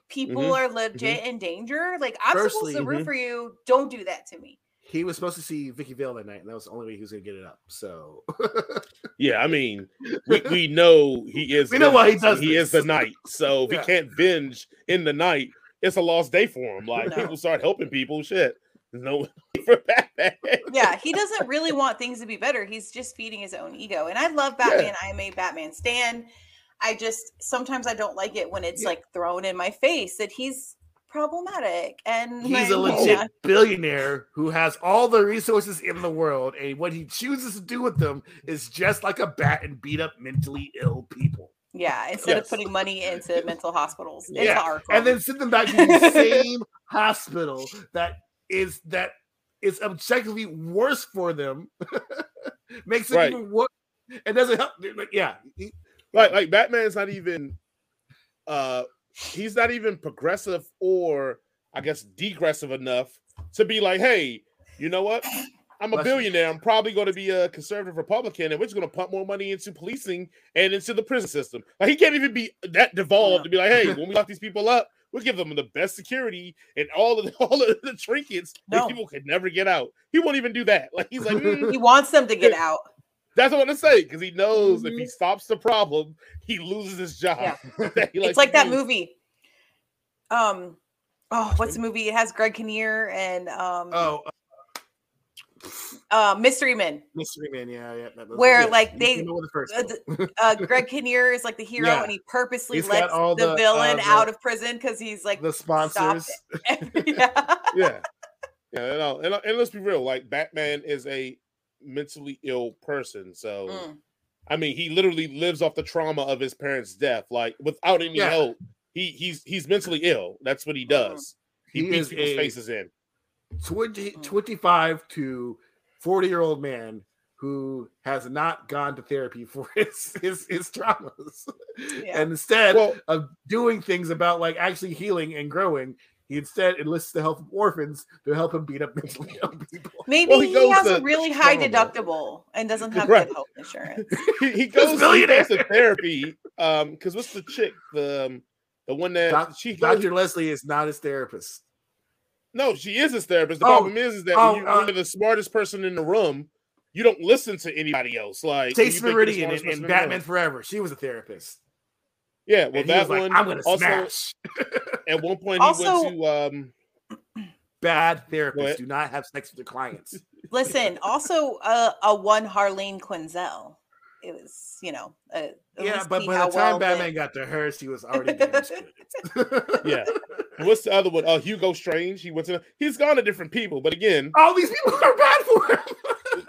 people Mhm, are legit in danger. Like, I'm Firstly, supposed to root mhm. for you. Don't do that to me. He was supposed to see Vicki Vale that night, and that was the only way he was going to get it up. So [LAUGHS] Yeah, I mean, we, we know he [LAUGHS] is. We know why he does He is the night. So if Yeah. he can't binge in the night, it's a lost day for him. Like No. people start helping people. Shit, there's no [LAUGHS] for Batman. Yeah, he doesn't really want things to be better. He's just feeding his own ego. And I love Batman. I am a Batman stan. I just sometimes I don't like it when it's Yeah. like thrown in my face that he's problematic and he's a legit yeah. billionaire who has all the resources in the world, and what he chooses to do with them is just like a bat and beat up mentally ill people. Yeah, instead of putting money into mental hospitals, into Yeah, and then send them back to the [LAUGHS] same hospital that is that is objectively worse for them, [LAUGHS] makes it Right. even worse, and doesn't help. Like, yeah, he- like like Batman's not even uh he's not even progressive or I guess degressive enough to be like, hey, you know what? I'm a billionaire. I'm probably going to be a conservative Republican, and we're just going to pump more money into policing and into the prison system. Like he can't even be that devolved to be like, hey, when we lock these people up, we'll give them the best security and all of the, [LAUGHS] all of the trinkets No. that people could never get out. He won't even do that. Like he's like, [LAUGHS] "Mm, he wants them to get out. That's what I'm gonna say because he knows if he Mhm. stops the problem, he loses his job. Yeah. [LAUGHS] that it's like that movie. Um, oh, what's the movie? It has Greg Kinnear and um, oh, uh, Mystery Men. Mystery Man, yeah, yeah. that- that- Where, yeah, like, you they- know the first uh. [LAUGHS] Uh, Greg Kinnear is like the hero, Yeah. and he purposely He's lets all the, the, villain uh, the- out of prison because he's like, the sponsors. [LAUGHS] yeah. yeah, yeah, and, uh, and, and let's be real. Like Batman is a mentally ill person, so Mm. I mean, he literally lives off the trauma of his parents' death. Like without any Yeah. help, he he's he's mentally ill. That's what he does. He, He beats people's faces in. 20, Mm. 25 to 40 year old man who has not gone to therapy [LAUGHS] for his his, his traumas Yeah. and instead Well- of doing things about like actually healing and growing he instead enlists the help of orphans to help him beat up [LAUGHS] mentally ill people Maybe Well, he he, has to a really high deductible and doesn't have Right. good health insurance. [LAUGHS] He, he goes, he goes to therapy. Um, because what's the chick? The um, the one that Doc- she goes, dr leslie is not his therapist No, she is his therapist. The Oh, problem is, is that oh, when, you, uh, when you're the smartest person in the room, you don't listen to anybody else. Like when you Chase the Meridian smartest in, in person in the room. Batman Forever. She was a therapist. Yeah, well, and he that was like, one. I'm gonna also, smash. [LAUGHS] At one point, Also- he went to um. [CLEARS THROAT] Bad therapists What? do not have sex with their clients. [LAUGHS] Listen, also uh, a one Harleen Quinzel it was you know uh, Yeah, but by the time well Batman the- got to her, she was already good. [LAUGHS] Yeah. What's the other one? Uh, Hugo Strange. He went to. He's gone to different people, but again, All these people are bad for him.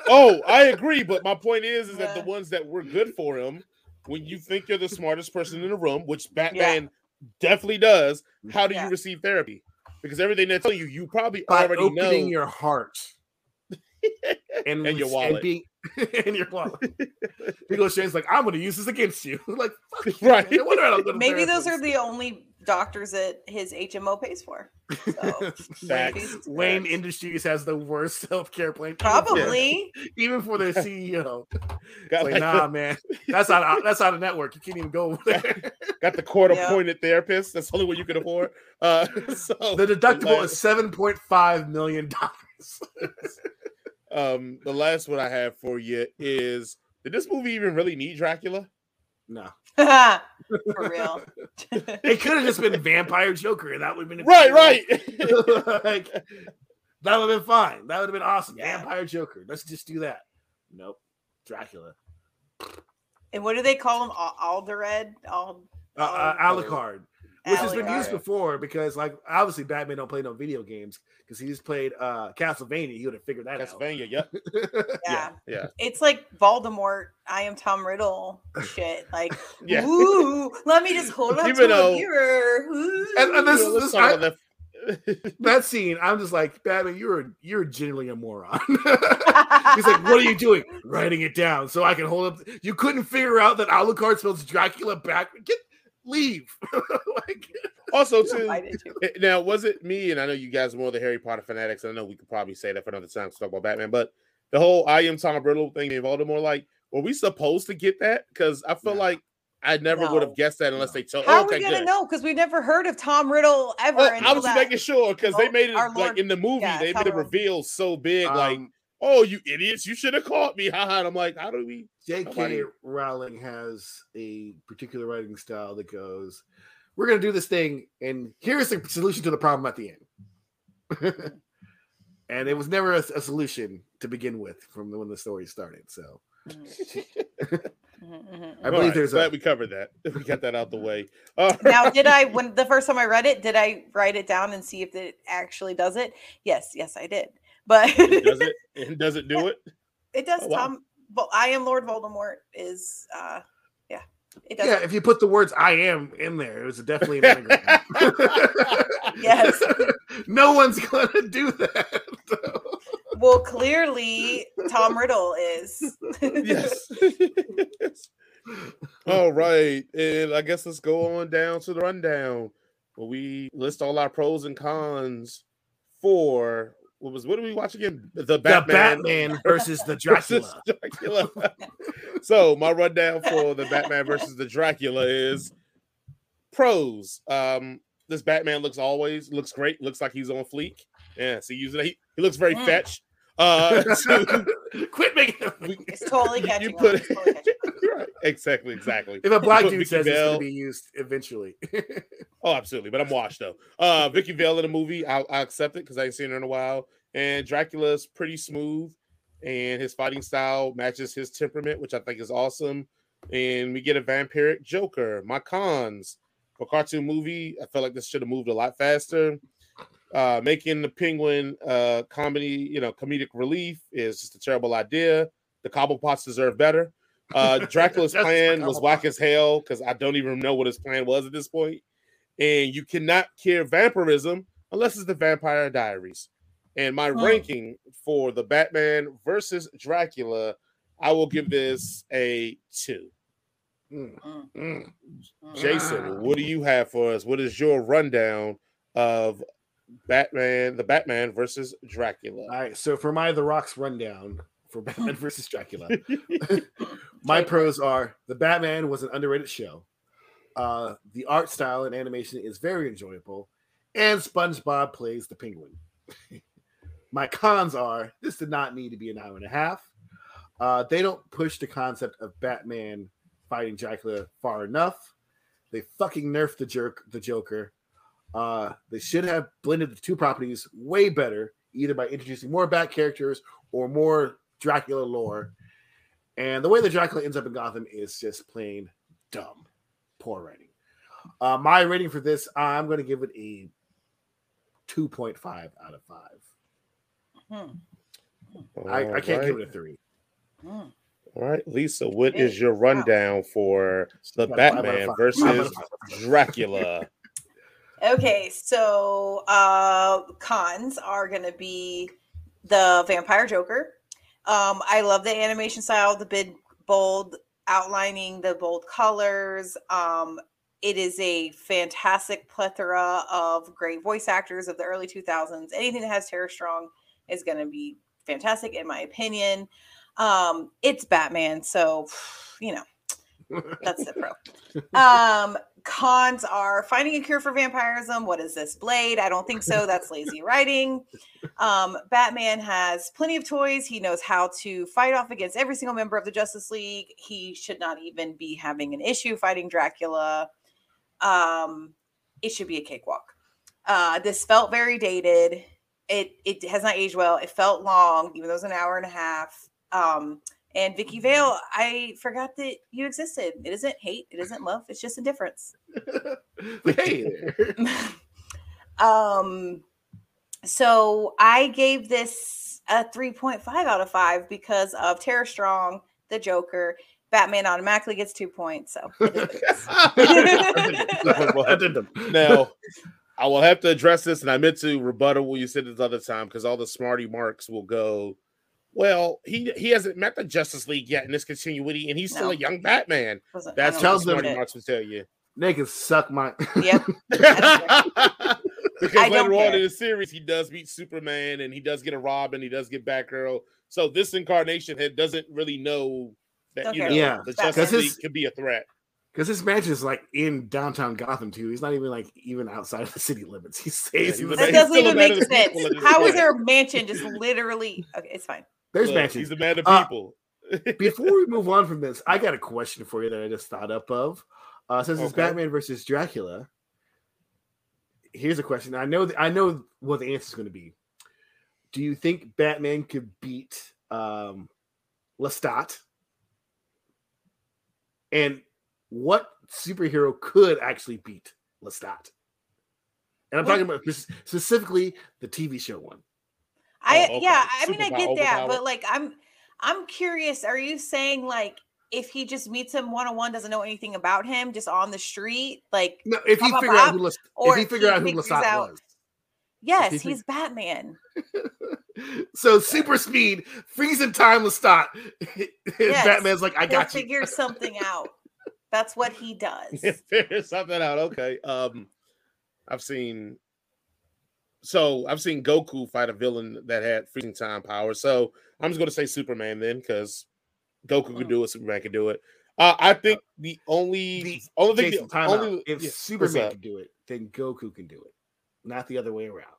oh, I agree. But my point is, is that the ones that were good for him, when you think you're the smartest person in the room, which Batman definitely does, how do Yeah. you receive therapy? Because everything they tell you, you probably By already know. opening your heart [LAUGHS] and, And your and wallet. being [LAUGHS] and your wallet. Hugo Strange's like, I'm going to use this against you. [LAUGHS] like, fuck Right. man. No wonder I don't go to maybe those are the only doctors that his HMO pays for. So [LAUGHS] Facts. Wayne Industries has the worst healthcare plan. probably [LAUGHS] even for their [LAUGHS] CEO. It's got, like, like nah, the, man, that's out. Of, that's out of network. You can't even go over there. got the court Yeah. appointed therapist. That's the only one you can afford. Uh, so The deductible last- is seven point five million dollars. um the last one I have for you is did this movie even really need Dracula? no, for real. [LAUGHS] it could have just been Vampire Joker, and that would have been Right, right. [LAUGHS] like, that would have been fine. That would have been awesome. Yeah. Vampire Joker. Let's just do that. Nope. Dracula. and what do they call him? Al- Alderred? Al- Uh, uh, Alucard, which has been used before because, like, obviously Batman don't play no video games because he just played uh Castlevania. He would have figured that Castlevania, yep. [LAUGHS] out. Yeah. Yeah. It's like Voldemort, I am Tom Riddle shit. Like, [LAUGHS] Yeah. ooh, let me just hold up Even to though- a mirror. Ooh. And- and this- Yeah, let's this- I- about that. [LAUGHS] that scene, I'm just like, Batman, you're you're genuinely a moron. He's like, what are you doing? Writing it down so I can hold up. You couldn't figure out that Alucard spells Dracula back. Get leave. [LAUGHS] like, also, I too, did too. now was it me? And I know you guys are more the Harry Potter fanatics. And I know we could probably say that for another time to talk about Batman, but the whole I am Tom Riddle thing in Voldemort, like, were we supposed to get that? Because I feel No. like I never would have guessed that unless No. they told. How oh, are we okay, gonna good. know? Because we've never heard of Tom Riddle ever. Well, I was that. making sure because they made it like Lord- in the movie, yeah, they Tom made it Riddle. reveal so big, like, um, oh, you idiots, you should have caught me. [LAUGHS] Haha. And I'm like, how do we? J.K. Nobody- Rowling has a particular writing style that goes, "We're going to do this thing, and here's the solution to the problem at the end." [LAUGHS] and it was never a, a solution to begin with from when the story started. So Mhm, mhm, [LAUGHS] I All believe right, there's glad a we covered that. We got that out the way. Uh, now did i when the first time i read it did i write it down and see if it actually does it yes yes i did but does [LAUGHS] it? And does it do it? it does Oh, wow. tom well i am lord voldemort is uh yeah it does yeah. If you put the words "I am" in there, it was definitely an anagram. [LAUGHS] [LAUGHS] Yes. no one's going to do that. though. well clearly tom riddle is yes. all right. And I guess let's go on down to the rundown where we list all our pros and cons for what was what did we watch again? The the Batman, Batman [LAUGHS] versus the versus Dracula. [LAUGHS] Dracula. so my rundown for the Batman versus the Dracula is pros. Um, this Batman looks always looks great, looks like he's on fleek. Yeah, so using he, he looks very Mm. fetch. Uh, [LAUGHS] two, Quit making. we- it's totally you catching put. It's [LAUGHS] totally catching right, exactly, exactly. If a black dude Vicki says it's going to be used eventually, [LAUGHS] Oh, absolutely. But I'm washed though. Uh Vicki Vale in the movie, I'll, I'll accept it because I ain't seen her in a while. And Dracula's pretty smooth, and his fighting style matches his temperament, which I think is awesome. And we get a vampiric Joker. My cons for cartoon movie, I feel like this should have moved a lot faster. Uh, making the penguin uh comedy, you know, comedic relief is just a terrible idea. The Cobblepots deserve better. Uh, [LAUGHS] Dracula's plan was whack as hell because I don't even know what his plan was at this point. And you cannot cure vampirism unless it's the Vampire Diaries. And my Hmm. ranking for the Batman versus Dracula, I will give this a two. Mm. mm. Jason, what do you have for us? What is your rundown of Batman, the Batman versus Dracula? All right. So for my The Rock's rundown for Batman versus Dracula, [LAUGHS] my pros are the Batman was an underrated show. Uh, the art style and animation is very enjoyable, and SpongeBob plays the penguin. [LAUGHS] my cons are this did not need to be an hour and a half. Uh, they don't push the concept of Batman fighting Dracula far enough. They fucking nerfed the jerk, the Joker. Uh, they should have blended the two properties way better, either by introducing more Bat characters or more Dracula lore. And the way the Dracula ends up in Gotham is just plain dumb. Poor writing. Uh, my rating for this, I'm going to give it a 2.5 out of 5. Hmm. I, I can't All give it a 3. Hmm. All right, Lisa, what Hey, is your wow. rundown for the Five out of Batman versus Five out of five. Dracula? Okay, so uh cons are gonna be the vampire Joker. Um, I love the animation style, the big bold outlining, the bold colors. Um, it is a fantastic plethora of great voice actors of the early 2000s. Anything that has Tara Strong is going to be fantastic, in my opinion. Um, it's Batman, so you know that's the pro. [LAUGHS] Um, cons are finding a cure for vampirism. What is this, Blade? I don't think so. That's lazy [LAUGHS] writing. Um, Batman has plenty of toys. He knows how to fight off against every single member of the Justice League. He should not even be having an issue fighting Dracula. Um, it should be a cakewalk. Uh, this felt very dated. It it has not aged well. It felt long, even though it was an hour and a half. Um, and Vicki Vale, I forgot that you existed. It isn't hate. It isn't love. It's just indifference. [LAUGHS] hey there. [LAUGHS] Um, so I gave this a 3.5 out of 5 because of Tara Strong, the Joker. Batman automatically gets two points. So it is what it is. now, I will have to address this, and I meant to rebuttal what you said this other time because all the smarty marks will go. Well, he he hasn't met the Justice League yet in this continuity, and he's still a young Batman. Wasn't- That's I how don't the tells them smarty get marks will tell you. They can suck my. Yep. [LAUGHS] because I later on care. in the series, he does meet Superman, and he does get a Robin, he does get Batgirl. So this incarnation head doesn't really know that Don't you know Yeah, the Justice Justice 'Cause League his- could be a threat. Because his mansion is like in downtown Gotham too. He's not even like even outside of the city limits. [LAUGHS] He stays. Yeah, in the That doesn't still even make of the people sense. How is point. there a mansion just literally? Okay, it's fine. There's Look, matches. He's a man of Uh, people. [LAUGHS] Before we move on from this, I got a question for you that I just thought up of. Uh, since it's Batman versus Dracula, here's a question. I know. th- I know what the answer is going to be. Do you think Batman could beat um, Lestat? And what superhero could actually beat Lestat? And I'm Well- talking about spec- specifically the TV show one. I Oh, okay. yeah, I mean I get that, overpower. but like I'm I'm curious. Are you saying like if he just meets him one on one, doesn't know anything about him, just on the street, like No, if he Bop, bop, figure out who Les- if he figure he out who figures Lestat was. yes, he he's Batman. [LAUGHS] so super speed, freezing time Lestat. [LAUGHS] Yes, Batman's like, I got you. figure something out. That's what he [LAUGHS] does. Figure something out. Okay. Um, I've seen. So I've seen Goku fight a villain that had freezing time power. So I'm just going to say Superman then, because Goku could Mm. do it, Superman could do it. Uh, I think the only The- only thing, Jason, the time only If yeah, Superman up? can do it, then Goku can do it, not the other way around.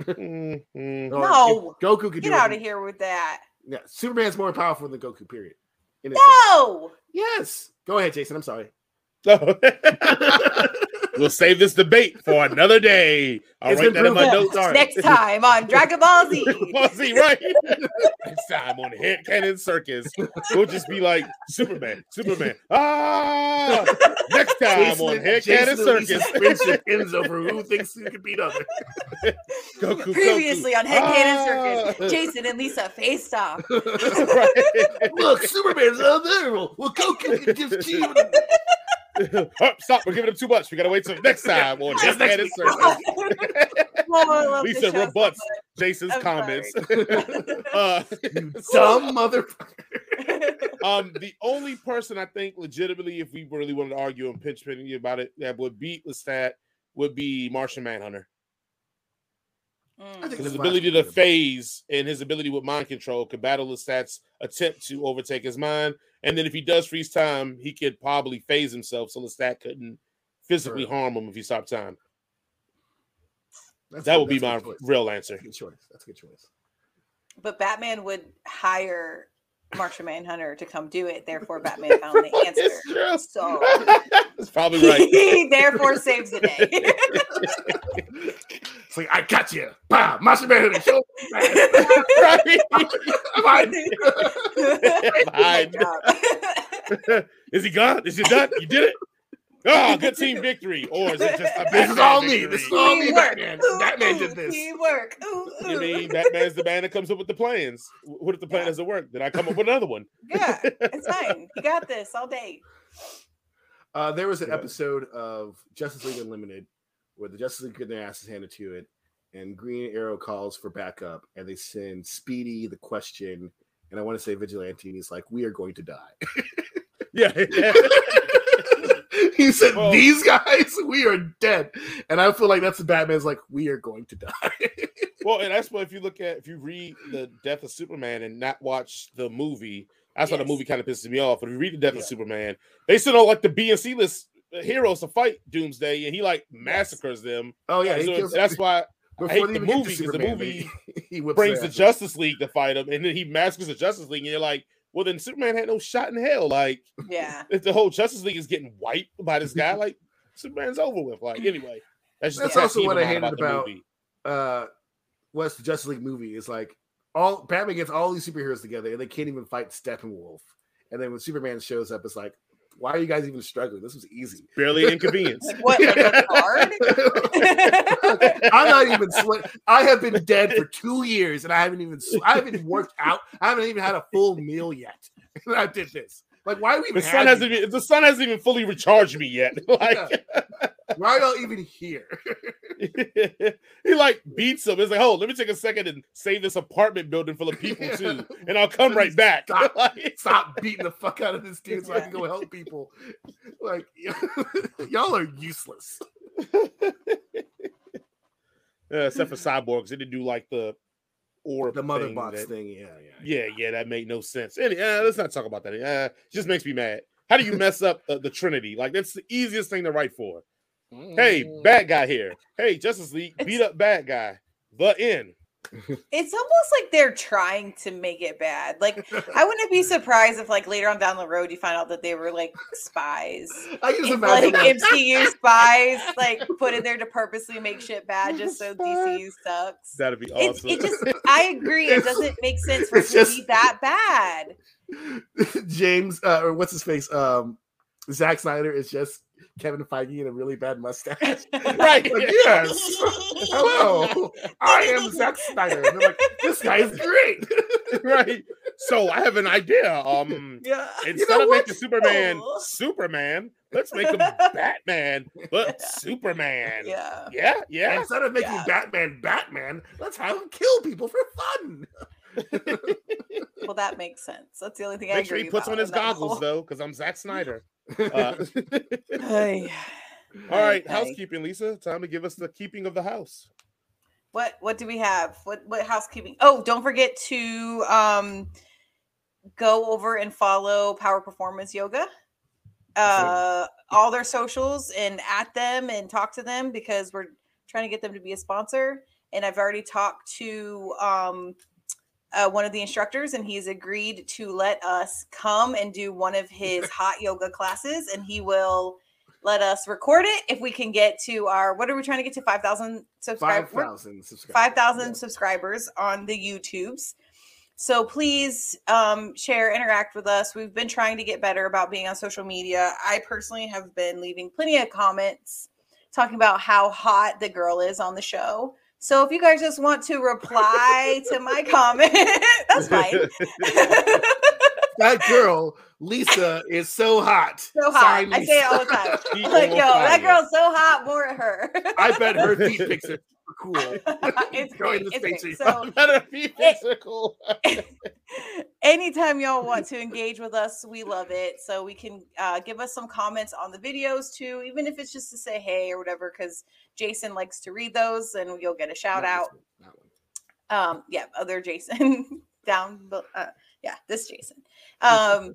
Mm, mm. Or if No. Goku could Get do out it. of here with that. Yeah, Superman's more powerful than Goku. Period. In this sense. No. Yes. Go ahead, Jason. I'm sorry. [LAUGHS] we'll save this debate for another day. I'll It's write that in my notes. Sorry. Next [LAUGHS] time on Dragon Ball Z. Well, see, right? Next time on Head Cannon Circus, we'll just be like Superman, Superman. Ah! Next time on Head Cannon Jason and Lisa's Circus, friendship ends over who thinks who can beat [LAUGHS] other. Goku, Previously Goku. on Head Cannon Ah! Circus, Jason and Lisa faced off. [LAUGHS] Right. Look, Superman's unbearable. Well, Goku can give to you. [LAUGHS] oh, stop! We're giving him too much. We gotta wait till next time on Yes, [LAUGHS] Head next Cannon week. Circus. [LAUGHS] I love this Lisa show so rebuts. Jason's I'm comments. sorry. uh, Dumb motherfucker. um, the only person I think legitimately, if we really wanted to argue and pinch penny about it, that would beat Lestat would be Martian Manhunter. Mm. think His ability to phase and his ability with mind control could battle Lestat's attempt to overtake his mind. And then if he does freeze time, he could probably phase himself so Lestat couldn't physically Right. harm him if he stopped time. That's That good- would be my choice. real answer. That's a good choice. That's a good choice. But Batman would hire Martian Manhunter to come do it. Therefore, Batman [LAUGHS] found the answer. It's true. So [LAUGHS] That's probably right. [LAUGHS] he therefore saves the day. It's like I got you. Bah, Macho Man. Show right? I'm hiding. Hide. Good job. Is he gone? Is he done? You did it. Oh, good team victory. Or is it just a This is Batman all me. This is all me, Batman. Ooh, Batman ooh, did this. Teamwork. Ooh, You mean Batman's the man that comes up with the plans? What if the plan Yeah. doesn't work? Then I come up with another one. [LAUGHS] Yeah, it's fine. You got this all day. Uh, there was an Yeah. episode of Justice League Unlimited where the Justice League get their asses handed to it, and Green Arrow calls for backup, and they send Speedy the question, and I want to say Vigilante, and he's like, "We are going to die." [LAUGHS] Yeah. he said, Well- "These guys, we are dead," and I feel like that's the Batman's like, "We are going to die." [LAUGHS] well, and that's what if you look at if you read the Death of Superman and not watch the movie, that's why the movie kind of pisses me off. But if you read the Death Yeah. of Superman, they still don't like the B and C list heroes to fight Doomsday, and he like massacres them. oh yeah, So kills, that's why [LAUGHS] before hate the even get to movie, 'cause the movie they- he brings the. Justice League to fight him, and then he massacres the Justice League, and you're like, well, then Superman had no shot in hell. Like, Yeah. [LAUGHS] if the whole Justice League is getting wiped by this guy, [LAUGHS] like Superman's over with. Like, anyway, that's, just That's the also what I hated the about- movie. uh what's the Justice League movie is like all Batman gets all these superheroes together and they can't even fight Steppenwolf. And then when Superman shows up, it's like, why are you guys even struggling? This was easy. barely an inconvenience. Like what? Like a card? [LAUGHS] I'm not even sweat. I have been dead for two years and I haven't even sw- I haven't worked out. I haven't even had a full meal yet. [LAUGHS] And I did this. Like, why are we the sun hasn't even the sun hasn't even fully recharged me yet. [LAUGHS] Like Why are y'all even here? [LAUGHS] he like beats him. It's like, oh, let me take a second and save this apartment building full of people [LAUGHS] too, and I'll come right back. Stop. Like, Stop beating the fuck out of this dude so I can go help people. Like, y'all are useless. uh, except for cyborgs, they didn't do like the orb The mother thing box that- thing, yeah, yeah. Yeah, yeah, that made no sense. Any, uh, let's not talk about that. Uh, it just makes me mad. How do you [LAUGHS] mess up uh, the Trinity? Like that's the easiest thing to write for. Hey, Mm. bad guy here. Hey, Justice League, beat up bad guy. The end. It's almost like they're trying to make it bad. Like I wouldn't be [LAUGHS] surprised if like later on down the road you find out that they were like spies. I can just If, imagine like that. MCU spies like put in there to purposely make shit bad just so DCU sucks. That'd be It's, awesome. it just I agree. It [LAUGHS] doesn't make sense for it to just- be that bad. [LAUGHS] James, uh, or what's his face? Um, Zack Snyder is just Kevin Feige in a really bad mustache. right. [LAUGHS] Like, yes. Hello, [LAUGHS] I am Zack Snyder. And they're like, this guy is great. [LAUGHS] right. So I have an idea. Um, Yeah. instead know of what? making Superman Oh. Superman, let's make him Batman, but Yeah. Superman. Yeah. Yeah, And yeah. Instead of making Yeah. Batman Batman, let's have him kill people for fun. Well, that makes sense. That's the only thing I Make sure he agree puts about on his goggles whole- though, because I'm Zack Snyder. Uh, [LAUGHS] Ay. [SIGHS] all right, Ay, ay. housekeeping, Lisa. Time to give us the keeping of the house. What what do we have? What what housekeeping? Oh, don't forget to um go over and follow Power Performance Yoga. Uh all their socials and at them and talk to them because we're trying to get them to be a sponsor. And I've already talked to um uh, one of the instructors and he's agreed to let us come and do one of [LAUGHS] his hot yoga classes and he will let us record it if we can get to our what are we trying to get to 5000 subscribers Five thousand subscribers. 5,000 subscribers on the YouTubes. So please um, share, interact with us. We've been trying to get better about being on social media. I personally have been leaving plenty of comments talking about how hot the girl is on the show. So if you guys just want to reply to my [LAUGHS] comment, [LAUGHS] that's fine. [LAUGHS] That girl, Lisa, is so hot. so hot. Sign I say it all the time. Like, yo, that girl's so hot, more of her. I bet her feet pics are super cool. [LAUGHS] it's great. the It's great. So [LAUGHS] Better be physical. [LAUGHS] anytime y'all want to engage with us we love it so we can uh, give us some comments on the videos too even if it's just to say hey or whatever because jason likes to read those and you'll get a shout Not out one, that one. um yeah other jason down uh, yeah this jason um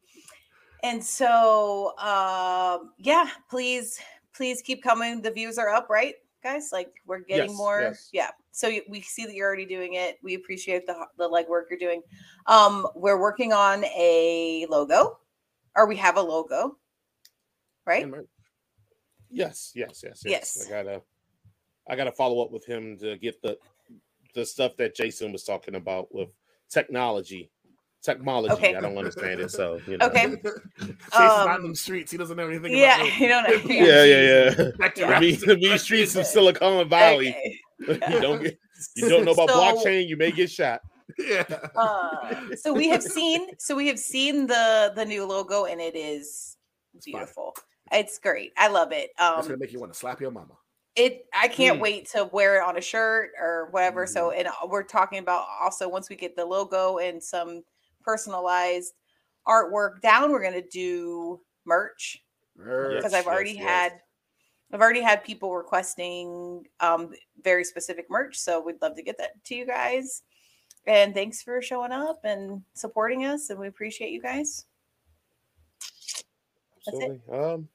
and so um yeah please please keep coming the views are up right guys like we're getting Yes, more yes. yeah so we see that you're already doing it we appreciate the the legwork you're doing um we're working on a logo or we have a logo right Yes, yes, yes, yes. Yes. I gotta I got to follow up with him to get the the stuff that Jason was talking about with technology. Technology. Okay. I don't understand it. So you know. Okay. [LAUGHS] Jason's not in Um, the streets. He doesn't know anything Yeah, about [LAUGHS] you don't know. [LAUGHS] Yeah, yeah, yeah. Back to Yeah. The mean, streets of Silicon Valley. Okay. you don't get you don't know about So- blockchain, you may get shot. Yeah. Uh, so we have seen so we have seen the the new logo and it is fine. beautiful. It's great. I love it. That's Um gonna make you want to slap your mama. it I can't Mm. wait to wear it on a shirt or whatever. So and uh, we're talking about also once we get the logo and some personalized artwork down, we're gonna do merch because Yes, I've already yes, yes. had I've already had people requesting um very specific merch, so we'd love to get that to you guys. And thanks for showing up and supporting us, and we appreciate you guys. That's it. Absolutely. Um,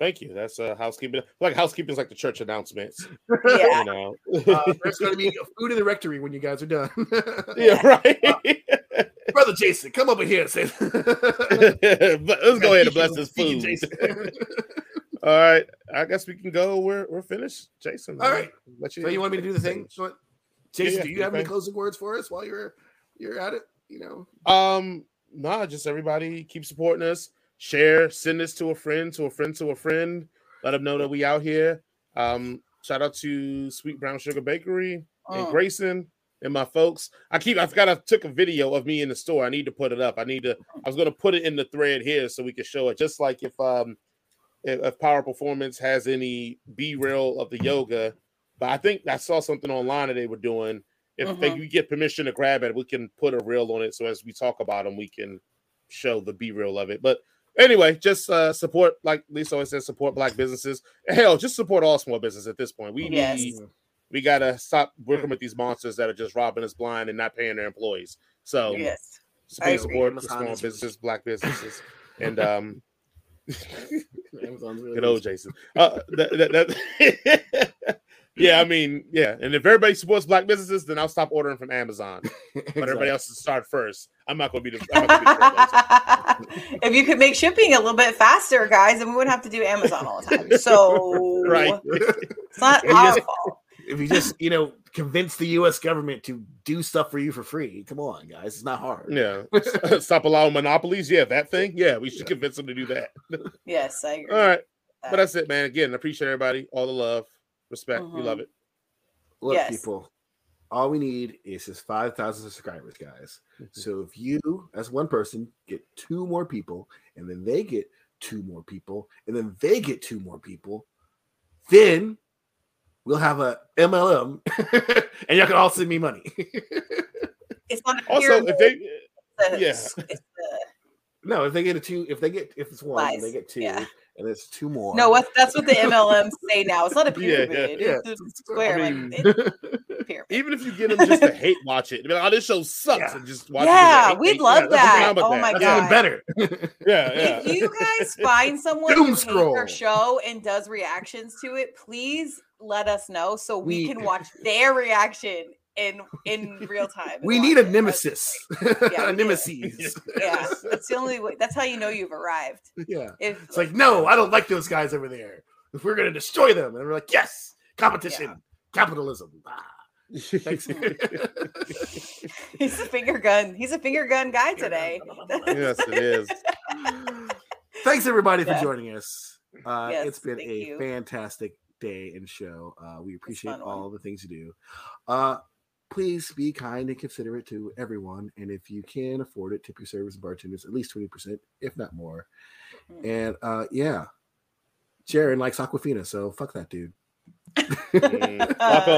thank you. That's uh, housekeeping. Like housekeeping is like the church announcements. Yeah. You know. Uh, there's going to be food in the rectory when you guys are done. [LAUGHS] yeah, [LAUGHS] right. Brother Jason, come over here and say. [LAUGHS] Let's go ahead and bless this food. Jason. [LAUGHS] [LAUGHS] All right. I guess we can go. We're we're finished. Jason. All right. Let so you want me to do the thing? So Jason, yeah, do you have any closing words for us while you're you're at it? You know, Um, nah, just everybody keep supporting us. Share, send this to a friend, to a friend, to a friend. Let them know that we out here. Um, shout out to Sweet Brown Sugar Bakery and Mm. Grayson and my folks. I keep I forgot I took a video of me in the store. I need to put it up. I need to I was gonna put it in the thread here so we can show it. Just like if um if, Power Performance has any B-reel of the yoga, but I think I saw something online that they were doing. If they Mhm. we get permission to grab it, we can put a reel on it. So as we talk about them, we can show the B reel of it. But anyway, just uh, support, like Lisa always says, support black businesses. Hell, just support all small business at this point. We Yes. need, we gotta stop working with these monsters that are just robbing us blind and not paying their employees. So Yes. support, support the small [LAUGHS] businesses, black businesses, [LAUGHS] and um, [LAUGHS] Amazon's really good old Jason. Uh, that, that, that yeah, I mean, yeah. And if everybody supports black businesses, then I'll stop ordering from Amazon. But everybody else to start first. I'm not going to be the. I'm gonna be the if you could make shipping a little bit faster, guys, then we wouldn't have to do Amazon all the time. So right. it's not our fault. If you just you know convince the U.S. government to do stuff for you for free, come on, guys, it's not hard. Yeah. [LAUGHS] Stop allowing monopolies. Yeah, that thing. Yeah, we should convince them to do that. [LAUGHS] Yes, I agree. All right. with But that's it, man. Again, appreciate everybody. All the love, respect. We Mhm. love it. Look, Yes. people, all we need is just five thousand subscribers, guys. Mm-hmm. So if you, as one person, get two more people, and then they get two more people, and then they get two more people, then we'll have a MLM, [LAUGHS] and y'all can all send me money. it's not a Also, if they, it's- it's the- no, if they get a two, if they get if it's one, and they get two, Yeah. And it's two more. no, what that's what the MLMs say now. It's not a [LAUGHS] Yeah, yeah, pyramid. yeah. It's a square. I like, mean- it's a [LAUGHS] pyramid. even if you get them just to hate watch it, be like, oh, this show sucks, Yeah. and just watch it. Yeah, we'd hate. love Yeah, let's that. get Oh my That's God. even better. [LAUGHS] Yeah, yeah. If you guys find someone Doom who hates scroll. our show and does reactions to it, please let us know so we, We- can watch their reaction in in real time. we [LAUGHS] need a nemesis, Yeah, a nemesis. [LAUGHS] Yeah, that's the only way. That's how you know you've arrived. yeah. If It's like, no, I don't like those guys over there. If we're gonna destroy them, and we're like, yes, competition, capitalism. Ah, [LAUGHS] he's a finger gun. He's a finger gun guy today. yes, it is. thanks everybody for Yeah. joining us. Uh, Yes, it's been a you. fantastic day and show. Uh, we appreciate fun one. all the things you do. Uh, please be kind and considerate to everyone, and if you can afford it, tip your servers and bartenders at least twenty percent, if not more. Mm. And uh, yeah, Jaron likes Awkwafina, so fuck that dude. Mm. [LAUGHS] Walk